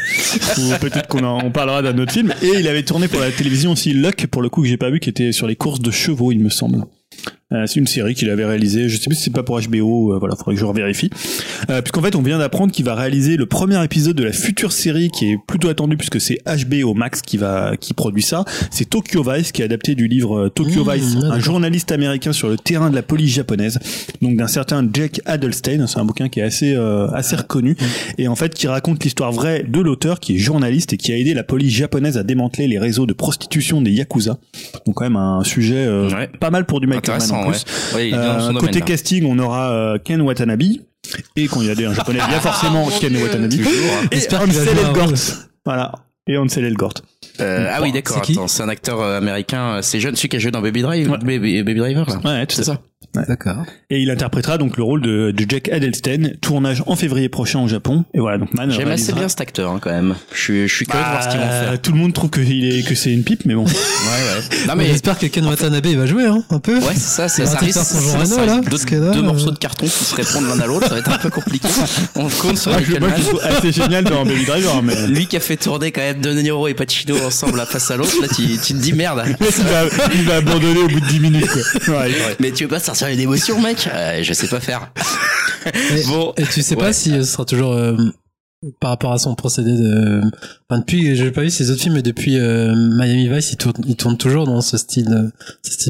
Ou peut-être qu'on en- on parlera d'un autre film. Et il avait tourné pour la télévision aussi Luck, pour le coup que j'ai pas vu, qui était sur les courses de chevaux, il me semble. Euh, c'est une série qu'il avait réalisée. Je sais plus si c'est pas pour HBO. euh, voilà, faudrait que je revérifie. Euh, puisqu'en fait, on vient d'apprendre qu'il va réaliser le premier épisode de la future série qui est plutôt attendu puisque c'est HBO Max qui va qui produit ça. C'est Tokyo Vice qui est adapté du livre Tokyo Mmh, Vice, un journaliste américain sur le terrain de la police japonaise. Donc d'un certain Jack Adelstein. C'est un bouquin qui est assez euh, assez reconnu et en fait qui raconte l'histoire vraie de l'auteur qui est journaliste et qui a aidé la police japonaise à démanteler les réseaux de prostitution des yakuza. Donc quand même un sujet euh, Ouais. pas mal pour du Michael Mann Intéressant, en ouais. plus. Ouais, il est bien dans Euh, domaine. côté là. casting, on aura euh, Ken Watanabe. Et quand il y a des un japonais, il y a forcément Ken Dieu, Watanabe. toujours. Et qu'il va Ansel Elgort. Voilà. Et Ansel Elgort. Euh, ah oui, d'accord. c'est un acteur euh, américain. C'est jeune, celui qui a joué dans Baby Drive, Ouais. Baby, Baby Driver, là. Ouais, tout C'est ça. D'accord. Et il interprétera donc le rôle de, de Jack Adelstein, tournage en février prochain au Japon. Et voilà, donc Man J'aime assez réalisera- bien cet acteur, hein, quand même. Je suis, je suis curieux de voir ce qu'ils vont Bah, faire. Tout le monde trouve que, il est, que c'est une pipe, mais bon. Ouais, ouais. Non, Mais j'espère que Ken Watanabe va jouer hein, un peu. Ouais, c'est ça, ça peut-être risque, son ça- ça là, deux, que là, deux euh, morceaux de carton qui se répondent l'un à l'autre, ça va être un peu compliqué. On compte sur moi, Michael moi, je trouve assez génial dans Baby Driver, mais. Lui qui a fait tourner quand même De Niro et Pacino ensemble à face à l'autre, là tu, tu te dis merde. Il va, il va abandonner au bout de 10 minutes, quoi. Ouais, ouais. Mais tu veux pas sortir une émotion, mec Euh, Je sais pas faire. Bon, et tu sais ouais. pas si ce sera toujours euh, par rapport à son procédé de. Enfin, depuis, j'ai pas vu ses autres films, mais depuis euh, Miami Vice, il tourne, il tourne toujours dans ce style,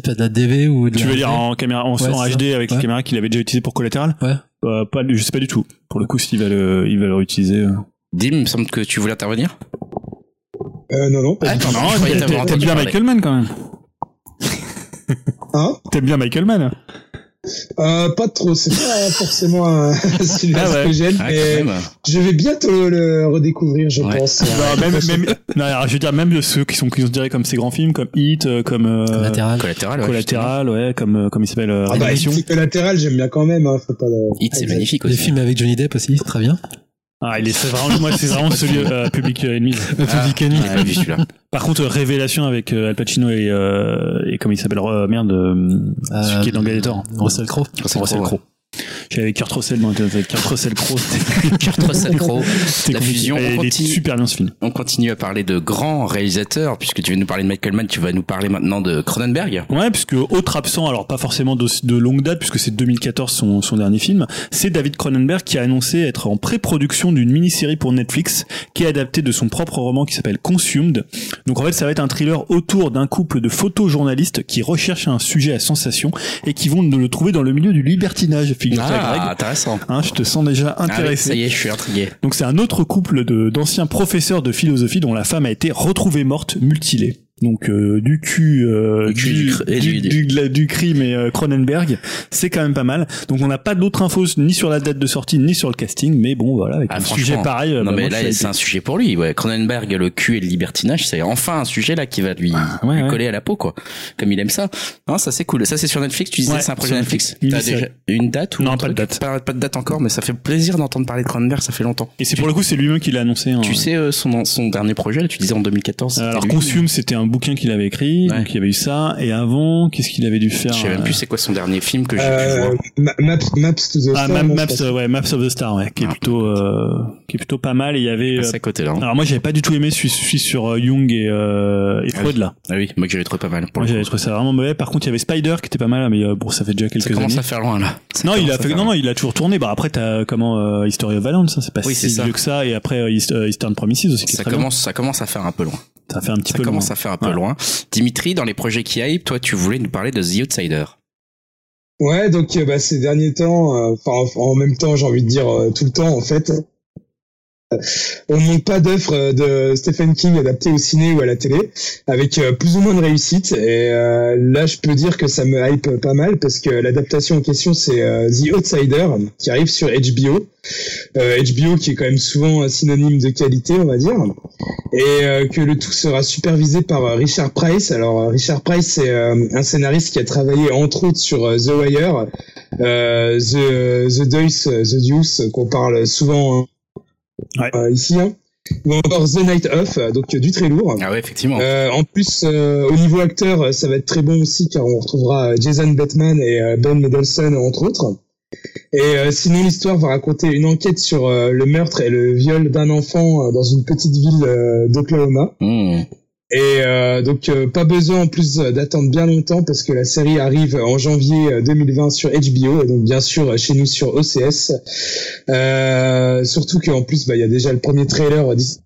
pas de la DV ou de Tu la veux dire en caméra, en, Ouais, en c'est HD avec la caméra qu'il avait déjà utilisée pour Collatéral Ouais. Euh, pas, je sais pas du tout. Pour le coup, s'il va le, il va le réutiliser. euh. Dim, il me semble que tu voulais intervenir. Euh, non, non, pas Ah, du tout. pardon, je Non, t'aimes bien parler. Michael Mann quand même. Hein? T'aimes bien Michael Mann euh, Pas trop, c'est pas forcément un Sylvester Ah ouais. que j'aime, Ah, mais je vais bientôt le redécouvrir, je Ouais. pense. Non, même, même, non, alors, je veux dire, même ceux qui sont considérés comme ces grands films, comme Hit, euh, comme euh, Collatéral. Collatéral, ouais, Collatéral, ouais, comme euh, comme il s'appelle euh, Ah bah, c'est collatéral, j'aime bien quand même, hein, faut pas le... Hit, c'est magnifique Des aussi. films avec Johnny Depp aussi, très bien. Ah, il est c'est vraiment, moi, c'est vraiment celui euh, Public Enemy. Ah, Public Enemy. ah, vu celui-là. Par contre, euh, Révélation avec euh, Al Pacino et euh, et comment il s'appelle, euh, merde, euh, celui qui est dans Gladiator. Russell Crowe. Russell Russell Crowe, Crowe. J'avais Kurt Russell dans avec Kurt Russell Crowe. Kurt Russell Crowe. La fusion, on il est super bien ce film. On continue à parler de grands réalisateurs, puisque tu viens nous parler de Michael Mann, tu vas nous parler maintenant de Cronenberg. Ouais, puisque autre absent, alors pas forcément de, de longue date, puisque c'est 2014 son, son dernier film, c'est David Cronenberg qui a annoncé être en pré-production d'une mini-série pour Netflix, qui est adaptée de son propre roman qui s'appelle Consumed. Donc en fait, ça va être un thriller autour d'un couple de photojournalistes qui recherchent un sujet à sensation et qui vont le trouver dans le milieu du libertinage, figure-toi Ah, Greg. intéressant. Hein, je te sens déjà Ah oui, intéressé. ça y est, je suis intrigué. Donc c'est un autre couple de d'anciens professeurs de philosophie dont la femme a été retrouvée morte, mutilée. Donc euh, du cul, euh, Du du, et du, du- du- de la- du crime et euh, Cronenberg, c'est quand même pas mal. Donc on n'a pas d'autres infos ni sur la date de sortie ni sur le casting, mais bon voilà, avec Ah, un sujet pareil. euh, Non bah, mais moi, là c'est un sujet pour lui. Ouais. Cronenberg, le cul et le libertinage, c'est enfin un sujet là qui va lui, ouais, lui ouais. coller à la peau quoi. Comme il aime ça. Non, ça c'est cool. Ça c'est sur Netflix. Tu disais c'est un projet Netflix. T'as déjà une date ou Non, un pas de date. Pas, pas de date encore, mais ça fait plaisir d'entendre parler de Cronenberg. Ça fait longtemps. Et c'est pour le coup c'est lui-même qui l'a annoncé. hein. Tu sais euh, son son dernier projet là, tu disais en 2014. Euh, c'était Alors. Consume, c'était un bouquin qu'il avait écrit, Ouais. donc il y avait eu ça. Et avant, qu'est-ce qu'il avait dû faire Je sais même euh, plus c'est quoi son dernier film que j'ai pu Euh, voir. Ma- Maps, Maps to the Ah, Star, Maps, ouais, Maps of the Star, ouais, qui est Ah. plutôt, euh, qui est plutôt pas mal. Et il y avait. euh, C'est à côté là. hein. alors moi, j'avais pas du tout aimé celui, celui sur euh, Jung et, euh, et Ah Freud oui. là. Ah oui, moi que j'avais trouvé pas mal. Pour Moi, j'avais trouvé ça vraiment mauvais. Par contre, il y avait Spider qui était pas mal, mais euh, bon, ça fait déjà Ça quelques commence années. à faire loin là. Ça Non, il commence a à fait, faire non, non, il a toujours tourné. Bah après, t'as comment euh, History of Violence, hein, c'est pas Oui, si c'est ça. vieux que ça. Et après, East- Eastern Promises aussi, qui est Ça très bien. commence, ça commence à faire un peu loin. Ça fait un petit Ça peu commence loin. à faire un peu Ouais. loin. Dimitri, dans les projets qui hype, toi, tu voulais nous parler de The Outsider. Ouais, donc euh, bah, ces derniers temps, euh, enfin en, en même temps, j'ai envie de dire euh, tout le temps en fait, euh, on ne manque pas d'œuvres euh, de Stephen King adaptées au ciné ou à la télé, avec euh, plus ou moins de réussite. Et euh, là, je peux dire que ça me hype pas mal parce que l'adaptation en question, c'est The Outsider qui arrive sur HBO. HBO qui est quand même souvent synonyme de qualité, on va dire, et que le tout sera supervisé par Richard Price. Alors Richard Price, c'est un scénariste qui a travaillé entre autres sur The Wire, The The Deuce, The Deuce, qu'on parle souvent Ouais. euh, ici, hein. ou encore The Night Of, euh, donc euh, du très lourd. Ah ouais, effectivement. Euh, en plus, euh, au niveau acteur, euh, ça va être très bon aussi car on retrouvera Jason Bateman et euh, Ben Mendelsohn entre autres. Et euh, sinon, l'histoire va raconter une enquête sur euh, le meurtre et le viol d'un enfant euh, dans une petite ville euh, d'Oklahoma. Mmh. Et euh, donc, euh, pas besoin en plus euh, d'attendre bien longtemps parce que la série arrive en janvier euh, 2020 sur HBO et donc bien sûr euh, chez nous sur OCS. Euh, surtout qu'en plus, bah, il y a déjà le premier trailer euh, dis-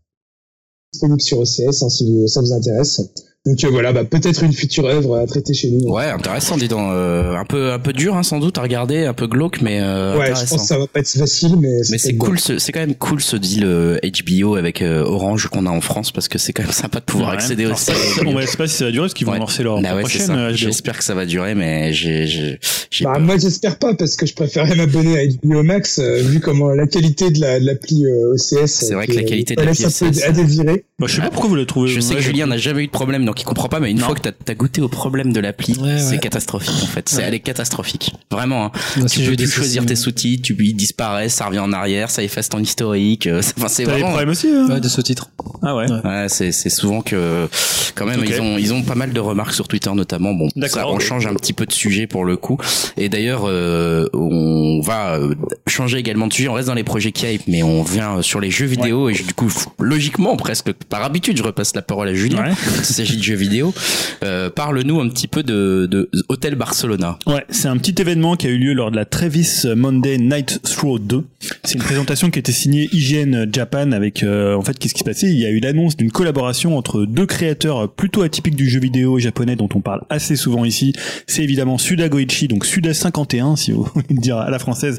disponible sur OCS hein, si ça vous intéresse. Donc euh, voilà, bah, peut-être une future œuvre à traiter chez nous. Ouais, intéressant, dis donc. Euh, un peu, un peu dur, hein, sans doute à regarder, un peu glauque, mais euh, ouais, je pense que ça va pas être facile, mais, Mais c'est cool, ce- c'est quand même cool ce deal euh, HBO avec euh, Orange qu'on a en France parce que c'est quand même sympa de pouvoir Ouais. accéder au Alors, ça, ça, on va- je sais pas si ça va durer parce qu'ils vont Ouais. lancer leur Bah ouais, prochaine euh. J'espère que ça va durer, mais j'ai, j'ai, j'ai Bah, moi j'espère pas parce que je préférerais m'abonner à HBO Max euh, vu comment la qualité de la de l'appli euh, OCS C'est vrai que la qualité de elle l'appli OCS, à désirer Bah, je sais pas pourquoi vous l'avez trouvé. Je sais que Julien n'a jamais eu de problème, donc il comprend pas, mais une Non. fois que t'as as goûté au problème de l'appli, Ouais, c'est ouais. catastrophique en fait. C'est, Ouais. elle est catastrophique. Vraiment, hein. Tu peux plus choisir tes sous-titres, tu ils disparaissent, ça revient en arrière, ça efface ton historique. euh, Enfin, c'est T'as des vraiment. problèmes aussi hein Ouais, de sous-titres. Ah ouais. Ouais. Ouais, c'est c'est souvent que quand même ils ont ils ont pas mal de remarques sur Twitter notamment. Bon, D'accord, ça, on change un petit peu de sujet pour le coup. Et d'ailleurs, euh, on va euh, changer également de sujet. On reste dans les projets qui hype, mais on vient sur les jeux vidéo et je- du coup logiquement presque par habitude, je repasse la parole à Julien. Ouais. De jeux vidéo. Euh, Parle-nous un petit peu de, de Hôtel Barcelona. Ouais, c'est un petit événement qui a eu lieu lors de la Travis Monday Night Throw 2. C'est une présentation qui était signée IGN Japan avec, euh, en fait, qu'est-ce qui se passait? Il y a eu l'annonce d'une collaboration entre deux créateurs plutôt atypiques du jeu vidéo japonais dont on parle assez souvent ici. C'est évidemment Suda Goichi, donc Suda 51 si vous voulez le dire à la française,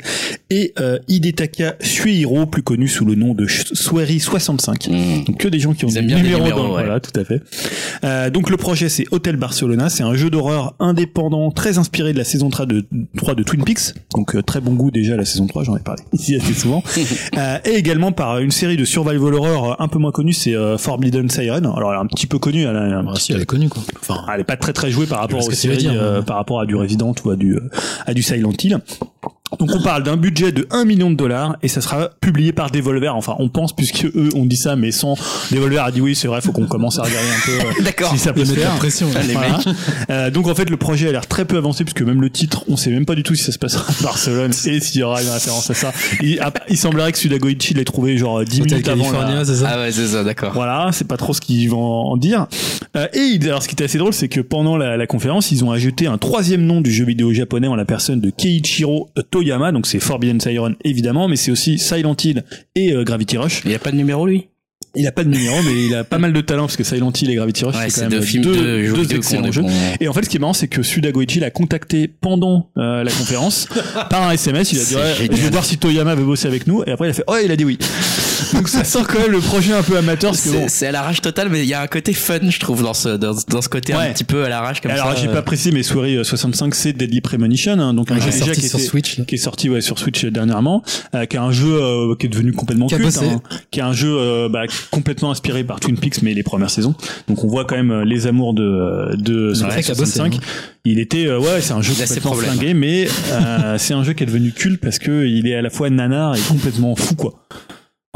et euh, Hidetaka Shuihiro, plus connu sous le nom de Swery 65. Mmh. Donc que des gens qui ont des numéros, numéros, dans, ouais. voilà, tout à fait. Euh, donc le projet c'est Hotel Barcelona, c'est un jeu d'horreur indépendant très inspiré de la saison 3 de, 3 de Twin Peaks, donc euh, très bon goût déjà la saison 3, j'en ai parlé ici assez souvent, Euh, et également par une série de survival horror un peu moins connue, c'est euh, Forbidden Siren. Alors elle est un petit peu connue, elle, a Ah, petit- si, elle est connue, quoi. Enfin, elle est pas très très jouée par rapport aux séries, dire, euh, ouais. par rapport à du Resident ou à du à du Silent Hill. Donc on parle d'un budget de 1 million de dollars et ça sera publié par Devolver. Enfin, on pense puisque eux ont dit ça, mais sans Devolver a dit oui, c'est vrai, faut qu'on commence à regarder un peu euh, D'accord. si ça peut se faire. pression. là. Les Voilà. Euh, donc en fait le projet a l'air très peu avancé puisque même le titre on sait même pas du tout si ça se passera à Barcelone et s'il y aura une référence à ça. Il, il semblerait que Sudagoichi l'ait trouvé genre 10 Hotel minutes avant la, California, c'est ça Ah ouais, c'est ça, d'accord. voilà, c'est pas trop ce qu'ils vont en dire. Euh, et il- alors, ce qui était assez drôle, c'est que pendant la, la conférence, ils ont ajouté un troisième nom du jeu vidéo japonais en la personne de Keiichiro Toyama. Donc c'est Forbidden Siren évidemment, mais c'est aussi Silent Hill et euh, Gravity Rush. Il y a pas de numéro lui? Il a pas de numéro, mais il a pas mal de talent parce que Silent Hill et Gravity Rush, Ouais, c'est deux même films deux, de jeux deux excellents jeux. Et en fait, ce qui est marrant, c'est que Suda Goichi l'a contacté pendant euh, la conférence par un SMS. Il a dit ouais, je vais voir si Toyama veut bosser avec nous. Et après, il a fait ouais, il a dit oui. Donc ça sent quand même le projet un peu amateur. C'est bon, c'est à l'arrache totale, mais il y a un côté fun, je trouve, dans ce, dans, dans ce côté Ouais. un petit peu à l'arrache comme alors ça. j'ai euh. pas précisé, mais Souris euh, 65, c'est Deadly Premonition, hein, donc un Qui jeu est déjà sorti qui sur était- Switch. là. qui est sorti ouais, sur Switch dernièrement, euh, qui est un jeu euh, qui est devenu complètement culte, hein, qui est un jeu euh, bah, complètement inspiré par Twin Peaks, mais les premières saisons. Donc on voit quand même euh, les amours de de Ouais, qui a bossé, 65. hein. Il était euh, ouais, c'est un jeu complètement flingué, mais euh, c'est un jeu qui est devenu culte parce que il est à la fois nanar et complètement fou quoi.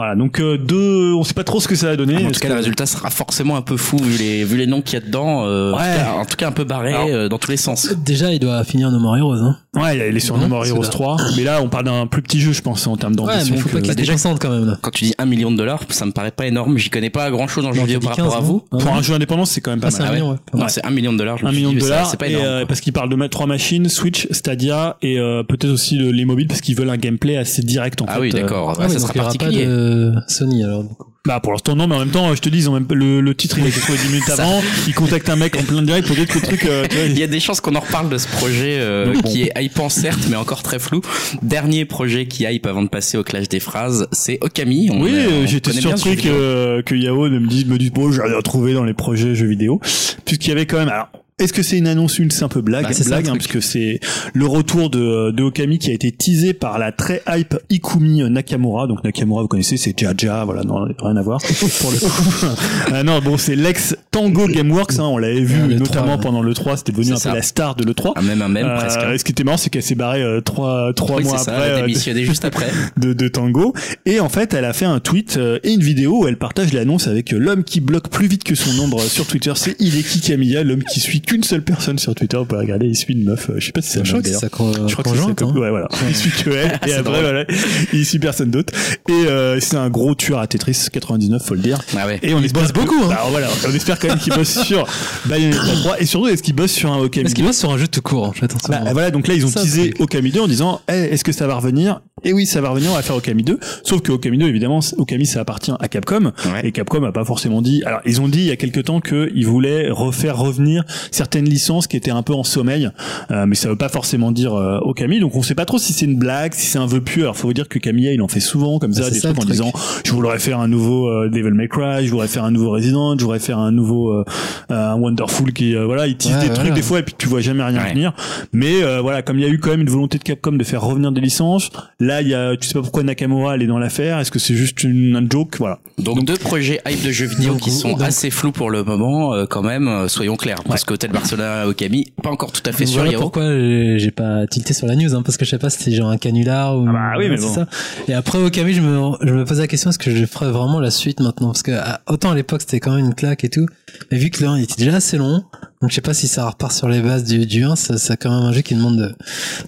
Voilà, donc euh, deux, on sait pas trop ce que ça va donner. Ah, mais en tout cas, que- le résultat sera forcément un peu fou vu les, vu les noms qu'il y a dedans. euh, en, tout Ouais. cas, en tout cas, un peu barré Alors- euh, dans tous les sens. Déjà, il doit finir No More Heroes. Hein. Ouais, il est sur Non, No More Heroes là. 3, mais là on parle d'un plus petit jeu, je pense, en termes Ouais, d'ambition. mais faut que- pas qu'il bah, déjà- quand même. Là. Quand tu dis un million de dollars, ça me paraît pas énorme. J'y connais pas grand chose dans le jeu vidéo par rapport à 15, vous. Pour un jeu indépendant, c'est quand même pas Ah, c'est mal. un Ouais. million, ouais. Non, c'est un million de dollars. Je me Un suis million dit, de dollars C'est pas et énorme. euh, parce qu'ils parlent de mettre trois machines, Switch, Stadia et euh, peut-être aussi le- les mobiles parce qu'ils veulent un gameplay assez direct en Ah fait. oui, d'accord. Ah, Ouais, mais ça sera particulier. De Sony alors. du coup. Bah pour l'instant non, mais en même temps, je te dis, ils ont même le, le titre il a été trouvé 10 minutes avant. Ils contactent un mec en plein direct, peut-être que le truc. euh, tu vois, Il y a des chances qu'on en reparle de ce projet euh, bon. qui est hypant certes, mais encore très flou. Dernier projet qui hype avant de passer au clash des phrases, c'est Okami. On, Oui, euh, euh, j'étais connaît bien ce surpris jeu vidéo. que, que Yao ne me dise, me dise, bon, j'ai rien trouvé dans les projets jeux vidéo. Puisqu'il y avait quand même, alors, est-ce que c'est une annonce ou une simple blague? Bah, blague, hein, truc. puisque c'est le retour de, de Okami qui a été teasé par la très hype Ikumi Nakamura. Donc Nakamura, vous connaissez, c'est Jaja, voilà, non, rien à voir. Pour le coup. Ah non, bon, c'est l'ex Tango Gameworks, hein, on l'avait vu Ouais, notamment 3, ouais. pendant le 3, c'était devenu un ça. peu la star de le 3. Ah, même un même Euh, presque. et ce qui était marrant, c'est qu'elle s'est barrée euh, trois mois ça, après elle a euh, démissionné juste après. de, de Tango. Et en fait, elle a fait un tweet euh, et une vidéo où elle partage l'annonce avec euh, l'homme qui bloque plus vite que son ombre sur Twitter. C'est Hideki Kamiya, l'homme qui suit qu'une seule personne sur Twitter. Vous pouvez regarder, il suit une meuf. euh, je sais pas si c'est un meuf d'ailleurs. con- Je crois que c'est sa hein. Ouais, voilà. Il suit que elle. et après, voilà. Il suit personne d'autre. Et euh, c'est un gros tueur à Tetris 99, faut le dire. Ah ouais. Et on espère bosse beaucoup, hein. Bah, voilà. On espère quand même qu'il bosse sur Bayonetta 3. Et surtout, est-ce qu'il bosse sur un Okami? Est-ce qu'il bosse sur un jeu tout court en fait bah, voilà, donc là ils ont teasé Okami 2 en disant Eh, est-ce que ça va revenir? Et oui, ça va revenir, on va faire Okami 2. Sauf que Okami 2, évidemment, Okami ça appartient à Capcom. Ouais. Et Capcom a pas forcément dit. Alors ils ont dit il y a quelque temps qu'ils voulaient refaire revenir certaines licences qui étaient un peu en sommeil, Euh, mais ça veut pas forcément dire euh, Okami. Donc on sait pas trop si c'est une blague, si c'est un vœu pieux. Alors faut vous dire que Kamiya il en fait souvent comme ça c'est des ça, trucs en truc. disant je voudrais faire un nouveau euh, Devil May Cry, je voudrais faire un nouveau Resident, je voudrais faire un nouveau euh, un Wonderful qui euh, voilà il tease Ouais, des voilà. trucs des fois et puis tu vois jamais rien Ouais. venir. Mais euh, voilà, comme il y a eu quand même une volonté de Capcom de faire revenir des licences, là il y a, tu sais pas pourquoi Nakamura elle est dans l'affaire. Est-ce que c'est juste une, un joke, voilà. Donc, deux projets hype de jeux vidéo Donc, qui sont donc- assez flous pour le moment, euh, quand même, euh, soyons clairs. Parce que Hotel Barcelona, Okami, pas encore tout à fait sûr, voilà pourquoi j'ai pas tilté sur la news, hein, parce que je sais pas si c'était genre un canular ou. Ah bah oui, mais c'est bon. ça. Et après Okami, je me, je me posais la question est-ce que je ferais vraiment la suite maintenant? Parce que à- autant à l'époque c'était quand même une claque et tout, mais vu que le 1 il était déjà assez long, donc je sais pas si ça repart sur les bases du, du 1, ça- c'est quand même un jeu qui demande de,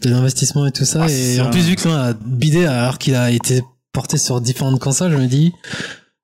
de l'investissement et tout ça. Ah, et en plus vu que le 1 a bidé alors qu'il a été porté sur différentes consoles, je me dis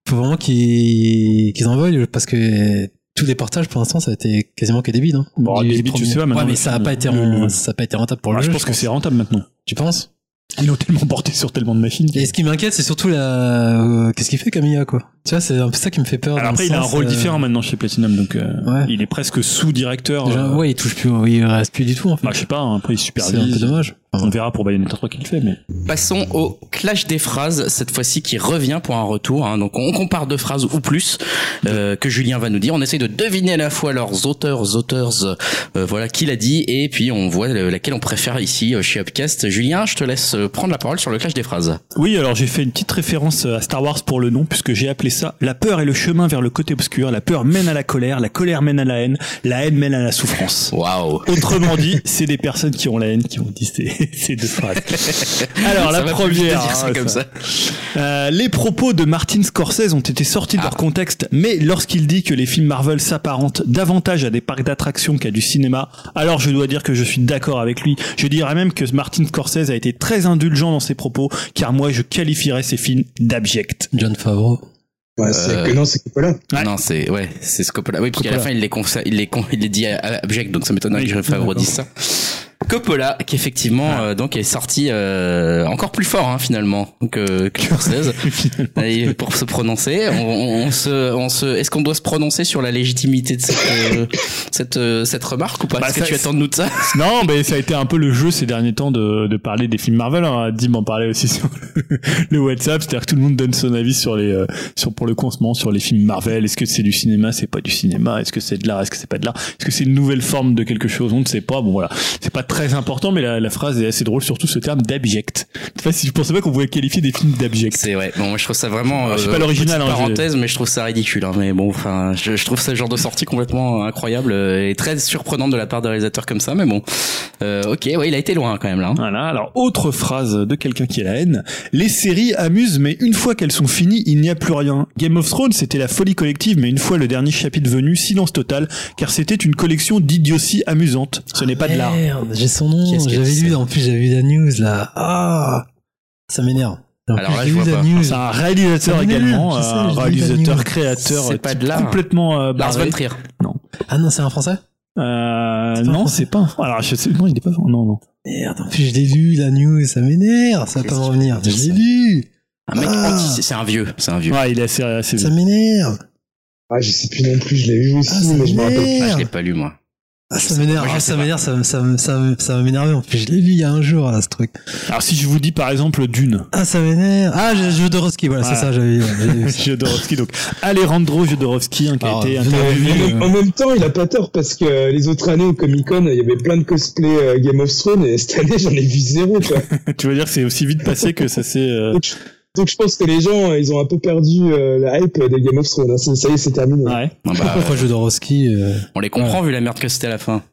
faut vraiment qu'ils qu'ils en veulent parce que tous les portages pour l'instant ça a été quasiment que des bides. Hein, Bon, des bides, premier. sais pas, maintenant, Ouais, mais ça a pas été le- en- le- ça a pas été rentable pour Ah, le je jeu. pense que c'est rentable maintenant. Tu penses? Ils l'ont tellement porté sur tellement de machines. Et ce qui m'inquiète, c'est surtout la. euh, Qu'est-ce qu'il fait Camilla quoi? Tu vois, c'est un peu ça qui me fait peur. Alors après, il a un rôle euh, différent maintenant chez Platinum, donc euh, Ouais. il est presque sous-directeur. euh, ouais, il touche plus, il reste plus du tout en fait. bah, je sais pas, hein, après il c'est un supervise. peu dommage. On verra pour Bayonetta 3 qu'il le fait, mais. Passons au clash des phrases, cette fois-ci qui revient pour un retour. hein. Donc on compare deux phrases ou plus euh, que Julien va nous dire. On essaie de deviner à la fois leurs auteurs, auteurs, euh, voilà qui l'a dit, et puis on voit le- laquelle on préfère ici euh, chez Upcast. Julien, je te laisse euh, prendre la parole sur le clash des phrases. Oui, alors j'ai fait une petite référence à Star Wars pour le nom, puisque j'ai appelé ça La peur est le chemin vers le côté obscur, la peur mène à la colère, la colère mène à la haine, la haine mène à la souffrance. Waouh. Autrement dit, c'est des personnes qui ont la haine qui ont dit ces, deux phrases. Alors Ça la première, dire ça hein, comme ça. ça. Euh, les propos de Martin Scorsese ont été sortis de Ah. leur contexte, mais lorsqu'il dit que les films Marvel s'apparentent davantage à des parcs d'attractions qu'à du cinéma, alors je dois dire que je suis d'accord avec lui. Je dirais même que Martin Scorsese a été très indulgent dans ses propos, car moi je qualifierais ces films d'abjects. John Favreau. Ouais, c'est Euh, que non, c'est Coppola. Ouais. Non, c'est ouais, c'est ce là Oui, parce qu'à la Coppola. fin il les consa- il les con- il les dit abject, donc ça m'étonnerait Oui, que je Favreau dise ça. Coppola, qui effectivement euh, donc est sorti euh, encore plus fort hein, finalement que, que Scorsese Et pour se prononcer. On, on se, on se, est-ce qu'on doit se prononcer sur la légitimité de cette euh, cette, euh, cette remarque ou pas? Bah, Est-ce que tu attends de nous de ça? Non, mais ça a été un peu le jeu ces derniers temps de, de parler des films Marvel. Hein. Dim en parlait aussi sur le, le WhatsApp, c'est-à-dire que tout le monde donne son avis sur les, euh, sur pour le commencement sur les films Marvel. Est-ce que c'est du cinéma, c'est pas du cinéma Est-ce que c'est de l'art, est-ce que c'est pas de l'art? Est-ce que c'est une nouvelle forme de quelque chose? On ne sait pas. Bon voilà, c'est pas très important, mais la, la phrase est assez drôle, surtout ce terme d'abject. Je si pensais pas qu'on pouvait qualifier des films d'abject. C'est ouais. Bon, moi je trouve ça vraiment. Alors, je suis euh, pas l'original, hein, parenthèse, mais je trouve ça ridicule. Hein, mais bon, enfin, je, je trouve ce genre de sortie complètement incroyable euh, et très surprenante de la part de réalisateurs comme ça. Mais bon, euh, ok, ouais, il a été loin quand même là. hein. Voilà, alors autre phrase de quelqu'un qui a la haine. Les séries amusent, mais une fois qu'elles sont finies, il n'y a plus rien. Game of Thrones, c'était la folie collective, mais une fois le dernier chapitre venu, silence total, car c'était une collection d'idioties amusantes. Ce n'est pas de l'art. Son nom. J'avais lu, en plus, j'avais vu la news, là. Ah! Ça m'énerve. En Alors plus, là, j'ai je vu vois la pas. news. C'est un réalisateur également, un lu réalisateur, news. créateur, C'est pas de l'art. complètement euh, Lars von Trier. Ah non, c'est un français? Euh, pas non, français. c'est pas. un- Alors, je sais, non, il est pas. Non, non. Merde, en plus, je l'ai lu, la news, ça m'énerve, ça va pas revenir. Je l'ai lu! Un mec Ah. anti, c'est un vieux, c'est un vieux. Ouais, il est assez, assez. Ça m'énerve! Ah, je sais plus non plus, je l'ai vu aussi, Ah, ça mais je me rappelle plus. Ah, je l'ai pas lu moi. Ah, ça m'énerve, ah, ça m'énerve, ça, me- ça, me- ça, me- ça va m'énerver. En plus, je l'ai lu il y a un jour, là, ce truc. Alors, si je vous dis par exemple Dune, Ah, ça m'énerve. Ah, Jodorowsky, voilà, Voilà. c'est ça, j'avais vu ça. Jodorowsky, donc Alejandro Jodorowsky, hein, qui a Alors, été interviewé. vu, En même- En même temps, il a pas tort parce que euh, les autres années au Comic Con, il y avait plein de cosplay euh, Game of Thrones et cette année, j'en ai vu zéro. Quoi. Tu veux dire que c'est aussi vite passé que ça s'est. euh, donc, je, pense que les gens, euh, ils ont un peu perdu euh, la hype de Game of Thrones. hein. Ça y est, c'est terminé. Ouais. Ah bah, Pourquoi Jodorowsky, euh, on les comprend vu la merde que c'était à la fin.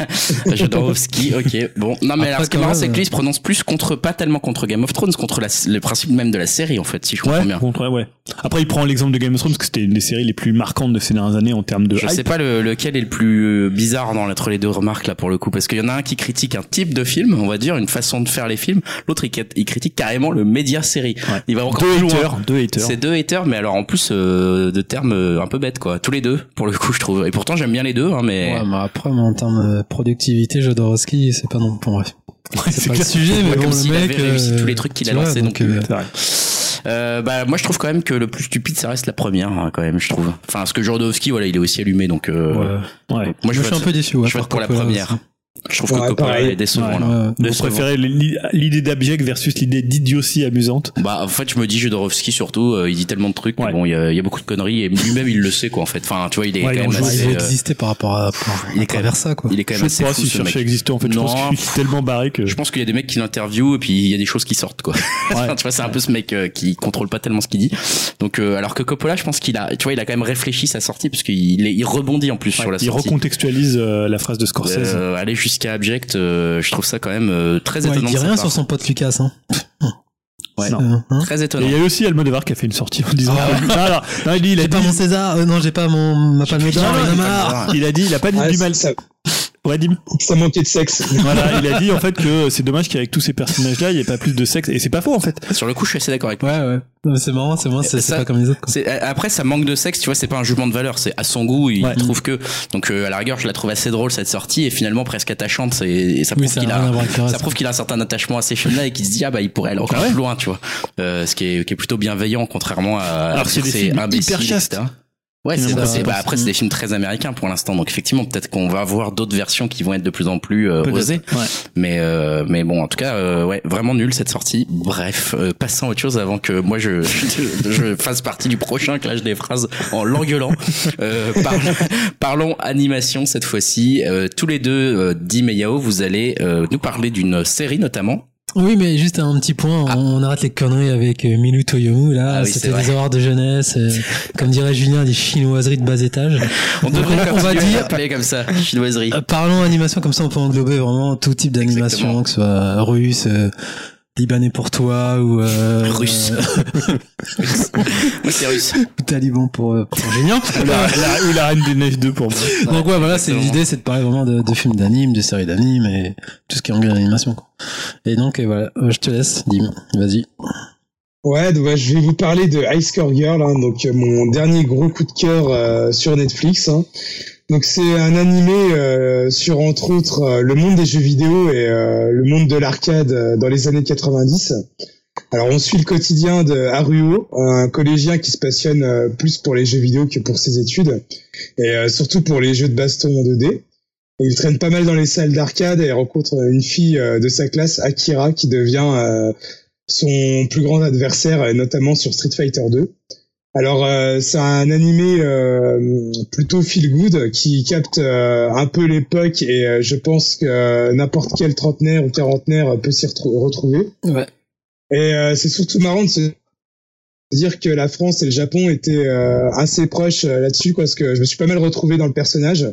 Jodorowsky, ok. Bon, non mais Après, alors ce qui est marrant, c'est que lui il se prononce plus contre, pas tellement contre Game of Thrones, contre la, le principe même de la série en fait, si je comprends Ouais, bien. contre- ouais. Après, il prend l'exemple de Game of Thrones parce que c'était une des séries les plus marquantes de ces dernières années en termes de Je hype. sais pas le, lequel est le plus euh, bizarre dans entre les deux remarques là pour le coup parce qu'il y en a un qui critique un type de film, on va dire une façon de faire les films, l'autre il, il critique carrément le média série. Ouais. Il va encore Deux plus loin. haters, deux haters. C'est deux haters mais alors en plus euh, de termes euh, un peu bêtes quoi, tous les deux pour le coup je trouve. Et pourtant j'aime bien les deux hein, mais Ouais, mais après, en termes de productivité, Jodorowsky, c'est pas non, bon, bref. Ouais, C'est pas le sujet, Ouais, mais bon, comme le s'il mec. avait réussi euh, tous les trucs qu'il a vois, lancés, donc, euh, euh. Euh, bah moi je trouve quand même que le plus stupide ça reste la première hein, quand même je trouve. Enfin parce que Jodorowsky voilà il est aussi allumé donc euh, ouais. Ouais. moi Moi, je suis un peu déçu. Ouais, je vote pour la première. Je trouve Ouais, que Coppola est décevant là. Vous préférez l'i- l'idée d'abject versus l'idée d'idiotie amusante? Bah en fait je me dis Jodorowsky surtout euh, il dit tellement de trucs Ouais. bon il y a, il y a beaucoup de conneries et lui-même il le sait quoi en fait. Enfin tu vois il est Ouais, quand il même assez, il euh, va exister par rapport à, pour- il est quand même- travers ça, quoi. il est quand Je même sais assez pas fou si ce mec. exister en fait. Je pense Non. qu'il est tellement barré que. Je pense qu'il y a des mecs qui l'interviewent et puis il y a des choses qui sortent quoi. Tu vois c'est un peu ce mec euh, qui contrôle pas tellement ce qu'il dit. Donc euh, alors que Coppola je pense qu'il a tu vois il a quand même réfléchi sa sortie parce qu'il il rebondit en plus sur la il sortie. recontextualise euh, la phrase de Scorsese. Euh, aller jusqu'à abject, euh, je trouve ça quand même euh, très Ouais, il étonnant. dit rien part. sur son pote Lucas, hein. Ouais. Non. Euh, hein Très Et étonnant. il y a aussi Almodovar qui a fait une sortie en disant. Ah non, non, non, il il a J'ai pas mon César, euh, non, j'ai pas mon, ma palme d'or, a il a dit, il a pas dit Ah, du mal. ça, Ouais, Dim. ça manquait de sexe. Voilà, il a dit en fait que c'est dommage qu'avec tous ces personnages-là, il n'y ait pas plus de sexe. Et c'est pas faux en fait. Sur le coup, je suis assez d'accord avec toi. Ouais, ouais. Non, mais c'est marrant, c'est marrant, c'est pas comme les autres, après, ça manque de sexe, tu vois, c'est pas un jugement de valeur, c'est à son goût, il Ouais. trouve que. Donc, euh, à la rigueur, je la trouve assez drôle cette sortie et finalement presque attachante. Et ça prouve qu'il a, ça prouve qu'il a un certain attachement à ces films-là et qu'il se dit ah bah il pourrait aller encore Ah ouais. plus loin, tu vois. Euh, ce qui est, qui est plutôt bienveillant, contrairement à. Alors, à c'est des films imbéciles, hyper chastes. etc. Ouais, c'est, bah, après c'est des films très américains pour l'instant, donc effectivement peut-être qu'on va avoir d'autres versions qui vont être de plus en plus euh, osées. Ouais. Mais euh, mais bon, en tout cas, euh, ouais, vraiment nul cette sortie. Bref, euh, passons à autre chose avant que moi je je, je fasse partie du prochain clash des phrases en l'engueulant. Euh, parlons, parlons animation cette fois-ci. Euh, tous les deux, euh, Dim et Yao, vous allez euh, nous parler d'une série notamment. Oui, mais juste un petit point, on arrête les conneries avec euh, Milu Toyomu, là, Ah oui, c'était des horreurs de jeunesse, euh, comme dirait Julien, des chinoiseries de bas étage. On devrait on va à dire- comme ça, chinoiserie. Euh, parlons animation, comme ça on peut englober vraiment tout type d'animation, que ce soit russe, libanais pour toi, ou, euh, Russe. Moi c'est russe. ou taliban pour, euh, pour Génial. Ou la, la- ou la Reine des Neiges 2 pour moi. Donc ouais, voilà, c'est l'idée, c'est de parler vraiment de, de films d'anime, de séries d'anime et tout ce qui englobe l'animation. quoi. Et donc euh, voilà, euh, je te laisse, Dim, vas-y. Ouais, donc, ouais, je vais vous parler de High Score Girl, hein, donc mon dernier gros coup de cœur euh, sur Netflix. hein. Donc c'est un animé euh, sur entre autres euh, le monde des jeux vidéo et euh, le monde de l'arcade dans les années 90. Alors on suit le quotidien de Haruo, un collégien qui se passionne plus pour les jeux vidéo que pour ses études et surtout pour les jeux de baston en 2D. Et il traîne pas mal dans les salles d'arcade et rencontre une fille de sa classe, Akira, qui devient son plus grand adversaire, notamment sur Street Fighter 2. Alors euh, c'est un animé euh, plutôt feel good qui capte euh, un peu l'époque et euh, je pense que n'importe quel trentenaire ou quarantenaire peut s'y retrou- retrouver. Ouais. Et euh, c'est surtout marrant de se dire que la France et le Japon étaient euh, assez proches là-dessus parce que je me suis pas mal retrouvé dans le personnage.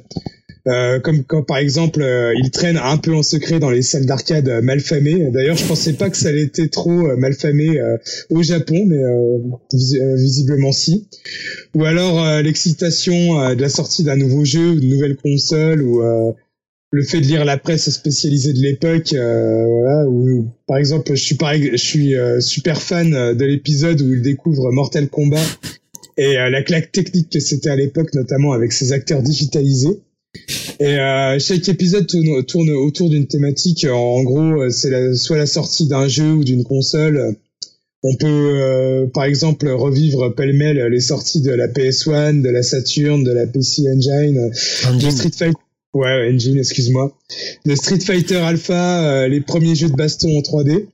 Euh, comme quand par exemple euh, il traîne un peu en secret dans les salles d'arcade euh, malfamées. D'ailleurs, je pensais pas que ça l'était trop euh, malfamé euh, au Japon, mais vis- visiblement si. Ou alors l'excitation de la sortie d'un nouveau jeu ou d'une nouvelle console ou le fait de lire la presse spécialisée de l'époque, euh, voilà, ou par exemple, je suis pareil, je suis super fan de l'épisode où il découvre Mortal Kombat et la claque technique que c'était à l'époque, notamment avec ses acteurs digitalisés. Et euh, chaque épisode tourne, tourne autour d'une thématique. En gros, euh, c'est soit la sortie d'un jeu ou d'une console. On peut, euh, par exemple, revivre pêle-mêle les sorties de la PS1, de la Saturn, de la PC Engine, de Engine. Street Fighter. Ouais, Engine, excuse-moi. De Street Fighter Alpha, euh, les premiers jeux de baston en 3D.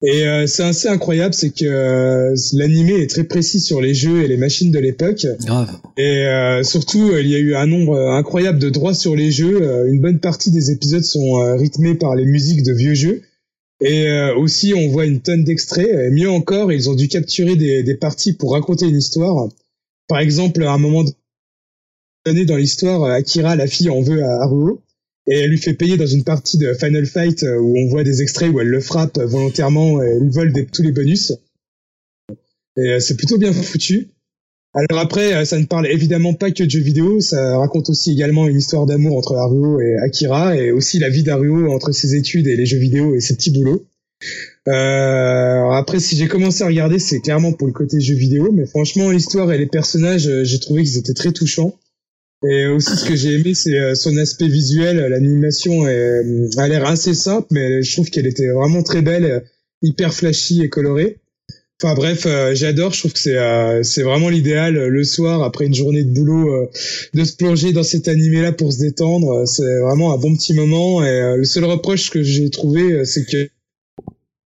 Et euh, c'est assez incroyable, c'est que euh, l'animé est très précis sur les jeux et les machines de l'époque. Grave. Et euh, surtout, euh, il y a eu un nombre incroyable de droits sur les jeux. Euh, une bonne partie des épisodes sont euh, rythmés par les musiques de vieux jeux. Et euh, aussi, on voit une tonne d'extraits. Et mieux encore, ils ont dû capturer des, des parties pour raconter une histoire. Par exemple, à un moment donné dans l'histoire, Akira, la fille, en veut à Haruo. Et elle lui fait payer dans une partie de Final Fight euh, où on voit des extraits où elle le frappe volontairement et lui vole tous les bonus. Et euh, c'est plutôt bien foutu. Alors après, euh, ça ne parle évidemment pas que de jeux vidéo, ça raconte aussi également une histoire d'amour entre Haruo et Akira, et aussi la vie d'Haruo entre ses études et les jeux vidéo et ses petits boulots. Euh, après, si j'ai commencé à regarder, c'est clairement pour le côté jeux vidéo, mais franchement, l'histoire et les personnages, j'ai trouvé qu'ils étaient très touchants. Et aussi, ce que j'ai aimé, c'est euh, son aspect visuel. L'animation euh, a l'air assez simple, mais je trouve qu'elle était vraiment très belle, euh, hyper flashy et colorée. Enfin bref, j'adore. Je trouve que c'est c'est vraiment l'idéal le soir après une journée de boulot de se plonger dans cet animé là pour se détendre. C'est vraiment un bon petit moment. Et le seul reproche que j'ai trouvé, c'est que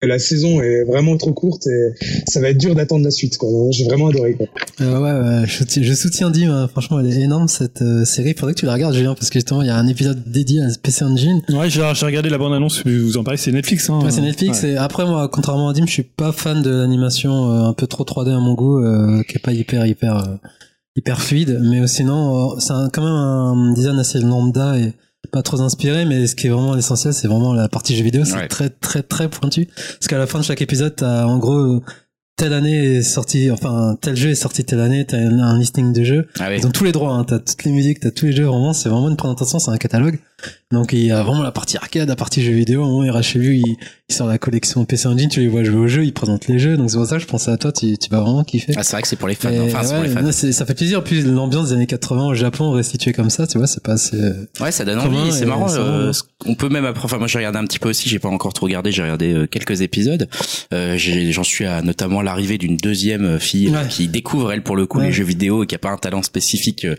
la saison est vraiment trop courte et ça va être dur d'attendre la suite. quoi. J'ai vraiment adoré. Quoi. Euh, ouais, ouais, je, soutiens- je soutiens Dim. hein. Franchement, elle est énorme cette euh, série. Faudrait que tu la regardes, Julien, parce que justement, il y a un épisode dédié à PC Engine. Ouais, j'ai regardé la bande annonce. Vous en parlez, c'est Netflix. Hein, Ouais, c'est Netflix. Ouais. Et après, moi, contrairement à Dim, je suis pas fan de l'animation euh, un peu trop 3D à mon goût, euh, qui est pas hyper, hyper, euh, hyper fluide. Mais sinon, euh, c'est quand même un design assez lambda et pas trop inspiré. Mais ce qui est vraiment l'essentiel, c'est vraiment la partie jeu vidéo. C'est Ouais. très, très, très pointu. Parce qu'à la fin de chaque épisode, t'as en gros telle année est sorti, enfin tel jeu est sorti telle année. T'as un, un listing de jeux. Ah oui. Ils ont tous les droits, hein. t'as toutes les musiques, t'as tous les jeux, vraiment, c'est vraiment une présentation, c'est un catalogue. Donc il y a vraiment la partie arcade, la partie jeux vidéo, au moment où il chez lui, il, il sort la collection PC Engine, tu les vois jouer au jeu, il présente les jeux, donc c'est pour ça que je pensais à toi, tu, tu vas vraiment kiffer. Ah, c'est vrai que c'est pour les fans. Et Enfin, c'est pour les fans. non, ça fait plaisir, puis l'ambiance des années 80 au Japon restituée comme ça, tu vois, c'est pas assez... euh, Ouais, ça donne envie. C'est marrant. euh, on peut même après. Enfin, moi, j'ai regardé un petit peu aussi. J'ai pas encore tout regardé. J'ai regardé euh, quelques épisodes. Euh, J'en suis à notamment l'arrivée d'une deuxième fille euh, Ouais. qui découvre elle pour le coup Ouais. les jeux vidéo et qui a pas un talent spécifique. euh,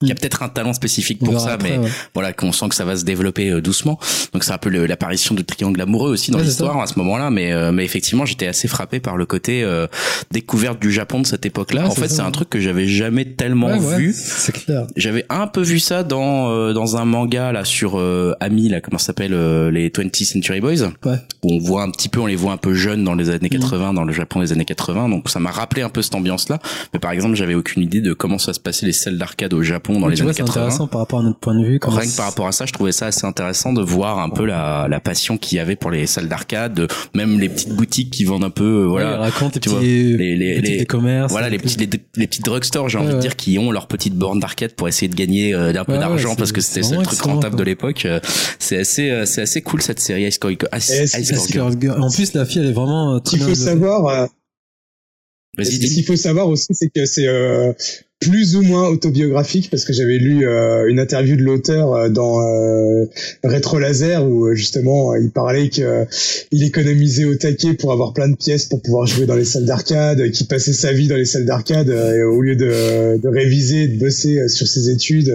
Enfin. qui a Mm. peut-être un talent spécifique pour ça, après, mais ouais. voilà, qu'on sent que ça va se développer euh, doucement. Donc c'est un peu l'apparition de triangle amoureux aussi dans Ouais, l'histoire à ce moment-là, mais euh, mais effectivement j'étais assez frappé par le côté euh, découverte du Japon de cette époque-là. Ouais, en fait, c'est un truc que j'avais jamais tellement vu. c'est clair. J'avais un peu vu ça dans euh, dans un manga là sur euh, Ami là comment ça s'appelle euh, les 20th Century Boys Ouais. où on voit un petit peu on les voit un peu jeunes dans les années Mhm. 80 dans le Japon des années 80 donc ça m'a rappelé un peu cette ambiance là mais par exemple j'avais aucune idée de comment ça se passait les salles d'arcade au Japon dans Ouais, les vois, années c'est 80 intéressant par rapport à notre point de vue. Rien que par rapport à ça, je trouvais ça assez intéressant de voir un peu la, la passion qu'il y avait pour les salles d'arcade, de- même les petites boutiques qui vendent un peu, euh, Ouais, voilà, il raconte les tu vois, petits, les- les- petits les- commerces. voilà les petits les, les petits drugstores, j'ai Ouais, envie de ouais. dire, qui ont leur petite borne d'arcade pour essayer de gagner euh, un peu Ouais, ouais, d'argent parce que c'était le truc rentable quoi. de l'époque. Euh, C'est assez, euh, c'est assez cool cette série Ice Core c'est- Core. En plus, la fille, elle est vraiment Ce qu'il très faut savoir, qu'il faut savoir aussi, c'est que c'est euh, plus ou moins autobiographique parce que j'avais lu euh, une interview de l'auteur euh, dans euh, Retro Laser où justement il parlait que il économisait au taquet pour avoir plein de pièces pour pouvoir jouer dans les salles d'arcade, qu'il passait sa vie dans les salles d'arcade au lieu de, de réviser, de bosser sur ses études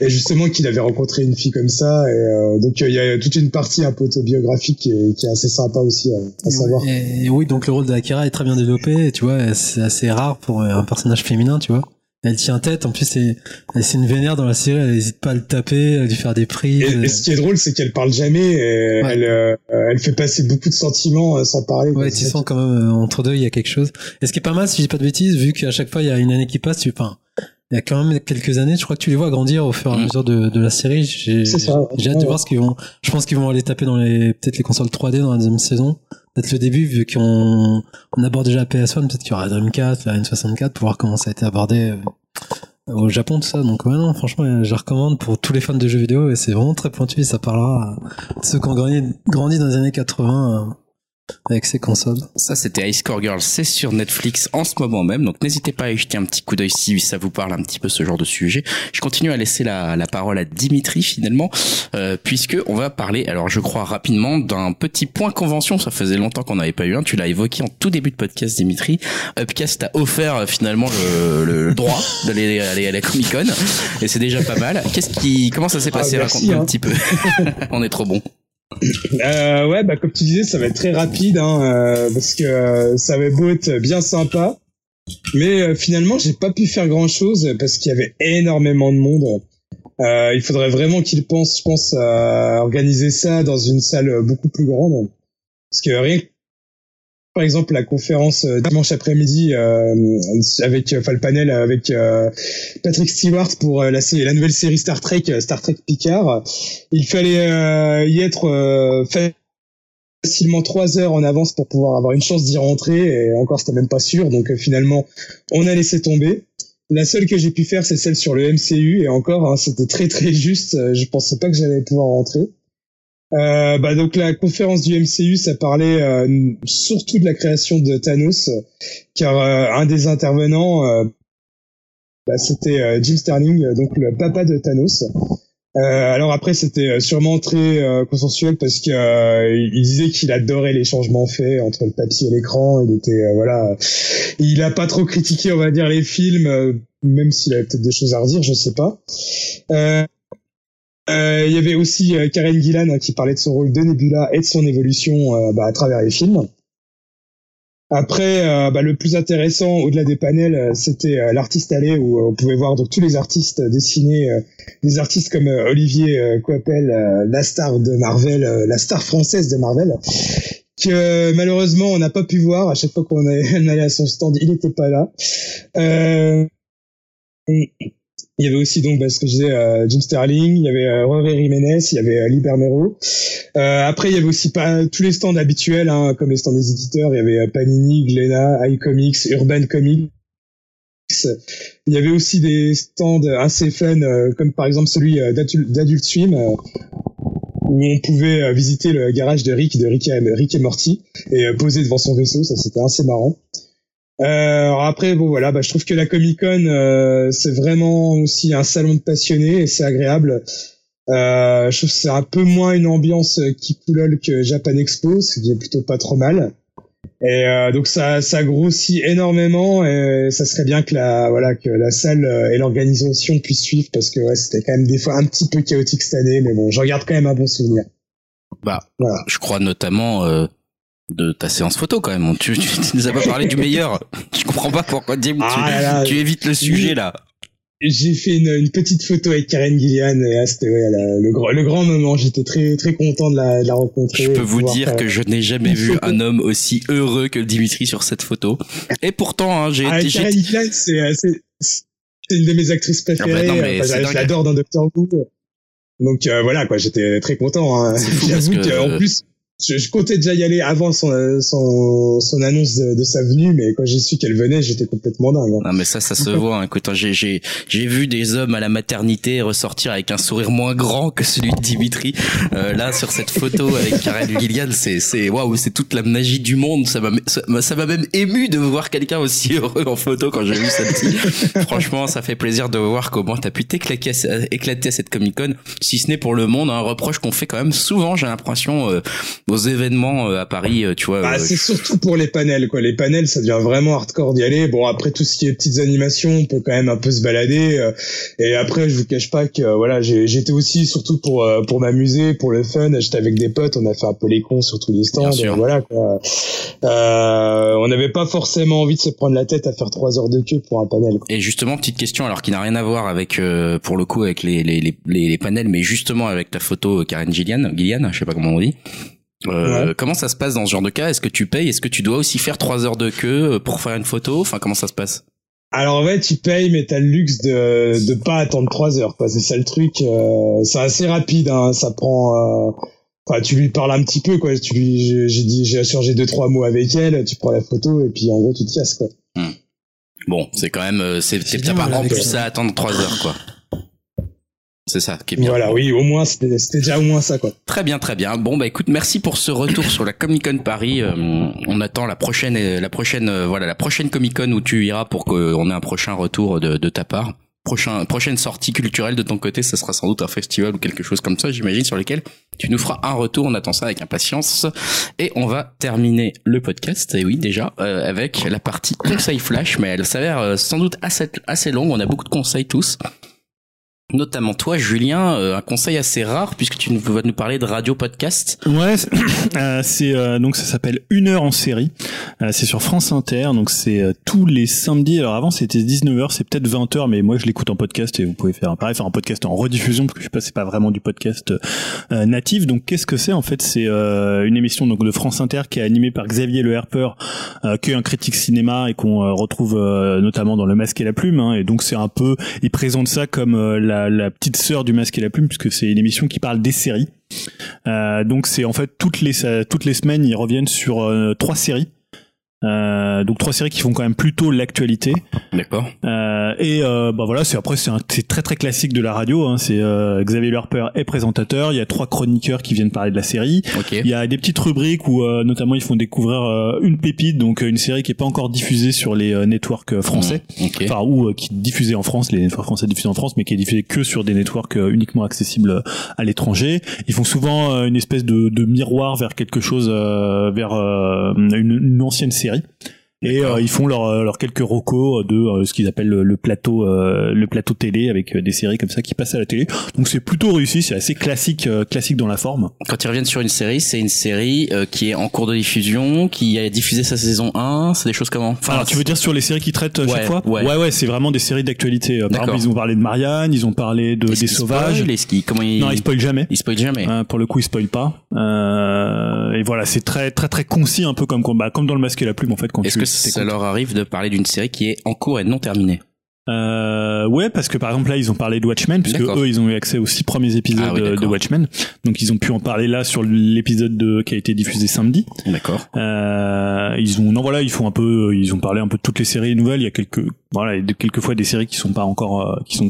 et justement qu'il avait rencontré une fille comme ça et donc il y a toute une partie un peu autobiographique qui est, qui est assez sympa aussi à, savoir. Et, oui donc le rôle d'Akira est très bien développé tu vois c'est assez rare pour un personnage féminin tu vois elle tient tête. En plus, c'est c'est une vénère dans la série. Elle n'hésite pas à le taper, à lui faire des prix. Et, ce qui est drôle, c'est qu'elle parle jamais. Elle euh, elle fait passer beaucoup de sentiments euh, sans parler. Ouais, tu sens quand même euh, entre deux, il y a quelque chose. Et ce qui est pas mal, si je dis pas de bêtises, vu qu'à chaque fois il y a une année qui passe, tu enfin, il y a quand même quelques années, je crois que tu les vois grandir au fur et à mm. mesure de, de la série. J'ai j'ai hâte de voir ce qu'ils vont. Je pense qu'ils vont aller taper dans les peut-être les consoles 3D dans la deuxième saison peut-être le début, vu qu'on on aborde déjà la PS1, peut-être qu'il y aura Dreamcast, la N64, pour voir comment ça a été abordé euh, au Japon, tout ça. Donc ouais, non, franchement, je recommande pour tous les fans de jeux vidéo, et c'est vraiment très pointu, et ça parlera à ceux qui ont grandi, grandi dans les années 80 avec ses consoles. Ça, c'était Ice Core Girl. C'est sur Netflix en ce moment même. Donc, n'hésitez pas à y jeter un petit coup d'œil si ça vous parle un petit peu ce genre de sujet. Je continue à laisser la, la parole à Dimitri finalement, euh, puisque on va parler, alors je crois rapidement, d'un petit point convention. Ça faisait longtemps qu'on n'avait pas eu un. Tu l'as évoqué en tout début de podcast, Dimitri. Upcast a offert euh, finalement le, le droit d'aller aller à la Comic Con, et c'est déjà pas mal. Qu'est-ce qui, comment ça s'est ah, passé? Raconte-moi un hein. petit peu. on est trop bon. Euh, ouais, bah comme tu disais, ça va être très rapide, hein, euh, parce que euh, ça va beau être bien sympa, mais euh, finalement j'ai pas pu faire grand chose parce qu'il y avait énormément de monde. il faudrait vraiment qu'ils pensent, je pense, à organiser ça dans une salle beaucoup plus grande, parce que rien par exemple la conférence euh, dimanche après-midi euh, avec enfin le panel avec euh, Patrick Stewart pour la, la nouvelle série Star Trek Star Trek Picard. Il fallait y être facilement trois heures en avance pour pouvoir avoir une chance d'y rentrer et encore c'était même pas sûr. Donc finalement on a laissé tomber. La seule que j'ai pu faire c'est celle sur le MCU et encore hein, c'était très très juste. Je pensais pas que j'allais pouvoir rentrer euh, bah donc la conférence du MCU, ça parlait euh, surtout de la création de Thanos, car euh, un des intervenants, euh, bah, c'était Jim Sterling, donc le papa de Thanos. alors après, c'était sûrement très consensuel parce que il disait qu'il adorait les changements faits entre le papier et l'écran. Il était voilà, il a pas trop critiqué, on va dire, les films, même s'il avait peut-être des choses à redire, je sais pas. Euh, il y avait aussi euh, Karen Gillan hein, qui parlait de son rôle de Nebula et de son évolution euh, bah, à travers les films. Après, bah, le plus intéressant au-delà des panels, c'était l'artiste allé où on pouvait voir donc tous les artistes dessinés, des artistes comme Olivier Coppel, la star de Marvel, la star française de Marvel, que malheureusement on n'a pas pu voir. À chaque fois qu'on allait à son stand, il n'était pas là. Il y avait aussi donc bah, ce que je disais euh, Jim Sterling, il y avait euh, Rory Jiménez, il y avait euh. Euh, après il y avait aussi pas tous les stands habituels hein, comme les stands des éditeurs, il y avait euh, Panini, Glénat, iComics, Urban Comics. Il y avait aussi des stands assez fun comme par exemple celui d'Adult Swim où on pouvait visiter le garage de Rick de Rick et Morty et poser devant son vaisseau, ça c'était assez marrant. Euh, après, bon voilà, bah, je trouve que la Comic Con euh, c'est vraiment aussi un salon de passionnés et c'est agréable. Euh, je trouve que c'est un peu moins une ambiance qui coulole que Japan Expo, ce qui est plutôt pas trop mal. Et euh, donc ça, ça grossit énormément et ça serait bien que la voilà que la salle et l'organisation puissent suivre parce que ouais, c'était quand même des fois un petit peu chaotique cette année, mais bon, j'en garde quand même un bon souvenir. Bah, voilà. je crois notamment euh, de ta séance photo quand même. Tu, tu, nous as pas parlé du meilleur. Je comprends pas pourquoi Dim, ah tu, évites le sujet là. J'ai fait une, une, petite photo avec Karen Gillian et ah, c'était ouais, le, grand, le grand moment. J'étais très très content de la, de la rencontrer. Je peux vous dire que je n'ai jamais vu un homme aussi heureux que Dimitri sur cette photo. Et pourtant, hein, j'ai ah, été. Karen Gillian, c'est une de mes actrices préférées. Ah bah je l'adore dans Doctor Who. Donc euh, voilà quoi, j'étais très content. Hein. J'avoue qu'en plus je, je comptais déjà y aller avant son, son, son annonce de, sa venue, mais quand j'ai su qu'elle venait, j'étais complètement dingue. hein. Non mais ça, ça se voit. hein. Écoute, hein, j'ai j'ai j'ai vu des hommes à la maternité ressortir avec un sourire moins grand que celui de Dimitri. Euh, là, sur cette photo avec Karen Gillian, c'est c'est waouh, c'est toute la magie du monde. Ça m'a ça m'a- même ému de voir quelqu'un aussi heureux en photo quand j'ai vu celle-ci. Franchement, ça fait plaisir de voir comment t'as pu t'éclater éclater à cette Comic Con, si ce n'est pour le monde. Un reproche qu'on fait quand même souvent, j'ai l'impression, euh, aux événements euh, à Paris, euh, tu vois. Bah, euh, c'est surtout pour les panels, quoi. Les panels, ça devient vraiment hardcore d'y aller. Bon, après tout ce qui est petites animations, on peut quand même un peu se balader. et après, je vous cache pas que voilà, j'étais aussi surtout pour euh, pour m'amuser, pour le fun. J'étais avec des potes, on a fait un peu les cons sur tous les stands. Bien sûr. euh, voilà, quoi. Euh, on n'avait pas forcément envie de se prendre la tête à faire trois heures de queue pour un panel. quoi. Et justement, petite question, alors qui n'a rien à voir avec, euh, pour le coup, avec les, les, les, les, les panels, mais justement avec ta photo Karen Gillian, Gillian, je sais pas comment on dit. Euh, Comment ça se passe dans ce genre de cas? Est-ce que tu payes? Est-ce que tu dois aussi faire trois heures de queue euh, pour faire une photo? Enfin, comment ça se passe? Alors en fait, tu payes, mais t'as le luxe de de pas attendre trois heures. Quoi. C'est ça le truc. euh, c'est assez rapide. Hein, ça prend. euh, Enfin, tu lui parles un petit peu, quoi. Tu lui, j'ai j'ai dit, j'ai échangé deux trois mots avec elle. Tu prends la photo et puis en gros, tu te casses, quoi. Bon, c'est quand même, euh, c'est C'est t'as bien, pas en plus ça. à attendre trois heures, quoi. C'est ça qui est bien. Voilà, oui, au moins, c'était c'était déjà au moins ça, quoi. Très bien, très bien. Bon, bah écoute, merci pour ce retour sur la Comic Con Paris. Euh, on attend la prochaine, la prochaine, euh, voilà, la prochaine Comic Con où tu iras pour qu'on ait un prochain retour de, de ta part. Prochain, prochaine sortie culturelle de ton côté, ça sera sans doute un festival ou quelque chose comme ça, j'imagine, sur lequel tu nous feras un retour. On attend ça avec impatience. Et on va terminer le podcast, et oui, déjà, euh, avec la partie conseil flash, mais elle s'avère euh, sans doute assez, assez longue. On a beaucoup de conseils tous. Notamment toi, Julien, euh, un conseil assez rare puisque tu vas nous parler de radio podcast. Ouais, c'est- euh, euh, donc ça s'appelle Une heure en série. Euh, c'est sur France Inter, donc c'est euh, tous les samedis. Alors avant c'était 19h, c'est peut-être 20h, mais moi je l'écoute en podcast et vous pouvez faire pareil, faire un podcast en rediffusion parce que je sais pas, c'est pas vraiment du podcast euh, natif. Donc qu'est-ce que c'est en fait? C'est une émission donc de France Inter qui est animée par Xavier Le Herper, qui est un critique cinéma et qu'on retrouve notamment dans Le Masque et la Plume. hein. et donc c'est un peu, il présente ça comme euh, la, petite sœur du Masque et la Plume puisque c'est une émission qui parle des séries. Euh, donc c'est en fait toutes les toutes les semaines ils reviennent sur euh, trois séries. Euh, donc trois séries qui font quand même plutôt l'actualité. D'accord. Euh, et euh, bah voilà, c'est après c'est très très classique de la radio. Hein, c'est euh, Xavier Harper est présentateur. Il y a trois chroniqueurs qui viennent parler de la série. Ok. Il y a des petites rubriques où euh, notamment ils font découvrir euh, une pépite, donc une série qui est pas encore diffusée sur les networks français Mmh, Ok. enfin ou qui est diffusé en France, les networks français diffusés en France, mais qui est diffusé que sur des networks uniquement accessibles à l'étranger. Ils font souvent une espèce de, de miroir vers quelque chose, euh, vers une, une ancienne série. série. Et euh, ils font leurs leurs quelques recos de euh, ce qu'ils appellent le, le plateau euh, le plateau télé avec euh, des séries comme ça qui passent à la télé. Donc c'est plutôt réussi, c'est assez classique euh, classique dans la forme. Quand ils reviennent sur une série, c'est une série euh, qui est en cours de diffusion, qui a diffusé sa saison 1, c'est des choses comment Enfin, Alors tu veux dire sur les séries qui traitent euh, Ouais, chaque fois ouais. ouais, c'est vraiment des séries d'actualité. Euh, Par exemple, ils ont parlé de Marianne, ils ont parlé de des qu'ils sauvages. spoilent Est-ce qu'ils- comment ils Non, ils spoilent jamais. ils spoilent jamais. Hein, pour le coup, il spoil pas. Euh, et voilà, c'est très très très concis, un peu comme bah, comme dans le Masque et la Plume en fait. Quand tu que ça leur arrive de parler d'une série qui est en cours et non terminée Euh, ouais, parce que par exemple là, ils ont parlé de Watchmen, puisque eux, ils ont eu accès aux six premiers épisodes Ah oui, de-. Watchmen, donc ils ont pu en parler là sur l'épisode de- qui a été diffusé samedi. D'accord. Euh, ils ont non voilà, ils font un peu, ils ont parlé un peu de toutes les séries nouvelles. Il y a quelques voilà, il y a quelques fois des séries qui sont pas encore, euh, qui sont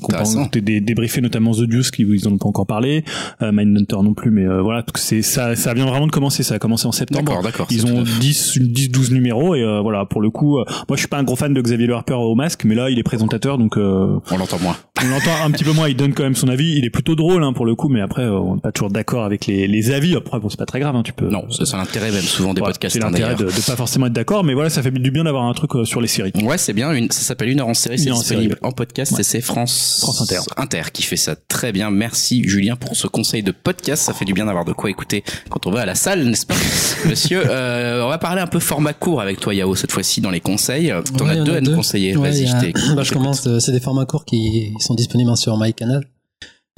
des débriefés, notamment The Deuce, qui ils en ont pas encore parlé, euh, Mindhunter non plus, mais euh, voilà, c'est ça, ça vient vraiment de commencer. Ça a commencé en septembre. D'accord, d'accord. Ils ont tout à fait- 10, 10, 12 numéros et euh, voilà, pour le coup, euh, moi je suis pas un gros fan de Xavier Le Harper au masque, mais là il est présentateur donc euh, On l'entend moins. On l'entend un petit peu moins, il donne quand même son avis, il est plutôt drôle hein, pour le coup, mais après euh, on n'est pas toujours d'accord avec les, les avis, après bon c'est pas très grave, hein, tu peux... Non, c'est l'intérêt même souvent des podcasts. c'est hein, l'intérêt de, de pas forcément être d'accord, mais voilà, ça fait du bien d'avoir un truc euh, sur les séries. Ouais, c'est bien. Une, ça s'appelle Une heure en série. C'est Une heure en disponible série. en podcast Ouais. et c'est France, France Inter. Inter qui fait ça très bien. Merci Julien pour ce conseil de podcast. Ça fait du bien d'avoir de quoi écouter quand on va à la salle, n'est-ce pas, Monsieur euh, On va parler un peu format court avec toi, Yao, cette fois-ci dans les conseils. T'en Ouais, as deux à nous conseiller. Ouais, Vas-y, je t'ai- bah, je commence. euh, C'est des formats courts qui sont disponibles hein, sur MyCanal.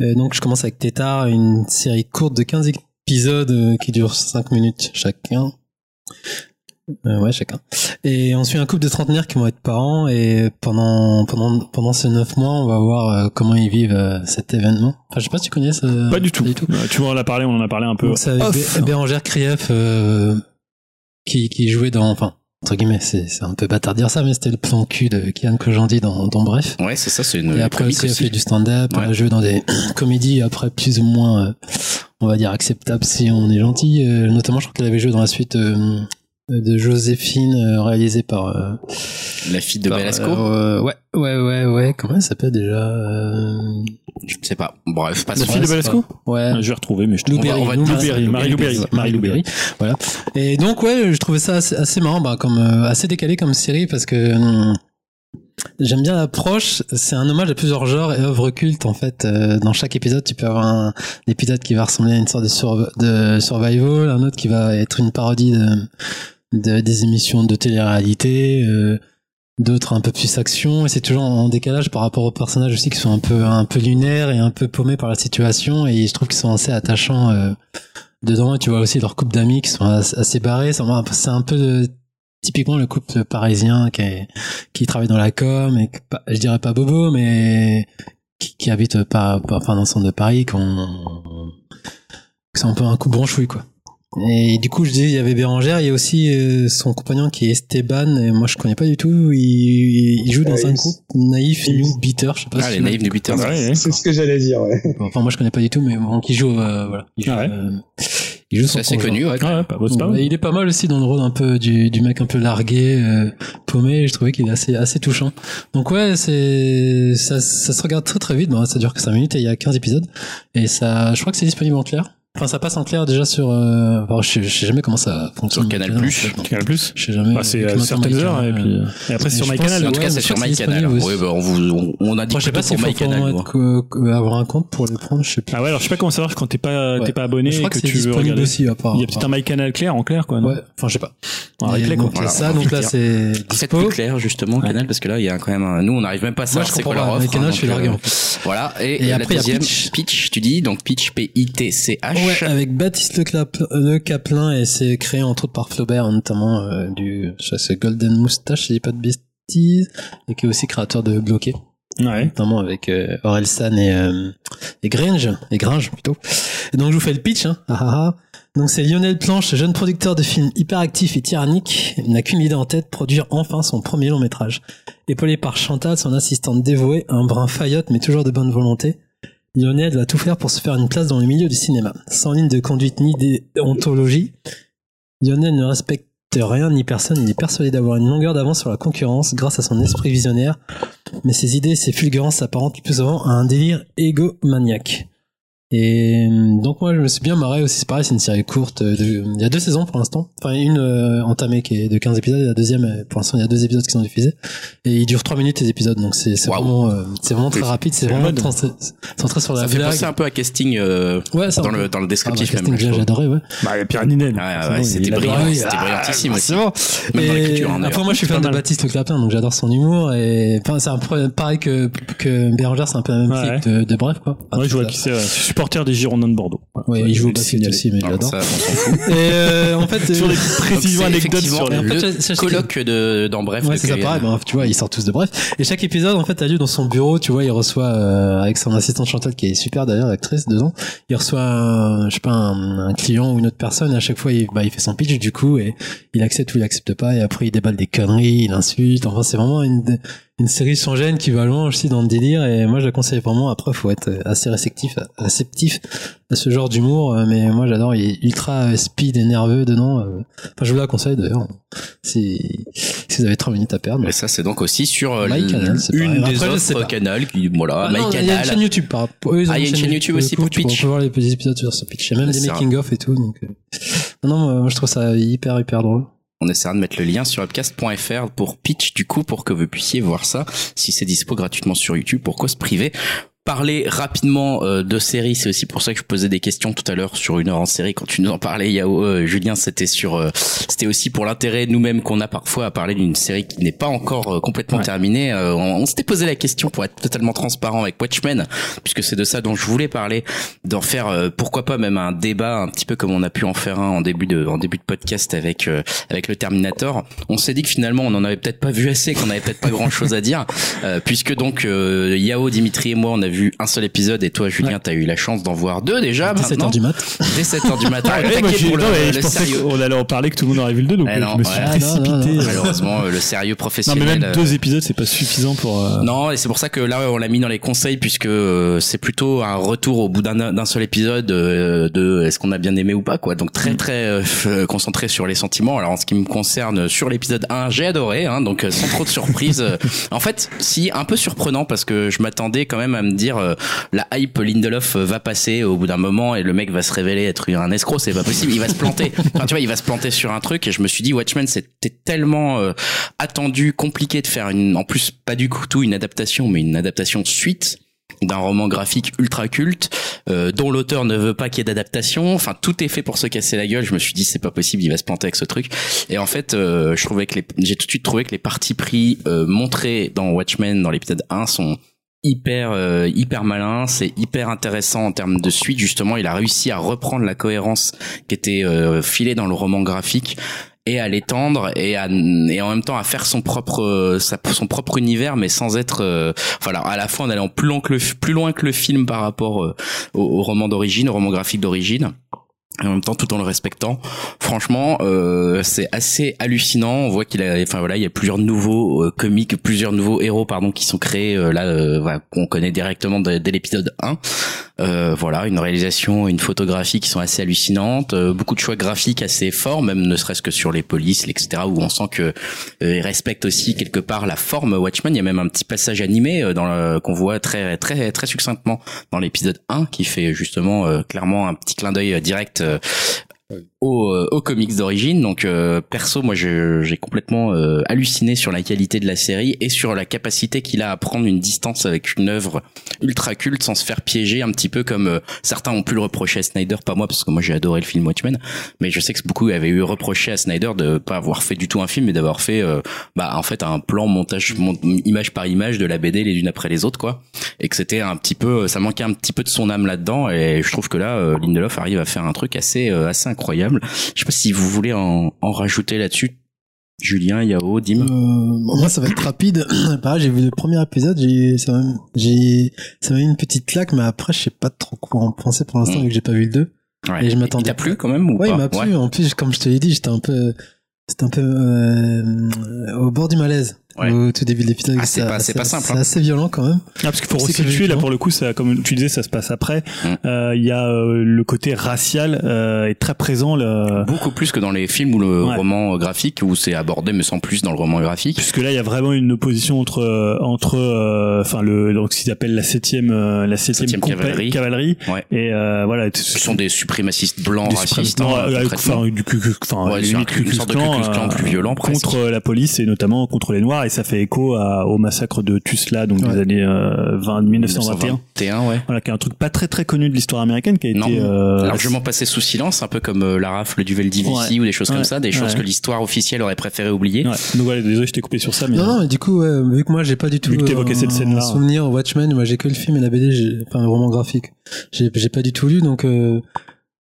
Euh, donc je commence avec Tétard, une série courte de 15 épisodes euh, qui dure 5 minutes chacun. Euh, ouais, chacun. Et on suit un couple de trentenaires qui vont être parents et pendant pendant pendant ces neuf mois, on va voir comment ils vivent cet événement. Enfin, je sais pas si tu connais ce. Pas du tout. Tu vois, on en a parlé, on en a parlé un peu. Donc, c'est Bérangère Krief euh, qui qui jouait dans enfin entre guillemets, c'est c'est un peu bâtard de dire ça, mais c'était le plan cul de Kian Kojandi dans dans Bref. Ouais, c'est ça, c'est une Et après aussi, elle fait du stand-up, Ouais. elle a joué dans des comédies après plus ou moins, euh, on va dire, acceptables si on est gentil. Euh, notamment, je crois qu'elle avait joué dans la suite euh, de Joséphine, euh, réalisée par... euh, La fille de par, Belasco? euh, ouais, ouais, ouais, ouais. Comment elle s'appelle déjà euh, Je ne sais pas. Bref, La passons. fille de Belasco? Ouais. Ah, Je vais retrouver, mais je te Lou Berry, Marie Lou Berry, Marie Lou Berry. Voilà. Et donc ouais, je trouvais ça assez, assez marrant, bah, comme euh, assez décalé comme série parce que hum, j'aime bien l'approche. C'est un hommage à plusieurs genres et œuvres cultes en fait. Euh, dans chaque épisode, tu peux avoir un, épisode qui va ressembler à une sorte de, sur- de survival, un autre qui va être une parodie de, de des émissions de télé-réalité. euh, d'autres un peu plus action. Et c'est toujours en décalage par rapport aux personnages aussi qui sont un peu un peu lunaires et un peu paumés par la situation. Et je trouve qu'ils sont assez attachants euh, dedans. Et tu vois aussi leur couple d'amis qui sont assez, barrés c'est un- peu typiquement le couple parisien qui travaille dans la com et je dirais pas bobo mais qui, qui habite pas pas dans le centre de Paris qu'on c'est un peu un couple branchouille quoi et du coup, je disais, il y avait Bérangère, il y a aussi euh, son compagnon qui est Esteban, et moi je connais pas du tout, il, il joue dans Ouais, un il- groupe naïf, il- new bitter, je sais pas Ah, si les Peter. Ouais, ouais. C'est ce que j'allais dire, ouais. Enfin, moi je connais pas du tout, mais bon, qui joue, euh, voilà. Il joue, Ah ouais. euh, il joue son C'est assez conjoint. connu, ouais. Ouais, pas, c'est pas Ouais, mal. il est pas mal aussi dans le rôle un peu du, du mec un peu largué, euh, paumé. et Je trouvais qu'il est assez assez touchant. Donc ouais, c'est ça, ça se regarde très très vite. Bon, ça dure que 5 minutes et il y a 15 épisodes. Et ça, je crois que c'est disponible en clair. Enfin, ça passe en clair déjà sur. Euh, enfin, je, sais- je sais jamais comment ça fonctionne. Sur Canal+. en fait, donc, Canal Plus. Je sais jamais. Bah, c'est euh, maintenant certaines MyCanal, heures, et puis, euh, et après c'est sur MyCanal. En tout cas, c'est sur c'est MyCanal. Oui, bah, on vous, on, on a dit Moi, je sais pas faut MyCanal. co- avoir un compte pour le prendre. Je sais plus. Ah ouais, alors je sais pas comment savoir quand t'es pas, Ouais. t'es pas abonné je et crois que que c'est tu veux regarder. aussi à part. Il y a peut-être un MyCanal clair en clair, quoi. Ouais. Enfin, je sais pas. Et replay, quoi. ça. Donc là, c'est plus clair, justement, Ouais. Canal, parce que là, il y a quand même un... Nous, on n'arrive même pas à Moi, savoir je c'est quoi comprends leur offre. Canal, hein, je suis largué euh, en. Voilà. Et, après, il y a deuxième, Pitch. Pitch, tu dis, donc Pitch, P-I-T-C-H. Ouais, avec Baptiste Le, Clap- Le Caplin et c'est créé entre autres par Flaubert, notamment euh, du ça, c'est Golden Moustache, si je dis pas de bêtises, et qui est aussi créateur de Bloqué, Ouais. notamment avec euh, Aurel San et, euh, et Gringe, et Gringe plutôt. Et donc je vous fais le pitch. Hein. Ah, ah, ah. Donc c'est Lionel Planche, jeune producteur de films hyperactif et tyrannique, il n'a qu'une idée en tête, produire enfin son premier long métrage. Épaulé par Chantal, son assistante dévouée, un brin faillotte mais toujours de bonne volonté, Lionel va tout faire pour se faire une place dans le milieu du cinéma. Sans ligne de conduite ni déontologie, Lionel ne respecte rien ni personne, il est persuadé d'avoir une longueur d'avance sur la concurrence grâce à son esprit visionnaire, mais ses idées et ses fulgurances s'apparentent plus souvent à un délire égomaniaque. Et euh, donc moi je me suis bien marré aussi, c'est pareil, c'est une série courte, euh, de- il y a deux saisons pour l'instant, enfin une euh, entamée qui est de 15 épisodes et la deuxième, euh, pour l'instant il y a deux épisodes qui sont diffusés, et ils durent 3 minutes les épisodes, donc c'est c'est Waouh. vraiment, euh, c'est vraiment très rapide, c'est vraiment centré, sur la Ça fait blague. penser un peu à casting euh, Ouais, ça, dans le dans le Ah, bah, descriptif casting, même. adoré, ouais. Bah, il y a Pierre Ninel. Ouais, ouais, c'était brillant, Ah c'était brillantissime ah, aussi. c'est bon. Même dans hein, après, moi, je suis fan de. Baptiste Le Clapin, donc j'adore son humour. Et enfin, c'est un peu pareil que que Bérangère, c'est un peu la même clique de, de Bref, quoi. Ouais, je vois ça- qui c'est. Supporter des Girondins de Bordeaux. Ouais, Ouais, il je joue au basket signaler. aussi, mais s'en fout. Et euh, en fait, Toujours euh, des précisions Donc, c'est anecdotes sur effectivement les. En fait, le colloque de dans bref. Ouais, c'est ça pareil, ben, tu vois, ils sortent tous de bref. Et chaque épisode, en fait, a lieu dans son bureau, tu vois, il reçoit, euh, avec son assistante Chantal, qui est super d'ailleurs, l'actrice, dedans, il reçoit, un, je sais pas, un, un client ou une autre personne, et à chaque fois, il, bah, il fait son pitch, du coup, et il accepte ou il accepte pas, et après, il déballe des conneries, il insulte, enfin, c'est vraiment une, une série sans gêne qui va loin aussi dans le délire, et moi, je la conseille vraiment, après, faut être assez réceptif, réceptif à ce genre d'humour, euh, mais moi, j'adore, il est ultra euh, speed et nerveux dedans, euh. enfin, je vous la conseille d'ailleurs, si, si vous avez 30 minutes à perdre. Et ça, c'est donc aussi sur MyCanal, c'est une des Après, je sais offres pas. Canal qui, voilà, Ah non, il y a une chaîne YouTube par eux, ils Ah, il y a une chaîne YouTube aussi pour Pitch. On peut voir les petits épisodes sur ce Pitch. Il y a même des C'est making-of et tout. Donc, non, non, moi je trouve ça hyper, hyper drôle. On essaiera de mettre le lien sur upcast.fr pour Pitch, du coup, pour que vous puissiez voir ça. Si c'est dispo gratuitement sur YouTube, pourquoi se priver? Parler rapidement euh, de séries. C'est aussi pour ça que je posais des questions tout à l'heure sur une heure en série quand tu nous en parlais. Yao, euh, Julien, c'était sur, euh, c'était aussi pour l'intérêt nous-mêmes qu'on a parfois à parler d'une série qui n'est pas encore euh, complètement terminée. Euh, on, on s'était posé la question pour être totalement transparent avec Watchmen, puisque c'est de ça dont je voulais parler, d'en faire euh, pourquoi pas même un débat un petit peu comme on a pu en faire un en début de en début de podcast avec euh, avec le Terminator. On s'est dit que finalement on en avait peut-être pas vu assez, qu'on avait peut-être pas grand-chose à dire, euh, puisque donc euh, Yao, Dimitri et moi on a vu un seul épisode et toi Julien t'as eu la chance d'en voir deux déjà 17 maintenant. heures du mat. Dès 7h du matin. Ouais, moi, pour le, non, je le pensais sérieux. qu'on allait en parler que tout le monde aurait vu le 2 donc Eh non, je me suis ouais. précipité. Ah, non, non. Malheureusement, euh, le sérieux Non, mais professionnel. même euh, deux épisodes, c'est pas suffisant pour. euh, non, et c'est pour ça que là on l'a mis dans les conseils puisque c'est plutôt un retour au bout d'un seul épisode euh, de est-ce qu'on a bien aimé ou pas quoi. Donc très très euh, f- concentré sur les sentiments. Alors en ce qui me concerne sur l'épisode 1, j'ai adoré hein, donc sans trop de surprise. euh, en fait, si un peu surprenant parce que je m'attendais quand même à me dire euh, la hype Lindelof euh, va passer au bout d'un moment et le mec va se révéler être un escroc, c'est pas possible, il va se planter. Enfin tu vois, il va se planter sur un truc et je me suis dit Watchmen c'était tellement euh, attendu, compliqué de faire une, en plus pas du tout une adaptation, mais une adaptation suite d'un roman graphique ultra culte euh, dont l'auteur ne veut pas qu'il y ait d'adaptation. Enfin tout est fait pour se casser la gueule. Je me suis dit c'est pas possible il va se planter avec ce truc. Et en fait euh, je trouvais que les j'ai tout de suite trouvé que les partis pris euh, montrés dans Watchmen dans l'épisode 1 sont hyper euh, hyper malins c'est hyper intéressant en termes de suite. Justement il a réussi à reprendre la cohérence qui était euh, filée dans le roman graphique et à l'étendre et à et en même temps à faire son propre euh, sa, son propre univers mais sans être euh, à la fois en allant plus loin que le plus loin que le film par rapport euh, au, au roman d'origine au roman graphique d'origine et en même temps tout en le respectant. Franchement euh, c'est assez hallucinant. On voit qu'il a enfin voilà il y a plusieurs nouveaux euh, comiques plusieurs nouveaux héros pardon qui sont créés euh, là euh, voilà, qu'on connaît directement dès, l'épisode 1 euh, voilà une réalisation une photographie qui sont assez hallucinantes euh, beaucoup de choix graphiques assez forts même ne serait-ce que sur les polices etc où on sent que euh, il respecte aussi quelque part la forme Watchmen. Il y a même un petit passage animé dans qu'on voit très très très succinctement dans l'épisode 1 qui fait justement clairement un petit clin d'œil direct euh, euh, aux, euh, aux comics d'origine. Donc euh, perso, moi j'ai complètement euh, halluciné sur la qualité de la série et sur la capacité qu'il a à prendre une distance avec une œuvre ultra culte sans se faire piéger un petit peu comme euh, certains ont pu le reprocher à Snyder, pas moi parce que moi j'ai adoré le film Watchmen, mais je sais que beaucoup avaient eu reproché à Snyder de pas avoir fait du tout un film mais d'avoir fait euh, bah en fait un plan montage mon- image par image de la BD les unes après les autres quoi. Et que c'était un petit peu ça manquait un petit peu de son âme là-dedans. Et je trouve que là euh, Lindelof arrive à faire un truc assez euh, assez incroyable. Je sais pas si vous voulez en, en rajouter là-dessus. Julien, Yao, Dim. Euh, moi, ça va être rapide. Pareil, j'ai vu le premier épisode, j'ai, ça m'a, j'ai, ça m'a mis une petite claque, mais après, je sais pas trop quoi en penser pour l'instant, Mm. vu que j'ai pas vu le 2. Ouais. et je m'attendais Il t'a plu quand même ou Ouais, pas il m'a plu. En plus, comme je te l'ai dit, j'étais un peu, c'était un peu euh, au bord du malaise Ouais. au tout début de l'épisode. Ah, c'est pas- c'est ça- pas simple, C'est hein. assez violent quand même. Ah, parce qu'il faut resituer là pour le coup, ça, comme tu disais, ça se passe après. Mm. Euh, Il y a euh, le côté racial euh, est très présent. Le... Beaucoup plus que dans les films ou le Ouais. roman euh, graphique où c'est abordé mais sans plus dans le roman graphique. Puisque là, il y a vraiment une opposition entre euh, entre euh, enfin le donc ce qu'ils appellent la septième euh, la septième, Septième cavalerie. cavalerie Ouais. et euh, voilà Ce sont des suprémacistes blancs des racistes. hein, concrètement. enfin, du enfin, une sorte de euh, plus violent, contre la police et notamment contre les noirs et ça fait écho à- au massacre de Tulsa donc des années euh, 20 1921 1921, ouais. voilà qui est un truc pas très très connu de l'histoire américaine qui a Non, été euh, largement passé sous silence, un peu comme euh, la rafle du Veldivici Ouais. ou des choses Ouais. comme ça, des choses Ouais. que l'histoire officielle aurait préféré oublier. Ouais. Donc voilà, désolé, je t'ai coupé sur ça, mais Non, non, mais du coup, ouais, vu que moi, j'ai pas du tout Vu que t'évoquais cette scène-là. un souvenir Watchmen, moi, j'ai que le film et la BD, j'ai, enfin, le roman graphique. J'ai, j'ai pas du tout lu, donc, euh,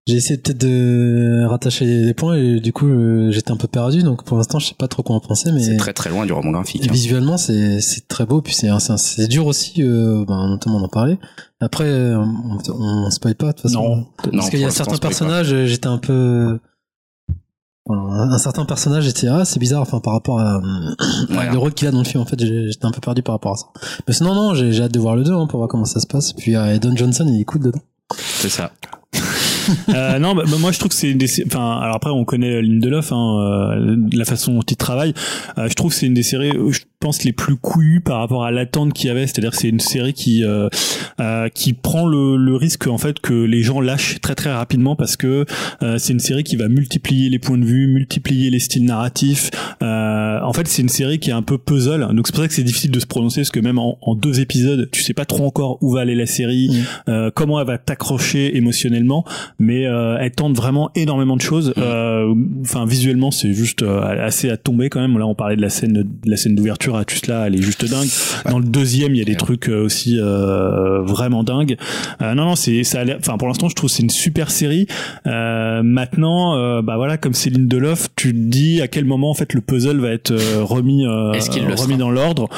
j'ai essayé peut-être de rattacher les points et du coup, euh, j'étais un peu perdu, donc pour l'instant, je sais pas trop quoi en penser, mais C'est très très loin du roman graphique. hein. visuellement, c'est, c'est très beau, puis c'est, c'est, c'est dur aussi, euh, ben, notamment d'en parler. Après, euh, on, on, on spoil pas, de toute façon. Non. Non, Parce qu'il y a certains personnages, euh, j'étais un peu, voilà, un certain personnage, j'étais, ah, c'est bizarre, enfin, par rapport à, Ouais. le rôle qu'il a dans le film, en fait, j'étais un peu perdu par rapport à ça. Mais sinon, non, j'ai j'ai hâte de voir le 2, hein, pour voir comment ça se passe. Puis, euh, Don Johnson, il est cool dedans. C'est ça. Euh, non, bah, bah, moi je trouve que c'est une des, enfin, alors après on connaît Lindelof, hein, euh, la façon dont il travaille. Euh, je trouve que c'est une des séries, je pense, les plus couillues par rapport à l'attente qu'il y avait. C'est-à-dire c'est une série qui euh, euh, qui prend le, le risque en fait que les gens lâchent très très rapidement parce que euh, c'est une série qui va multiplier les points de vue, multiplier les styles narratifs. Euh, en fait, c'est une série qui est un peu puzzle. Donc c'est pour ça que c'est difficile de se prononcer parce que même en, en, deux épisodes, tu sais pas trop encore où va aller la série, Mm. euh, comment elle va t'accrocher émotionnellement, mais euh, elle tente vraiment énormément de choses. Mm. Enfin, visuellement, c'est juste assez à tomber quand même. Là, on parlait de la scène, de la scène d'ouverture à Tusla, elle est juste dingue. Dans le deuxième, il y a des trucs euh, aussi euh, vraiment dingues. Euh, non, non, c'est ça. a l'air- Enfin, pour l'instant, je trouve que c'est une super série. Euh, maintenant, euh, bah voilà, comme Céline Deloff, tu te dis à quel moment en fait le puzzle va être euh, remis euh, Est-ce qu'il le remis dans l'ordre.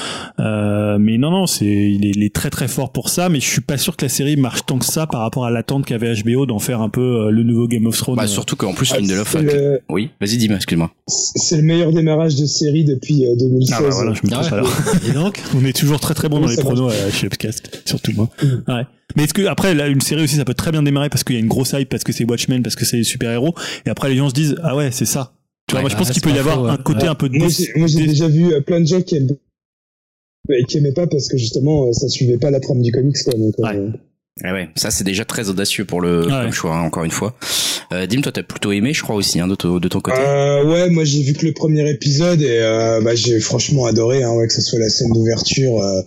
Euh, mais non, non, c'est il est, il est très très fort pour ça. Mais je suis pas sûr que la série marche tant que ça par rapport à l'attente qu'avait HBO d'en faire un peu le nouveau Game of Thrones. Bah, surtout qu'en plus, Ah, a... le- Oui, vas-y, dis-moi, excuse-moi. C'est le meilleur démarrage de série depuis euh, 2016. Ah bah voilà, je Ah trompe ouais. alors. Et donc, On est toujours très très bon Oui, dans les pronos euh, chez Upcast, surtout moi. Mm. Ouais. Mais est-ce que après là une série aussi ça peut très bien démarrer parce qu'il y a une grosse hype parce que c'est Watchmen parce que c'est les super héros et après les gens se disent ah ouais c'est ça. Tu vois Ouais. moi je pense qu'il peut y avoir faux, un côté Ouais. un peu j'ai moi, j'ai dé- déjà vu euh, plein de gens qui aiment et qui aimaient pas parce que justement euh, ça suivait pas la trame du comics quoi. Donc, euh, Ah ouais, ça c'est déjà très audacieux pour le Ouais. choix, hein, encore une fois. Euh, Dim, toi t'as plutôt aimé, je crois aussi, hein, de, ton- de ton côté. Euh, ouais, moi j'ai vu que le premier épisode et euh, bah, j'ai franchement adoré, hein, ouais, que ce soit la scène d'ouverture euh,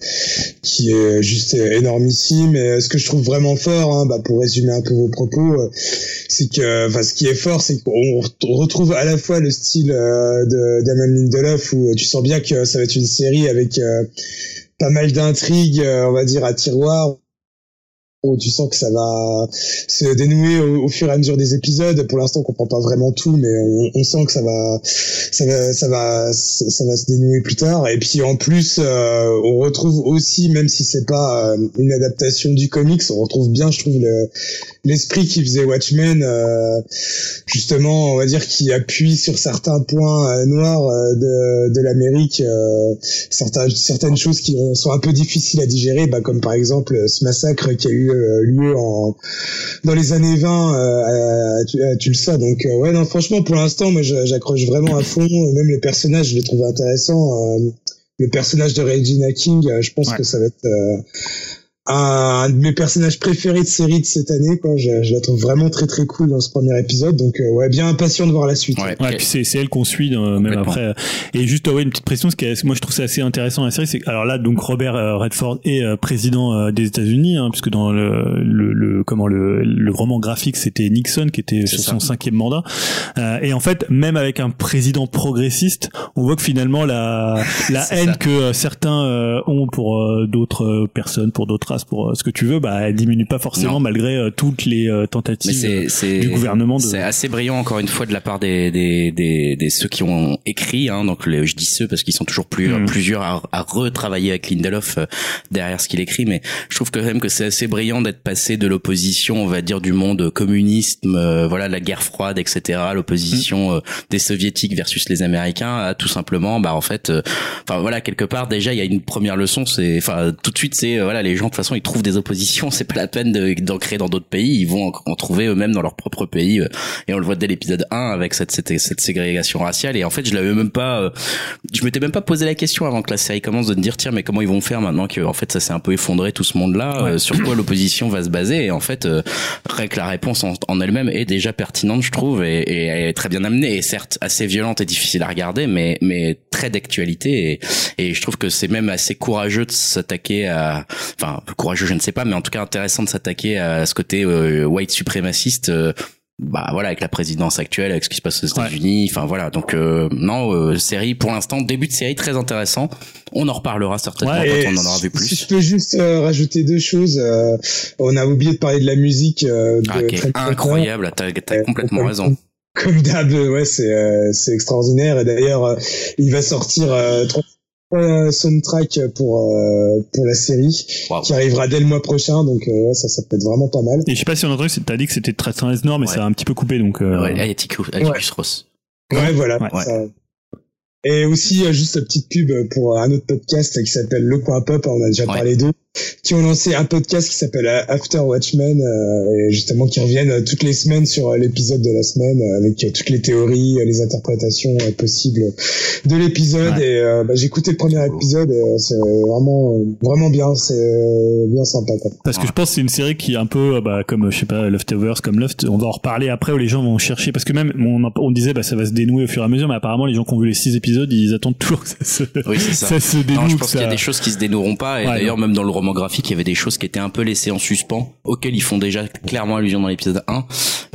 qui est juste énormissime. Et euh, ce que je trouve vraiment fort, hein, bah, pour résumer un peu vos propos, euh, c'est que, enfin, ce qui est fort, c'est qu'on re- on retrouve à la fois le style euh, de Damon Lindelof où tu sens bien que ça va être une série avec euh, pas mal d'intrigues, euh, on va dire à tiroir tu sens que ça va se dénouer au, fur et à mesure des épisodes. Pour l'instant, on comprend pas vraiment tout, mais on, on sent que ça va, ça va, ça va, ça, va se dénouer plus tard. Et puis en plus, euh, on retrouve aussi, même si c'est pas euh, une adaptation du comics, on retrouve bien, je trouve, le- l'esprit qui faisait Watchmen, euh, justement, on va dire, qui appuie sur certains points euh, noirs euh, de, de l'Amérique, certaines, certaines choses qui sont un peu difficiles à digérer, bah, comme par exemple ce massacre qui a eu euh, lieu en, dans les années 20 euh, à, Tu- à Tulsa. Donc euh, ouais, non, franchement, pour l'instant, moi, j'accroche vraiment à fond. Même les personnages, je les trouve intéressants. Euh, le personnage de Regina King, euh, je pense Ouais. que ça va être euh, un de mes personnages préférés de série de cette année. Quoi. Je, je la trouve vraiment très très cool dans ce premier épisode. Donc euh, ouais, bien impatient de voir la suite. Ouais, Ouais, puis c'est c'est elle qu'on suit euh, même après. Et juste ouais une petite pression, ce qui est, moi je trouve ça assez intéressant dans la série, c'est que- alors là donc Robert euh, Redford est euh, président euh, des États-Unis, hein, puisque dans le, le, le- comment le, le roman graphique c'était Nixon qui était sur ça. son cinquième mandat. Euh, et en fait même avec un président progressiste, on voit que finalement la la haine ça. que euh, certains euh, ont pour euh, d'autres euh, personnes, pour d'autres pour euh, ce que tu veux, bah elle diminue pas forcément Non. malgré euh, toutes les euh, tentatives euh, du gouvernement de c'est assez brillant encore une fois de la part des des des, des ceux qui ont écrit hein, donc les- je dis ceux parce qu'ils sont toujours plus Mhm. plusieurs à, à retravailler avec Lindelof euh, derrière ce qu'il écrit mais je trouve quand même que c'est assez brillant d'être passé de l'opposition on va dire du monde communisme euh, voilà la guerre froide etc l'opposition euh, des soviétiques versus les américains à tout simplement bah en fait euh, enfin voilà quelque part déjà il y a une première leçon c'est enfin tout de suite c'est euh, voilà les gens de toute façon ils trouvent des oppositions c'est pas la peine de- d'en créer dans d'autres pays. Ils vont en, en trouver eux-mêmes dans leur propre pays euh, et on le voit dès l'épisode 1 avec cette, cette cette ségrégation raciale. Et en fait je l'avais même pas euh, je m'étais même pas posé la question avant que la série commence de me dire tiens mais comment ils vont faire maintenant que en fait ça s'est un peu effondré tout ce monde là sur quoi l'opposition va se baser? Et en fait euh, rien que la réponse en, en elle-même est déjà pertinente je trouve et, et elle est très bien amenée. Et certes assez violente et difficile à regarder mais mais très d'actualité. Et, et je trouve que c'est même assez courageux de s'attaquer à enfin courageux je ne sais pas mais en tout cas intéressant de s'attaquer à ce côté euh, white suprémaciste euh, bah voilà avec la présidence actuelle avec ce qui se passe aux États-Unis enfin voilà. Donc euh, non euh, série pour l'instant début de série très intéressant. On en reparlera certainement Ouais, quand on en aura vu Si plus. je peux juste euh, rajouter deux choses, euh, on a oublié de parler de la musique. Euh, de ah, incroyable t'as Euh, complètement raison. Comme d'hab, ouais, c'est euh, c'est extraordinaire. Et d'ailleurs, euh, il va sortir euh, trois trois soundtracks pour euh, pour la série Wow. qui arrivera dès le mois prochain. Donc euh, ça, ça peut être vraiment pas mal. Et je sais pas si on a entendu, c'est- t'as dit que c'était très très Reznor, mais Ouais. ça a un petit peu coupé, donc. euh, ouais, Atticus Ross Ouais, voilà. Ouais. ça. Et aussi, euh, juste une petite pub pour un autre podcast qui s'appelle Le Coin Pop, on a déjà Ouais. parlé d'eux. Qui ont lancé un podcast qui s'appelle After Watchmen, et justement qui reviennent toutes les semaines sur l'épisode de la semaine avec toutes les théories, les interprétations possibles de l'épisode. Et bah, j'ai écouté le premier épisode, et c'est vraiment vraiment bien, c'est bien sympa. Quoi. Parce que je pense que c'est une série qui est un peu bah, comme je sais pas Leftovers, comme Loft. On va en reparler après où les gens vont chercher parce que même on, on disait bah ça va se dénouer au fur et à mesure, mais apparemment les gens qui ont vu les six épisodes, ils attendent toujours que ça se, oui, ça. ça. se dénoue. Non, je pense qu'il y a des choses qui se dénoueront pas. Et d'ailleurs, même dans le roman graphique, il y avait des choses qui étaient un peu laissées en suspens, auxquelles ils font déjà clairement allusion dans l'épisode 1.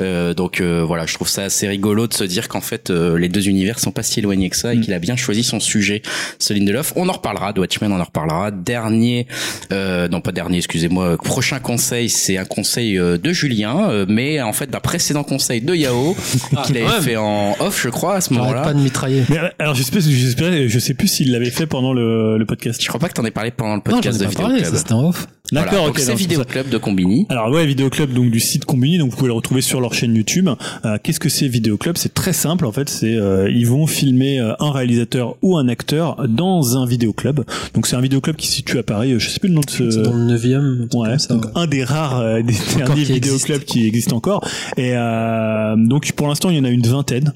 Euh, donc euh, voilà, je trouve ça assez rigolo de se dire qu'en fait euh, les deux univers sont pas si éloignés que ça et mm. qu'il a bien choisi son sujet, ce Lindelof. On en reparlera, de Watchmen, on en reparlera. Dernier, euh, non pas dernier, excusez-moi. Prochain conseil, c'est un conseil de Julien, mais en fait d'un précédent conseil de Yao ah, qu'il avait fait en off, je crois, à ce moment-là. Pas de mitrailler. Mais alors j'espère, j'espère, je sais plus s'il l'avait fait pendant le, le podcast. Je crois pas que t'en aies parlé pendant le podcast non, de Vidéo Club. C'était en off. D'accord, voilà, ok. C'est Vidéo Club de Combini. Alors ouais, Vidéo Club donc du site Combini, donc vous pouvez le retrouver sur leur chaîne YouTube. Euh, Qu'est-ce que c'est Vidéo Club? C'est très simple en fait. C'est euh, ils vont filmer euh, un réalisateur ou un acteur dans un vidéo club. Donc c'est un vidéo club qui se situe à Paris. Je sais plus le nom de ce. C'est dans le 9 Ouais. Ça, donc un des rares euh, des derniers vidéo clubs qui existe encore. Et euh, donc pour l'instant il y en a une vingtaine.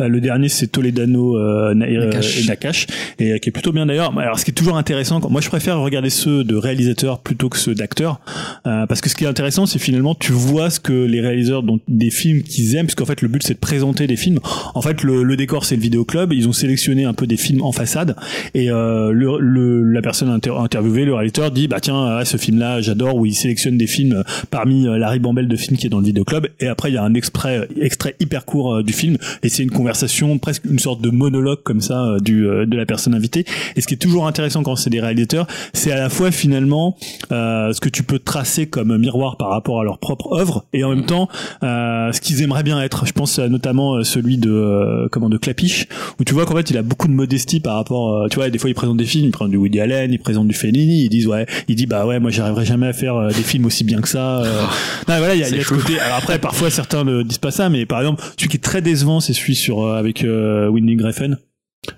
Euh, le dernier c'est Toledano euh, Nakash. et Nakash et euh, qui est plutôt bien d'ailleurs. Alors ce qui est toujours intéressant, moi je préfère regarder ceux de réalisateurs plutôt que ceux d'acteurs euh, parce que ce qui est intéressant c'est finalement tu vois ce que les réalisateurs dont des films qu'ils aiment parce qu'en fait le but c'est de présenter des films. En fait le, le décor c'est le vidéo club, ils ont sélectionné un peu des films en façade et euh, le, le, la personne inter interviewée, le réalisateur dit bah tiens ce film là j'adore où il sélectionne des films parmi la ribambelle de films qui est dans le vidéo club et après il y a un extrait extrait hyper court du film et c'est une conversation, presque une sorte de monologue comme ça euh, du euh, de la personne invitée. Et ce qui est toujours intéressant quand c'est des réalisateurs, c'est à la fois finalement euh, ce que tu peux tracer comme miroir par rapport à leur propre œuvre et en même temps euh, ce qu'ils aimeraient bien être. Je pense notamment celui de euh, comment de Clapiche où tu vois qu'en fait il a beaucoup de modestie par rapport tu vois des fois il présente des films, il présente du Woody Allen, il présente du Fellini, ils disent ouais, il dit bah ouais moi j'arriverai jamais à faire des films aussi bien que ça. non voilà il y a, y a ce côté. Alors après parfois certains ne disent pas ça mais par exemple celui qui est très décevant c'est celui sur euh, avec euh, Winnie Griffin.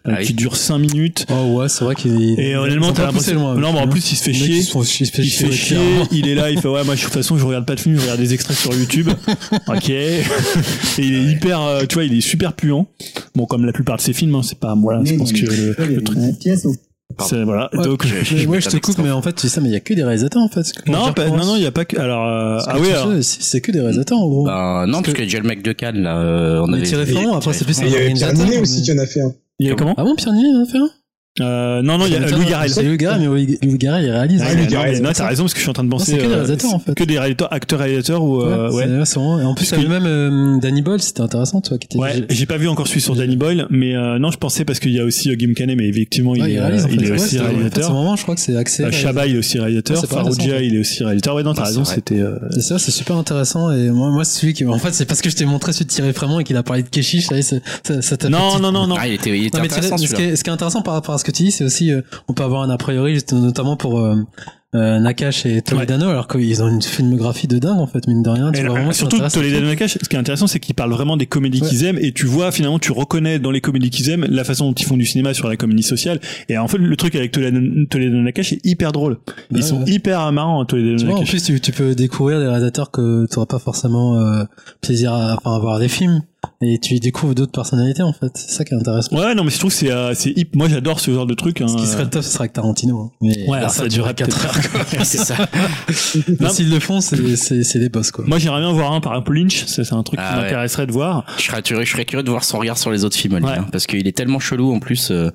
Euh, ah qui dure 5 minutes. Oh ouais, c'est vrai qu'il Et honnêtement, t'as l'impression. Non, mais en plus, il se fait chier. Sont, il se fait il chier. chier il est là, il fait ouais, moi, de toute façon, je regarde pas de film, je regarde des extraits sur YouTube. ok. Et il est hyper, tu vois, il est super puant. Bon, comme la plupart de ses films, hein, c'est pas, voilà, je pense que le, le truc. Voilà. Ouais, donc, je, ouais, je te coupe, mais en fait, tu sais, mais il y a que des réalisateurs en fait. Non, pas, non, non, il y a pas que. Alors, euh, ah oui, alors... c'est que des réalisateurs en gros. Bah, non, parce, parce que, que déjà le mec de Cannes là, euh, on avait. Tiré vraiment. Après, c'est plus. Il y a Pierre Ninet aussi qui en a fait un. Il y a comment Ah bon, Pierre Ninet en a fait un. Euh, non, non, il y a Louis Garrel. C'est Louis Garrel, mais Louis Garrel, il réalise. Ah, Louis Garrel, non, t'as raison, parce que je suis en train de penser. C'est que des réalisateurs, en fait. Que des réalisateurs, acteurs, réalisateurs ou, euh, ouais. C'est vraiment, et en plus, il y avait même, euh, Danny Boyle, c'était intéressant, toi, qui était. Ouais, j'ai pas vu encore celui sur Danny Boyle, mais, euh, non, je pensais parce qu'il y a aussi Gim Canet, mais effectivement, il est, il est aussi réalisateur. En ce moment, je crois que c'est axé. Il est aussi réalisateur. Farouja, il est aussi réalisateur. Ouais, non, t'as raison, c'était, C'est ça, c'est super intéressant, et moi, moi, celui qui, en fait, c'est parce que je t'ai montré celui de Thierry Frémont et qu'il a parlé de Keshish, ça, ça t'a Non, non, non, non. Ah, il était, il était intéressant, Ce qui est intéressant par rapport à ce que tu dis, c'est aussi, on peut avoir un a priori, notamment pour euh, euh, Nakash et Toledano, ouais. alors qu'ils ont une filmographie de dingue en fait, mine de rien. Tu vois vraiment surtout Toledano Nakash, ce qui est intéressant, c'est qu'ils parlent vraiment des comédies ouais. qu'ils aiment, et tu vois finalement, tu reconnais dans les comédies qu'ils aiment la façon dont ils font du cinéma sur la comédie sociale. Et en fait, le truc avec Toledano, Nakash est hyper drôle. Ils ouais, sont hyper marrants, Toledano et Nakash. En plus, tu, tu, peux découvrir des réalisateurs que tu n'auras pas forcément euh, plaisir à, enfin, à voir des films et tu y découvres d'autres personnalités en fait c'est ça qui est intéressant ouais non mais je trouve c'est euh, c'est hip moi j'adore ce genre de truc hein. ce qui serait top ce serait avec Tarantino hein. mais ouais alors ça, ça durerait 4 heures c'est ça mais s'ils le font c'est c'est c'est des boss quoi moi j'aimerais bien voir un par exemple Lynch c'est un truc ah, qui ouais. m'intéresserait de voir je serais je serais curieux de voir son regard sur les autres films ouais. hein, parce qu'il est tellement chelou en plus euh,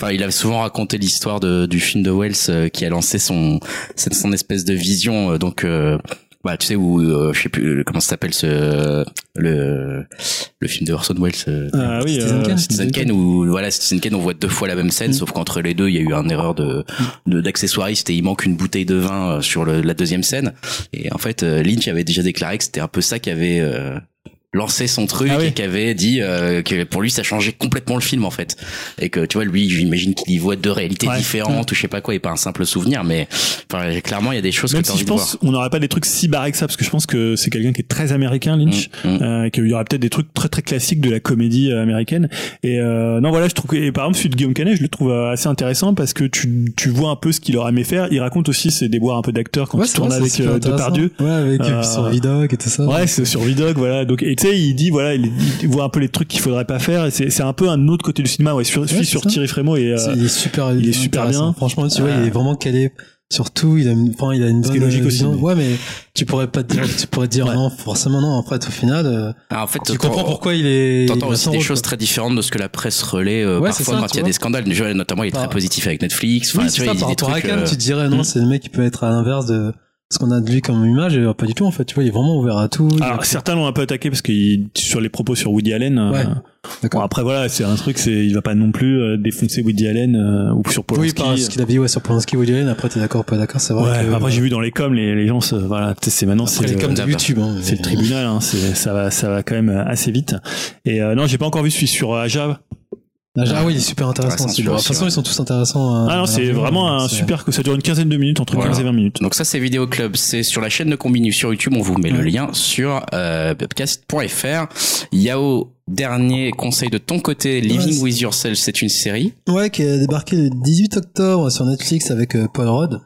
enfin il a souvent raconté l'histoire de du film de Wells euh, qui a lancé son son espèce de vision euh, donc bah tu sais où euh, je sais plus comment ça s'appelle ce le le film de Orson Welles euh, ah oui Citizen, euh, Kane, Citizen Kane où voilà Citizen Kane on voit deux fois la même scène mm. sauf qu'entre les deux il y a eu une erreur de d'accessoiriste et il manque une bouteille de vin sur le, la deuxième scène et en fait Lynch avait déjà déclaré que c'était un peu ça qui avait lancé son truc Ah oui. et qui avait dit euh, que pour lui ça changeait complètement le film en fait et que tu vois lui j'imagine qu'il y voit deux réalités Ouais. différentes ou je sais pas quoi et pas un simple souvenir mais enfin clairement il y a des choses Même que si je voir. pense on n'aurait pas des trucs si barrés que ça parce que je pense que c'est quelqu'un qui est très américain Lynch Mm, mm. euh, qu'il y aurait peut-être des trucs très très classiques de la comédie euh, américaine et euh, non voilà je trouve que et par exemple celui de Guillaume Canet je le trouve euh, assez intéressant parce que tu tu vois un peu ce qu'il aurait aimé faire il raconte aussi ses déboires un peu d'acteur quand Ouais, il tourne vrai, avec euh. Depardieu Ouais, avec Euh, son Vidoc et tout ça. Ouais, c'est sur Vidog, voilà. Donc, et tu sais, il dit, voilà, il, il voit un peu les trucs qu'il faudrait pas faire. Et c'est, c'est un peu un autre côté du cinéma. Ouais, c'est sur ça. Thierry Frémaux et, euh, il est super, il est super bien. Franchement, tu vois, il est vraiment calé. Surtout, il a, une- enfin, il a une bonne logique aussi, vision. mais- Ouais, mais tu pourrais pas te dire, tu pourrais te dire non, forcément non. Après, au final, euh, Ah, en fait tu comprends pourquoi il est. T'entends aussi des rôle, choses quoi. très différentes de ce que la presse relaie euh, Ouais, c'est parfois ça, quand il y a vois. des scandales. Déjà, notamment, il est très Bah. positif avec Netflix. Enfin, Oui, tu vois, ça, il par dit des rapport à. Cannes, euh, tu te dirais non, hmm. c'est le mec qui peut être à l'inverse de ce qu'on a de lui comme image, et pas du tout en fait. Tu vois, il est vraiment ouvert à tout. alors, certains l'ont un peu attaqué parce que il- sur les propos sur Woody Allen. euh, Ouais, bon, d'accord. après, voilà, c'est un truc, c'est, il va pas non plus euh, défoncer Woody Allen euh, ou sur Oui, Polanski. par ce qu'il a dit ouais, sur Polanski Woody Allen, après t'es d'accord ou pas d'accord, c'est vrai. Ouais, que- après j'ai vu dans les coms les, les gens se, voilà c'est maintenant c'est les de d'abord. YouTube. hein, c'est le tribunal hein, ça va ça va quand même assez vite et euh, non j'ai pas encore vu celui sur Aja Ah, oui, super intéressant. De toute façon, ils sont tous intéressants. euh, ah non c'est vraiment un super que ça dure une quinzaine de minutes entre Voilà. 15 et 20 minutes Donc ça c'est Vidéo Club, c'est sur la chaîne de Combini sur YouTube, on vous met le lien sur euh, podcast.fr. Yao, dernier conseil de ton côté, Living Ouais, with Yourself, c'est une série. Ouais, qui a débarqué le 18 octobre sur Netflix avec euh, Paul Rudd.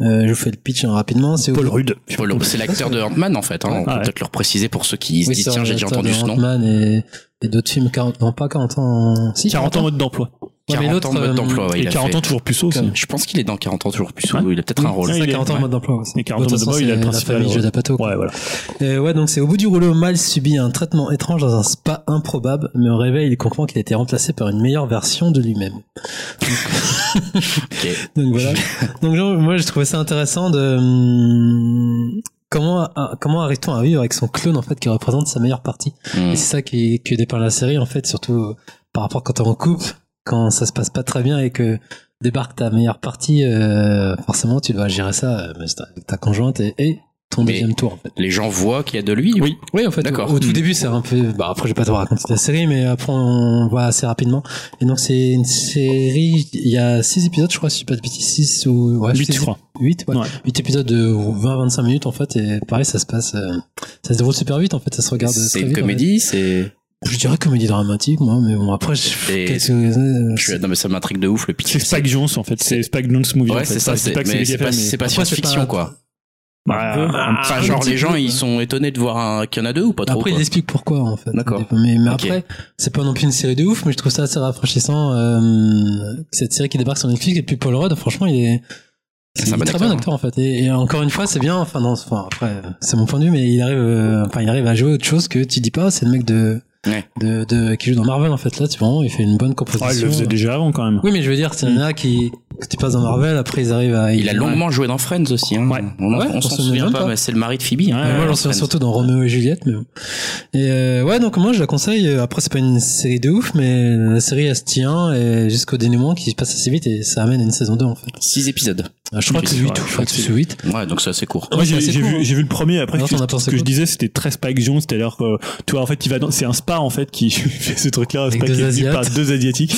Euh, je vous fais le pitch hein, rapidement. C'est Paul Rudd Paul- C'est l'acteur de Ant-Man en fait, hein. on peut peut-être le préciser pour ceux qui se disent tiens j'ai déjà entendu ce nom. Ant-Man et, et d'autres films 40, non pas 40 ans, si 40 ans mode d'emploi 40 l'autre, ans de mode euh, d'emploi, ouais, et il a 40 fait. ans toujours plus haut aussi Je pense qu'il est dans 40 ans toujours plus haut, Ouais. il a peut-être un rôle. Il est- 40 ans en mode d'emploi. aussi. Et 40 De toute ans de mode, il a le la principal famille Apatow, quoi. ouais voilà Euh, ouais, donc c'est au bout du rouleau, Miles subit un traitement étrange dans un spa improbable, mais au réveil, il comprend qu'il a été remplacé par une meilleure version de lui-même. Ok. Donc voilà. Donc genre, moi, j'ai trouvé ça intéressant de hum, comment ah, comment arrive-t-on à vivre avec son clone en fait qui représente sa meilleure partie? Hmm. Et c'est ça qui que dépeint la série en fait, surtout euh, par rapport quand t'es en couple, quand ça se passe pas très bien et que débarque ta meilleure partie, euh, forcément tu dois gérer ça euh, avec ta conjointe et, et ton Mais- deuxième tour en fait. Les gens voient qu'il y a de lui. Oui. Oui, en fait, D'accord. au, au tout Mm. début, c'est un peu. Bah, après, je vais pas te raconter la série, mais après, on voit assez rapidement. Et donc, c'est une série. Il y a six épisodes, je crois, si je pas de bêtises, six ou ouais, 8 six- je crois Huit, ouais. Ouais. Huit épisodes de 20-25 minutes, en fait. Et pareil, ça se passe. euh, ça se déroule super vite, en fait. Ça se regarde. C'est une vite, en comédie, c'est. Je dirais comédie dramatique, moi, mais bon, après, je. Euh, Je suis- Non mais ça m'intrigue de ouf le pitch. c'est Spike Jones en fait c'est Spike Jones movie en Ouais, fait. c'est ça. C'est pas c'est pas, science-fiction quoi. Bah, un Enfin, un genre les gens ils sont étonnés de voir un... qu'il y en a deux ou pas trop. Après, il quoi. explique pourquoi, en fait. D'accord. Mais, après, c'est pas non plus une série de ouf, mais je trouve ça assez rafraîchissant, euh, cette série qui débarque sur Netflix. Et puis Paul Rudd, franchement, il est, C'est un bon très acteur, bon hein. acteur, en fait. Et, et encore une fois, c'est bien, enfin, non, enfin, après, c'est mon point de vue, mais il arrive, euh, enfin, il arrive à jouer autre chose que tu dis pas, c'est le mec de, Ouais. de, de, qui joue dans Marvel, en fait. Là, tu vois, il fait une bonne composition. Ah, il le faisait déjà avant quand même Oui, mais je veux dire, c'est un qui, que tu passes dans Marvel, après ils arrivent à, Il a longuement joué dans Friends aussi. Hein. Ouais. On, on on s'en se souvient pas, pas. mais c'est le mari de Phoebe. hein, Ouais, moi, j'en souviens Friends. surtout dans Roméo et Juliette, mais bon. Et euh, ouais, donc moi, je la conseille. Euh, Après, c'est pas une série de ouf, mais la série, elle se tient et jusqu'au dénouement qui se passe assez vite et ça amène à une saison 2, en fait. Six épisodes. Euh, Je crois que c'est c'est 8, vrai, je crois que c'est 8. Ouais, donc c'est assez court. Moi, j'ai c'est vu, hein. j'ai vu le premier. Après, ce que, je disais, c'était très Spike Jones. C'est-à-dire que, tu vois, en fait, il va c'est un spa, en fait, qui fait ce truc-là. Avec Spike deux est venu par deux Asiatiques.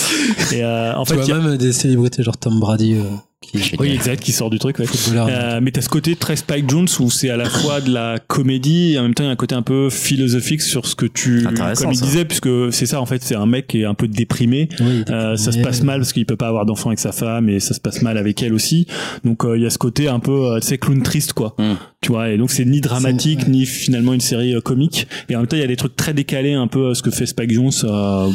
Et, euh, en Tu fait, vois il y a- même des célébrités genre Tom Brady, euh, qui oui, exact, qui sort du truc, ouais. Euh, mais t'as ce côté très Spike Jones où c'est à la fois de la comédie et en même temps il y a un côté un peu philosophique sur ce que tu Intéressant, comme il ça. disait puisque c'est ça en fait c'est un mec qui est un peu déprimé. Oui, euh, ça se passe mal parce qu'il peut pas avoir d'enfant avec sa femme et ça se passe mal avec elle aussi. Donc euh, il y a ce côté un peu euh, tu sais clown triste quoi. Mm. tu vois et donc c'est ni dramatique ni finalement une série euh, comique. Et en même temps il y a des trucs très décalés un peu ce que fait Spike Jones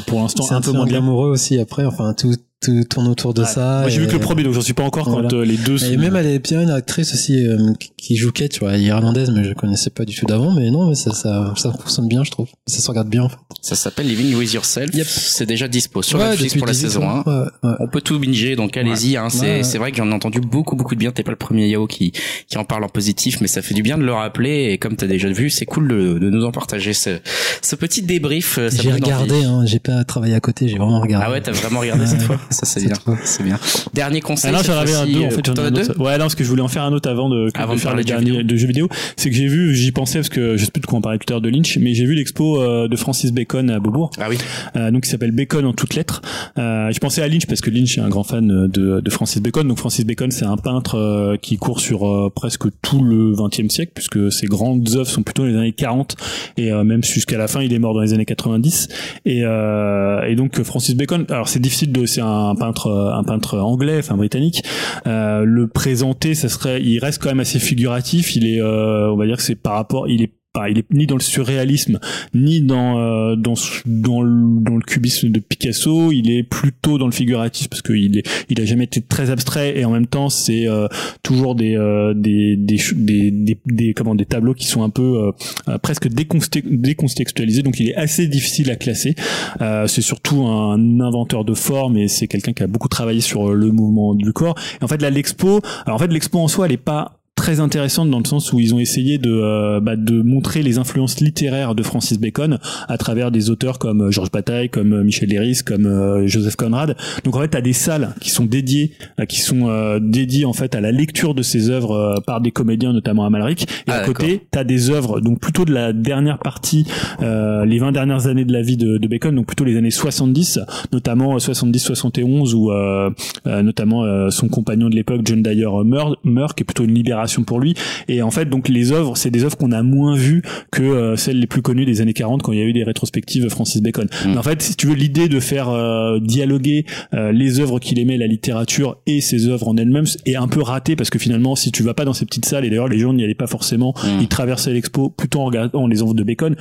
pour l'instant C'est un peu moins bien amoureux aussi après, enfin, tout, tout tourne autour de Ouais. ça. moi j'ai vu et- que le premier donc j'en suis pas encore Voilà. quand euh, les deux Et sont- même elle est bien une actrice aussi euh, qui- joue Kate, tu vois, irlandaise, mais je connaissais pas du tout d'avant, mais non, mais ça, ça, ça fonctionne bien, je trouve. Ça se regarde bien, en fait. Ça s'appelle Living with Yourself. Yep. C'est déjà dispo sur Ouais, Netflix pour la 18 saison ans. 1. Ouais, ouais. On peut tout binger, donc allez-y. Hein, c'est Ouais, ouais. c'est vrai que j'en ai entendu beaucoup, beaucoup de bien. T'es pas le premier Yao qui, qui en parle en positif, mais ça fait du bien de le rappeler. Et comme t'as déjà vu, c'est cool de, de nous en partager ce, ce petit débrief. euh, ça J'ai regardé, hein, j'ai pas travaillé à côté, j'ai vraiment regardé. Ah ouais, t'as vraiment regardé cette fois ça c'est bien, c'est bien. Dernier conseil. Ah non, j'en avais un deux, en fait, deux autre. Ouais, non, parce que je voulais en faire un autre avant de, Avant de faire parler le de jeux dernier vidéo. C'est que j'ai vu, j'y pensais parce que je sais plus de quoi on parlait tout à l'heure de Lynch, mais j'ai vu l'expo euh, de Francis Bacon à Beaubourg. Ah oui. euh, donc qui s'appelle Bacon en toutes lettres. Euh, je pensais à Lynch parce que Lynch est un grand fan de, de Francis Bacon. Donc Francis Bacon, c'est un peintre euh, qui court sur euh, presque tout le XXe siècle puisque ses grandes œuvres sont plutôt dans les années 40 et même jusqu'à la fin, il est mort dans les années 90. Et, euh, et donc Francis Bacon, alors c'est difficile de, c'est un peintre, un peintre anglais, enfin britannique. Euh, le présenter, ça serait, il reste quand même assez figuratif. Il est, euh, on va dire que c'est par rapport, il est il est ni dans le surréalisme ni dans euh, dans dans le, dans le cubisme de Picasso. Il est plutôt dans le figuratif parce qu'il est il a jamais été très abstrait et en même temps c'est euh, toujours des, euh, des, des des des comment des tableaux qui sont un peu euh, euh, presque décontextualisés. Donc il est assez difficile à classer. Euh, c'est surtout un inventeur de forme et c'est quelqu'un qui a beaucoup travaillé sur le mouvement du corps. En fait là l'expo, alors en fait l'expo en soi elle est pas très intéressante dans le sens où ils ont essayé de euh, bah, de montrer les influences littéraires de Francis Bacon à travers des auteurs comme euh, Georges Bataille, comme euh, Michel Léris, comme euh, Joseph Conrad. Donc en fait, tu as des salles qui sont dédiées euh, qui sont euh, dédiées en fait à la lecture de ces œuvres par des comédiens notamment à Malric et Ah, à côté, tu as des œuvres donc plutôt de la dernière partie euh, les 20 dernières années de la vie de, de Bacon, donc plutôt les années 70, notamment 70-71 où euh, euh, notamment euh, son compagnon de l'époque John Dyer meurt, meurt, qui est plutôt une libération pour lui. Et en fait, donc les œuvres, c'est des œuvres qu'on a moins vues que euh, celles les plus connues des années 40 quand il y a eu des rétrospectives Francis Bacon. Mm. Mais en fait, si tu veux l'idée de faire euh, dialoguer euh, les œuvres qu'il aimait, la littérature et ses œuvres en elles-mêmes est un peu ratée parce que finalement, si tu vas pas dans ces petites salles, et d'ailleurs les gens n'y allaient pas forcément, Mm. ils traversaient l'expo plutôt en regardant les œuvres de Bacon.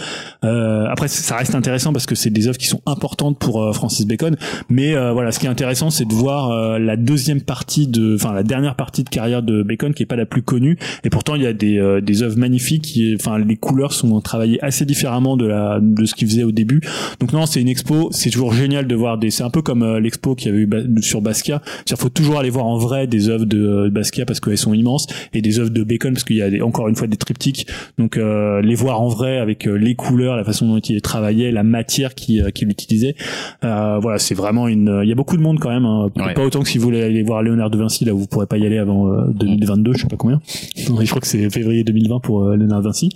Euh, après, ça reste intéressant parce que c'est des œuvres qui sont importantes pour euh, Francis Bacon. Mais euh, voilà, ce qui est intéressant, c'est de voir la deuxième partie de, enfin la dernière partie de carrière de Bacon qui est pas la plus connue. Et pourtant, il y a des euh, des œuvres magnifiques. Qui, enfin, les couleurs sont travaillées assez différemment de la de ce qu'il faisait au début. Donc non, c'est une expo. C'est toujours génial de voir des. C'est un peu comme euh, l'expo qu'il y avait eu ba- sur Basquiat. Il faut toujours aller voir en vrai des œuvres de euh, Basquiat parce qu'elles sont immenses et des œuvres de Bacon parce qu'il y a des- encore une fois des triptyques. Donc euh, les voir en vrai avec euh, les couleurs, la façon dont il travaillait, la matière qu'il qu'il utilisait. Euh, voilà, c'est vraiment une. Il y a beaucoup de monde quand même. Hein. Ouais. Pas autant que si vous voulez aller voir Léonard de Vinci, là vous pourrez pas y aller avant euh, 2022, je sais pas combien. Je crois que c'est février 2020 pour euh, Léonard Vinci.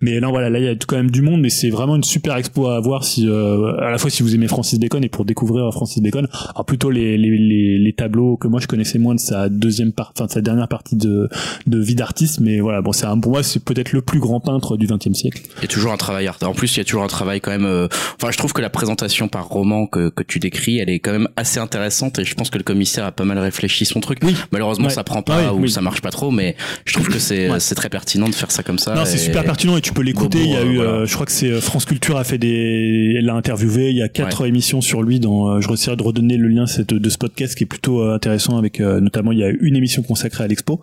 Mais là voilà, là il y a quand même du monde, mais c'est vraiment une super expo à voir si euh, à la fois si vous aimez Francis Bacon et pour découvrir Francis Bacon. Alors plutôt les les, les, les tableaux que moi je connaissais moins de sa deuxième part, enfin de sa dernière partie de de vie d'artiste, mais voilà bon c'est un pour moi c'est peut-être le plus grand peintre du XXe siècle. Il y a toujours un travail art. En plus, il y a toujours un travail quand même. euh, Enfin, je trouve que la présentation par roman que, que tu décris, elle est quand même assez intéressante et je pense que le commissaire a pas mal réfléchi son truc. Oui. Malheureusement, Ouais. ça prend pas Ah oui, ou oui. ça marche pas trop, mais je trouve que c'est Ouais. très pertinent de faire ça comme ça. Non, c'est super pertinent et tu peux l'écouter. Il y a euh, eu, voilà. euh, je crois que c'est euh, France Culture a fait des, elle l'a interviewé. Il y a quatre émissions sur lui. Dans, je réussirai de redonner le lien cette, de ce podcast qui est plutôt intéressant avec, euh, notamment, il y a une émission consacrée à l'expo.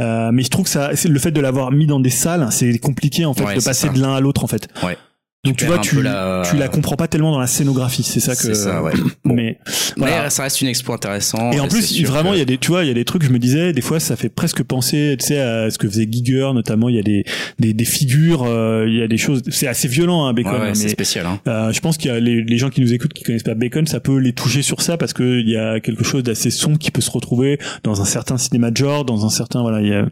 Euh, mais je trouve que ça, c'est le fait de l'avoir mis dans des salles, c'est compliqué en fait Ouais, de passer ça. de l'un à l'autre en fait. Ouais. Donc tu vois, tu, la- tu la comprends pas tellement dans la scénographie. C'est ça que. C'est ça, ouais. Bon. Mais voilà. Mais ça reste une expo intéressante. Et en plus, vraiment, que- il y a des, tu vois, il y a des trucs. Je me disais, des fois, ça fait presque penser, tu sais, à ce que faisait Giger, notamment. Il y a des, des, des figures, euh, il y a des choses. C'est assez violent, hein, Bacon. Ouais, ouais, hein, c'est spécial. Hein. euh, je pense qu'il y a les, les gens qui nous écoutent qui connaissent pas Bacon, ça peut les toucher sur ça parce que il y a quelque chose d'assez sombre qui peut se retrouver dans un certain cinéma de genre, dans un certain voilà. Il y a,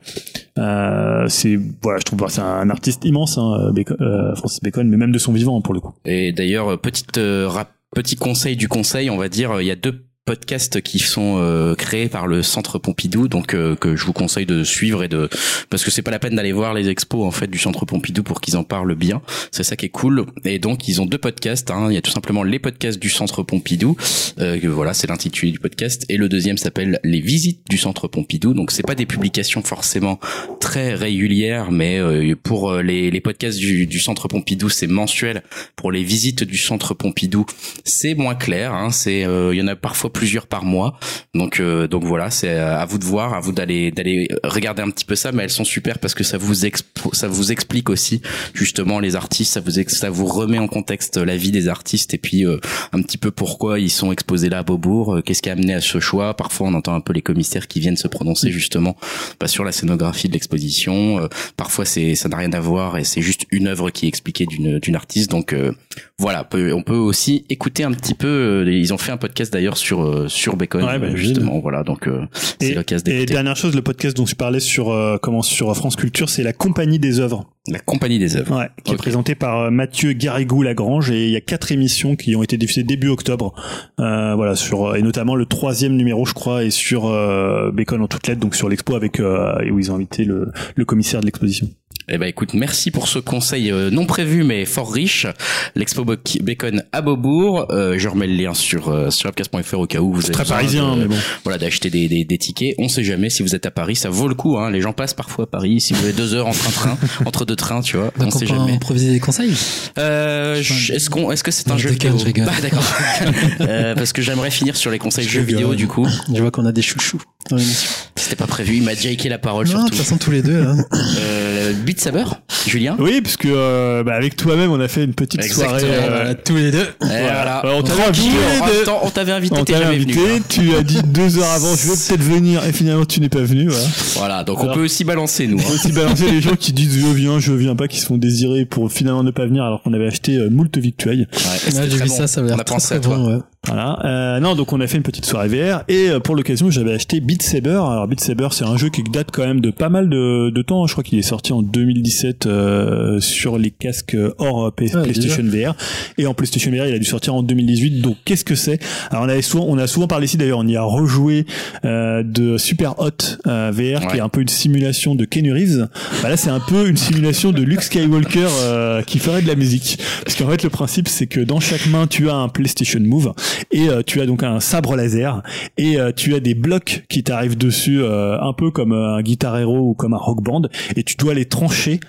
euh, c'est voilà, je trouve c'est un artiste immense, hein, Bacon, euh, Francis Bacon, mais même de son pour le coup. Et d'ailleurs, petite euh, rap- petit conseil du conseil, on va dire, euh, il y a deux podcasts qui sont euh, créés par le Centre Pompidou, donc euh, que je vous conseille de suivre et de parce que c'est pas la peine d'aller voir les expos en fait du Centre Pompidou pour qu'ils en parlent bien. C'est ça qui est cool. Et donc ils ont deux podcasts. Hein. Il y a tout simplement les podcasts du Centre Pompidou. Euh, voilà, c'est l'intitulé du podcast. Et le deuxième s'appelle les visites du Centre Pompidou. Donc c'est pas des publications forcément très régulières, mais euh, pour euh, les, les podcasts du, du Centre Pompidou, c'est mensuel. Pour les visites du Centre Pompidou, c'est moins clair. Hein, c'est euh, il y en a parfois plusieurs par mois. Donc euh, donc voilà, c'est à vous de voir, à vous d'aller d'aller regarder un petit peu ça, mais elles sont super parce que ça vous expo- ça vous explique aussi justement les artistes, ça vous ex- ça vous remet en contexte la vie des artistes et puis euh, un petit peu pourquoi ils sont exposés là à Beaubourg, euh, qu'est-ce qui a amené à ce choix. Parfois on entend un peu les commissaires qui viennent se prononcer justement pas sur la scénographie de l'exposition. Euh, parfois c'est ça n'a rien à voir et c'est juste une œuvre qui est expliquée d'une d'une artiste. Donc euh, voilà, on peut aussi écouter un petit peu. euh, Ils ont fait un podcast d'ailleurs sur euh, sur Bacon, Ouais, bah, justement. Voilà, donc euh, c'est Et, l'occasion et d'écouter. dernière chose, le podcast dont je parlais sur euh, comment sur France Culture, c'est la Compagnie des œuvres, La compagnie des œuvres. ouais, qui est Ok. présenté par euh, Mathieu Garrigou Lagrange et il y a quatre émissions qui ont été diffusées début octobre, euh, voilà sur et notamment le troisième numéro, je crois, est sur euh, Bacon en toutes lettres, donc sur l'expo avec euh, où ils ont invité le, le commissaire de l'exposition. Eh ben écoute, merci pour ce conseil euh, non prévu mais fort riche. L'expo Bacon à Beaubourg. Euh, je remets le lien sur euh, sur au cas où vous avez Très parisien, de- mais bon. Voilà, d'acheter des, des, des tickets. On sait jamais si vous êtes à Paris, ça vaut le coup. Hein. Les gens passent parfois à Paris. Si vous avez deux heures entre un train, entre deux trains, tu vois, on Donc on sait peut jamais. improviser des conseils. Euh, est-ce qu'on, est-ce que c'est un jeu vidéo je. Bah, d'accord. euh, parce que j'aimerais finir sur les conseils Je jeux vidéo du coup. Je vois qu'on a des chouchous dans l'émission. C'était pas prévu. Il m'a déjà équé la parole Non, de surtout. toute façon tous les deux. Là. Euh, Beat Saber, Julien. Oui, parce que euh, bah, avec toi-même, on a fait une petite Exactement. soirée. euh, Voilà, tous les deux. Et voilà. On t'avait invité, même temps, on t'avait invité, on t'avait invité, venu. hein. tu as dit deux heures avant, je vais peut-être venir, et finalement tu n'es pas venu. Voilà. Voilà, donc on peut aussi balancer nous. On peut aussi balancer les gens qui disent je viens, je viens pas, qui se font désirer pour finalement ne pas venir alors qu'on avait acheté euh, moult victuailles. Ouais, Là, j'ai vu bon. ça, ça avait On l'air a très, pensé très à toi. bon. Ouais. Voilà. Euh, non, donc on a fait une petite soirée VR et euh, pour l'occasion j'avais acheté Beat Saber. Alors Beat Saber c'est un jeu qui date quand même de pas mal de, de temps. Je crois qu'il est sorti en 2017 euh, sur les casques hors euh, P- Ah, PlayStation VR et en PlayStation VR il a dû sortir en 2018. Donc qu'est-ce que c'est? Alors on avait souvent, on a souvent parlé ici d'ailleurs, on y a rejoué euh, de Super Hot euh, VR qui est un peu une simulation de Keanu Reeves. Bah là c'est un peu une simulation de Luke Skywalker euh, qui ferait de la musique. Parce qu'en fait le principe c'est que dans chaque main tu as un PlayStation Move et euh, tu as donc un sabre laser et euh, tu as des blocs qui t'arrivent dessus euh, un peu comme un Guitar Hero ou comme un Rock Band et tu dois les trancher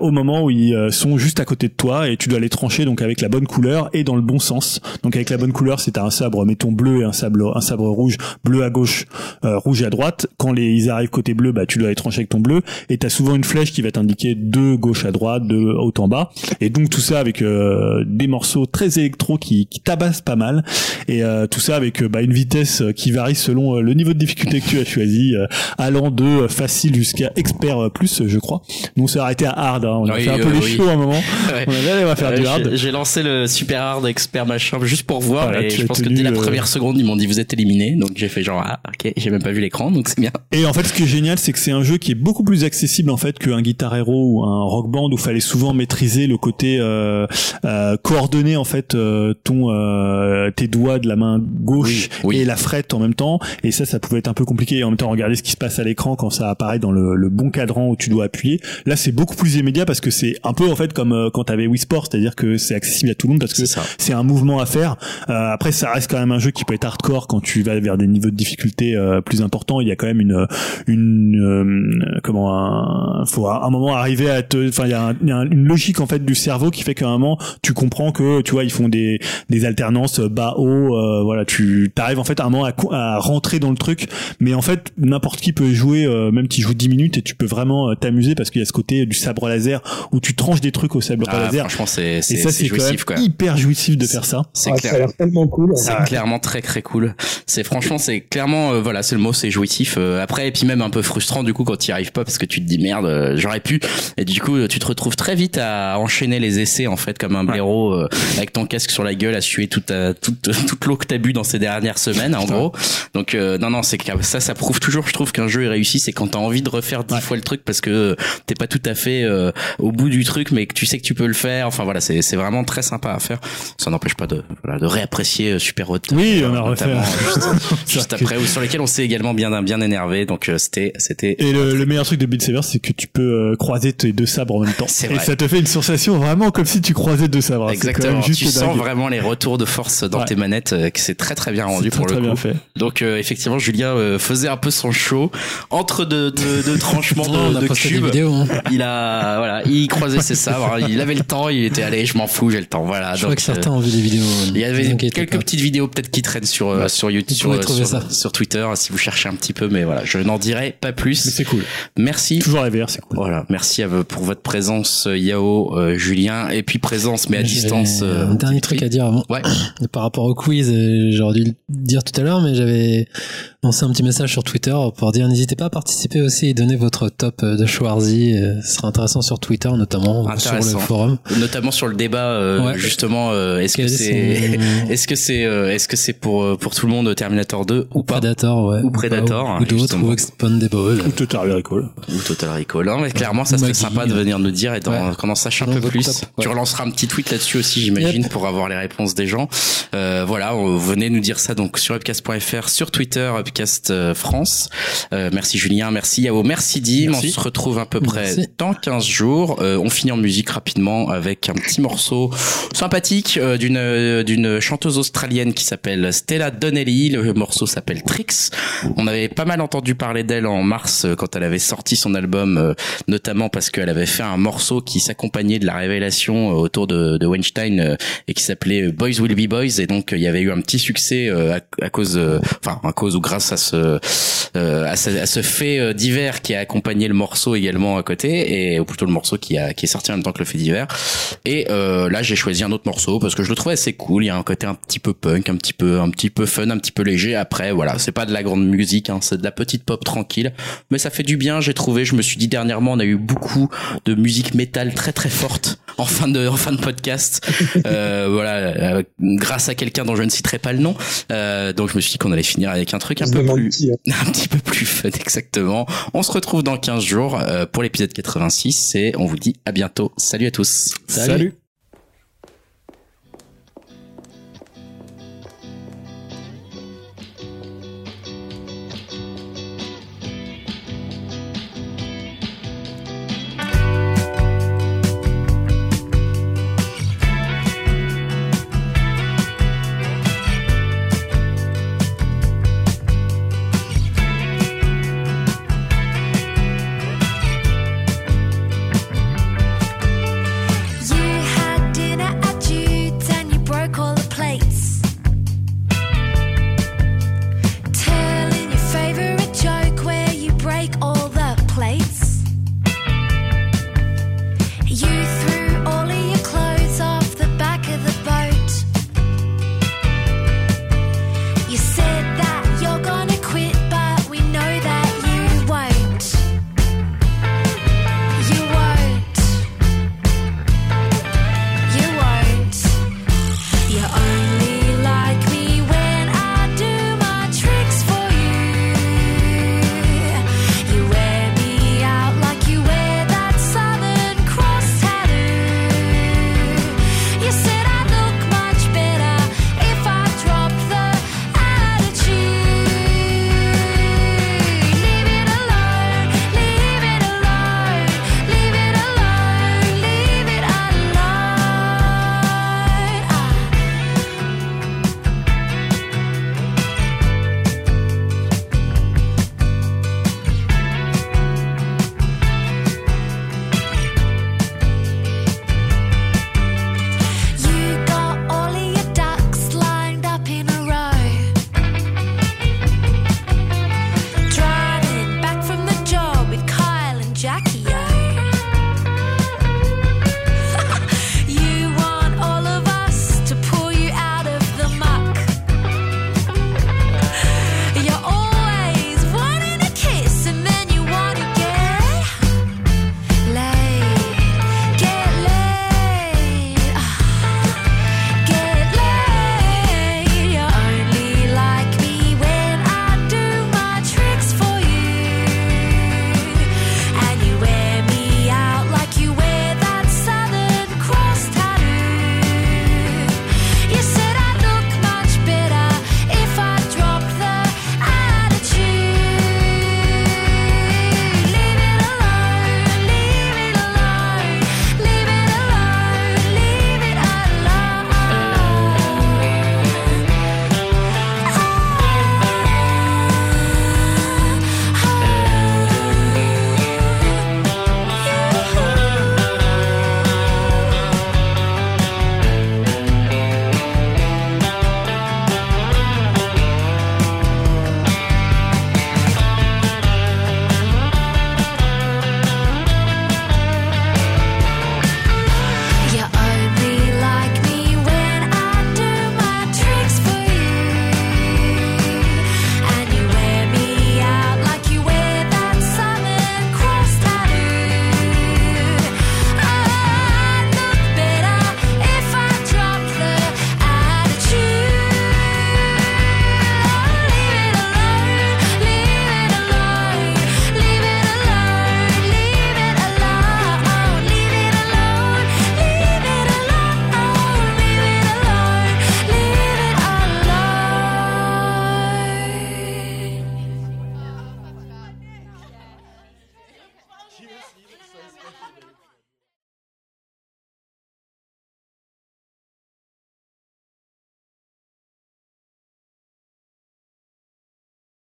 au moment où ils sont juste à côté de toi et tu dois les trancher donc avec la bonne couleur et dans le bon sens. Donc avec la bonne couleur, c'est un sabre mettons bleu et un sabre un sabre rouge, bleu à gauche, rouge à droite. Quand les ils arrivent côté bleu, bah tu dois les trancher avec ton bleu et tu as souvent une flèche qui va t'indiquer de gauche à droite, de haut en bas et donc tout ça avec des morceaux très électro qui, qui tabassent pas mal et euh, tout ça avec euh, bah, une vitesse euh, qui varie selon le niveau de difficulté que tu as choisi euh, allant de facile jusqu'à expert plus je crois nous on s'est arrêté à hard hein. on a Oui, fait un peu les oui. chauds à un moment Ouais. on a dit allez on va faire du j'ai- hard J'ai lancé le super hard expert machin juste pour voir Voilà, et je pense que dès la première seconde ils m'ont dit vous êtes éliminé donc j'ai fait genre ah ok j'ai même pas vu l'écran donc c'est bien. Et en fait, ce qui est génial, c'est que c'est un jeu qui est beaucoup plus accessible en fait qu'un Guitar Hero ou un Rock Band où fallait souvent maîtriser le côté euh, euh, coordonner en fait euh, ton euh, tes doigts de la main gauche Oui, oui. et la frette en même temps. Et ça, ça pouvait être un peu compliqué. Et en même temps, regarder ce qui se passe à l'écran quand ça apparaît dans le, le bon cadran où tu dois appuyer. Là, c'est beaucoup plus immédiat parce que c'est un peu en fait comme euh, quand t'avais Wii Sport, c'est-à-dire que c'est accessible à tout le monde parce que C'est un mouvement à faire. Euh, après, ça reste quand même un jeu qui peut être hardcore quand tu vas vers des niveaux de difficulté euh, plus importants. Il y a quand même une une euh, comment un faut à un moment arriver à te enfin il y a, un- il y a un- une logique en fait du cerveau qui fait qu'à un moment tu comprends que tu vois ils font des des alternances bas haut euh, voilà tu t'arrives en fait à un moment à, rentrer dans le truc mais en fait n'importe qui peut jouer euh, même tu joues 10 minutes et tu peux vraiment euh, t'amuser parce qu'il y a ce côté du sabre laser où tu tranches des trucs au sabre Ah, laser franchement c'est et c'est ça c'est c'est quand même jouissif quoi. hyper jouissif de faire ça C'est Ah, clair. Ça a l'air tellement cool. C'est clairement très très cool. C'est franchement c'est clairement euh, voilà c'est le mot c'est jouissif. Euh, après et puis même un peu frustrant du coup quand tu y arrives pas parce que tu te dis merde euh, j'aurais pu et du coup tu te retrouves très vite à enchaîner les essais en fait comme un blaireau euh, avec ton casque sur la gueule à suer toute ta- toute toute l'eau que t'as bu dans ces dernières semaines en gros. Donc euh, non non c'est ça ça prouve toujours je trouve qu'un jeu est réussi c'est quand t'as envie de refaire dix fois le truc parce que t'es pas tout à fait euh, au bout du truc mais que tu sais que tu peux le faire. Enfin voilà c'est c'est vraiment très sympa à faire. Ça n'empêche pas de voilà de réapprécier euh, Super Hot. Oui, on a Euh, refait. juste, juste après ou sur lesquels on s'est également bien bien énervé donc euh, c'était c'était Et le, le meilleur truc de Beat Saber, c'est que tu peux euh, croiser tes deux sabres en même temps. Et vrai. ça te fait une sensation vraiment comme si tu croisais deux sabres. Exactement. juste Tu sens vraiment les retours de force dans Ouais. tes manettes, euh, que c'est très très bien rendu pour très, le très coup. bien fait. Donc euh, effectivement, Julien euh, faisait un peu son show entre deux de, de tranchements de, cubes. vidéos. Hein. Il a voilà, il croisait ses sabres. Il avait le temps. Il était allé, je m'en fous, j'ai le temps. Voilà. Je Donc, crois que certains euh, ont vu des vidéos. il y avait quelques pas. petites vidéos peut-être qui traînent sur sur YouTube, sur, Twitter si vous cherchez un petit peu. Mais voilà, je n'en dirai pas plus. c'est cool. Merci Toujours la VR, c'est cool. Voilà, merci à vous pour votre présence, Yao, euh, Julien, et puis présence mais à distance. euh, un dernier truc à dire avant. Ouais. Par rapport au quiz, euh, j'aurais dû le dire tout à l'heure, mais j'avais lancer un petit message sur Twitter pour dire n'hésitez pas à participer aussi et donner votre top de Schwarzy. Euh, Ce sera intéressant sur Twitter notamment, sur le forum. Notamment sur le débat, euh, Ouais. justement, euh, est-ce que c'est, est-ce que c'est, euh, est-ce que c'est pour euh, pour tout le monde Terminator 2 ou pas Predator, ouais. Ou Predator, Ou, ou d'autres, ou Expandable. Ou Total Recall. ou Total Recall mais clairement ça serait sympa de venir nous dire et d'en- Ouais. qu'on en sache un Dans peu plus top, ouais. tu relanceras un petit tweet là-dessus aussi j'imagine Yep. pour avoir les réponses des gens euh, voilà euh, venez nous dire ça donc sur upcast.fr sur Twitter upcast euh, France. Euh, merci Julien merci Yao merci Dim. On se retrouve à peu près Merci. dans 15 jours. Euh, on finit en musique rapidement avec un petit morceau sympathique euh, d'une euh, d'une chanteuse australienne qui s'appelle Stella Donnelly. Le morceau s'appelle Tricks. On avait pas mal entendu parler d'elle en mars euh, quand elle avait sorti son album, notamment parce qu'elle avait fait un morceau qui s'accompagnait de la révélation autour de, de Weinstein et qui s'appelait Boys Will Be Boys. Et donc il y avait eu un petit succès à, à cause, enfin à cause ou grâce à ce euh, à ce, à ce fait euh, divers qui a accompagné le morceau également à côté et ou plutôt le morceau qui a qui est sorti en même temps que le fait divers. Et euh, là j'ai choisi un autre morceau parce que je le trouvais assez cool. Il y a un côté un petit peu punk un petit peu un petit peu fun un petit peu léger. Après voilà c'est pas de la grande musique hein, c'est de la petite pop tranquille. Mais ça fait du bien j'ai trouvé. Je me suis dit dernièrement on a eu beaucoup de musique métal très très forte en fin de en fin de podcast euh, voilà euh, grâce à quelqu'un dont je ne citerai pas le nom euh, donc je me suis dit qu'on allait finir avec un truc un peu plus qui, hein. un petit peu plus fun exactement. On se retrouve dans 15 jours euh, pour l'épisode 86 et on vous dit à bientôt. Salut à tous. Salut.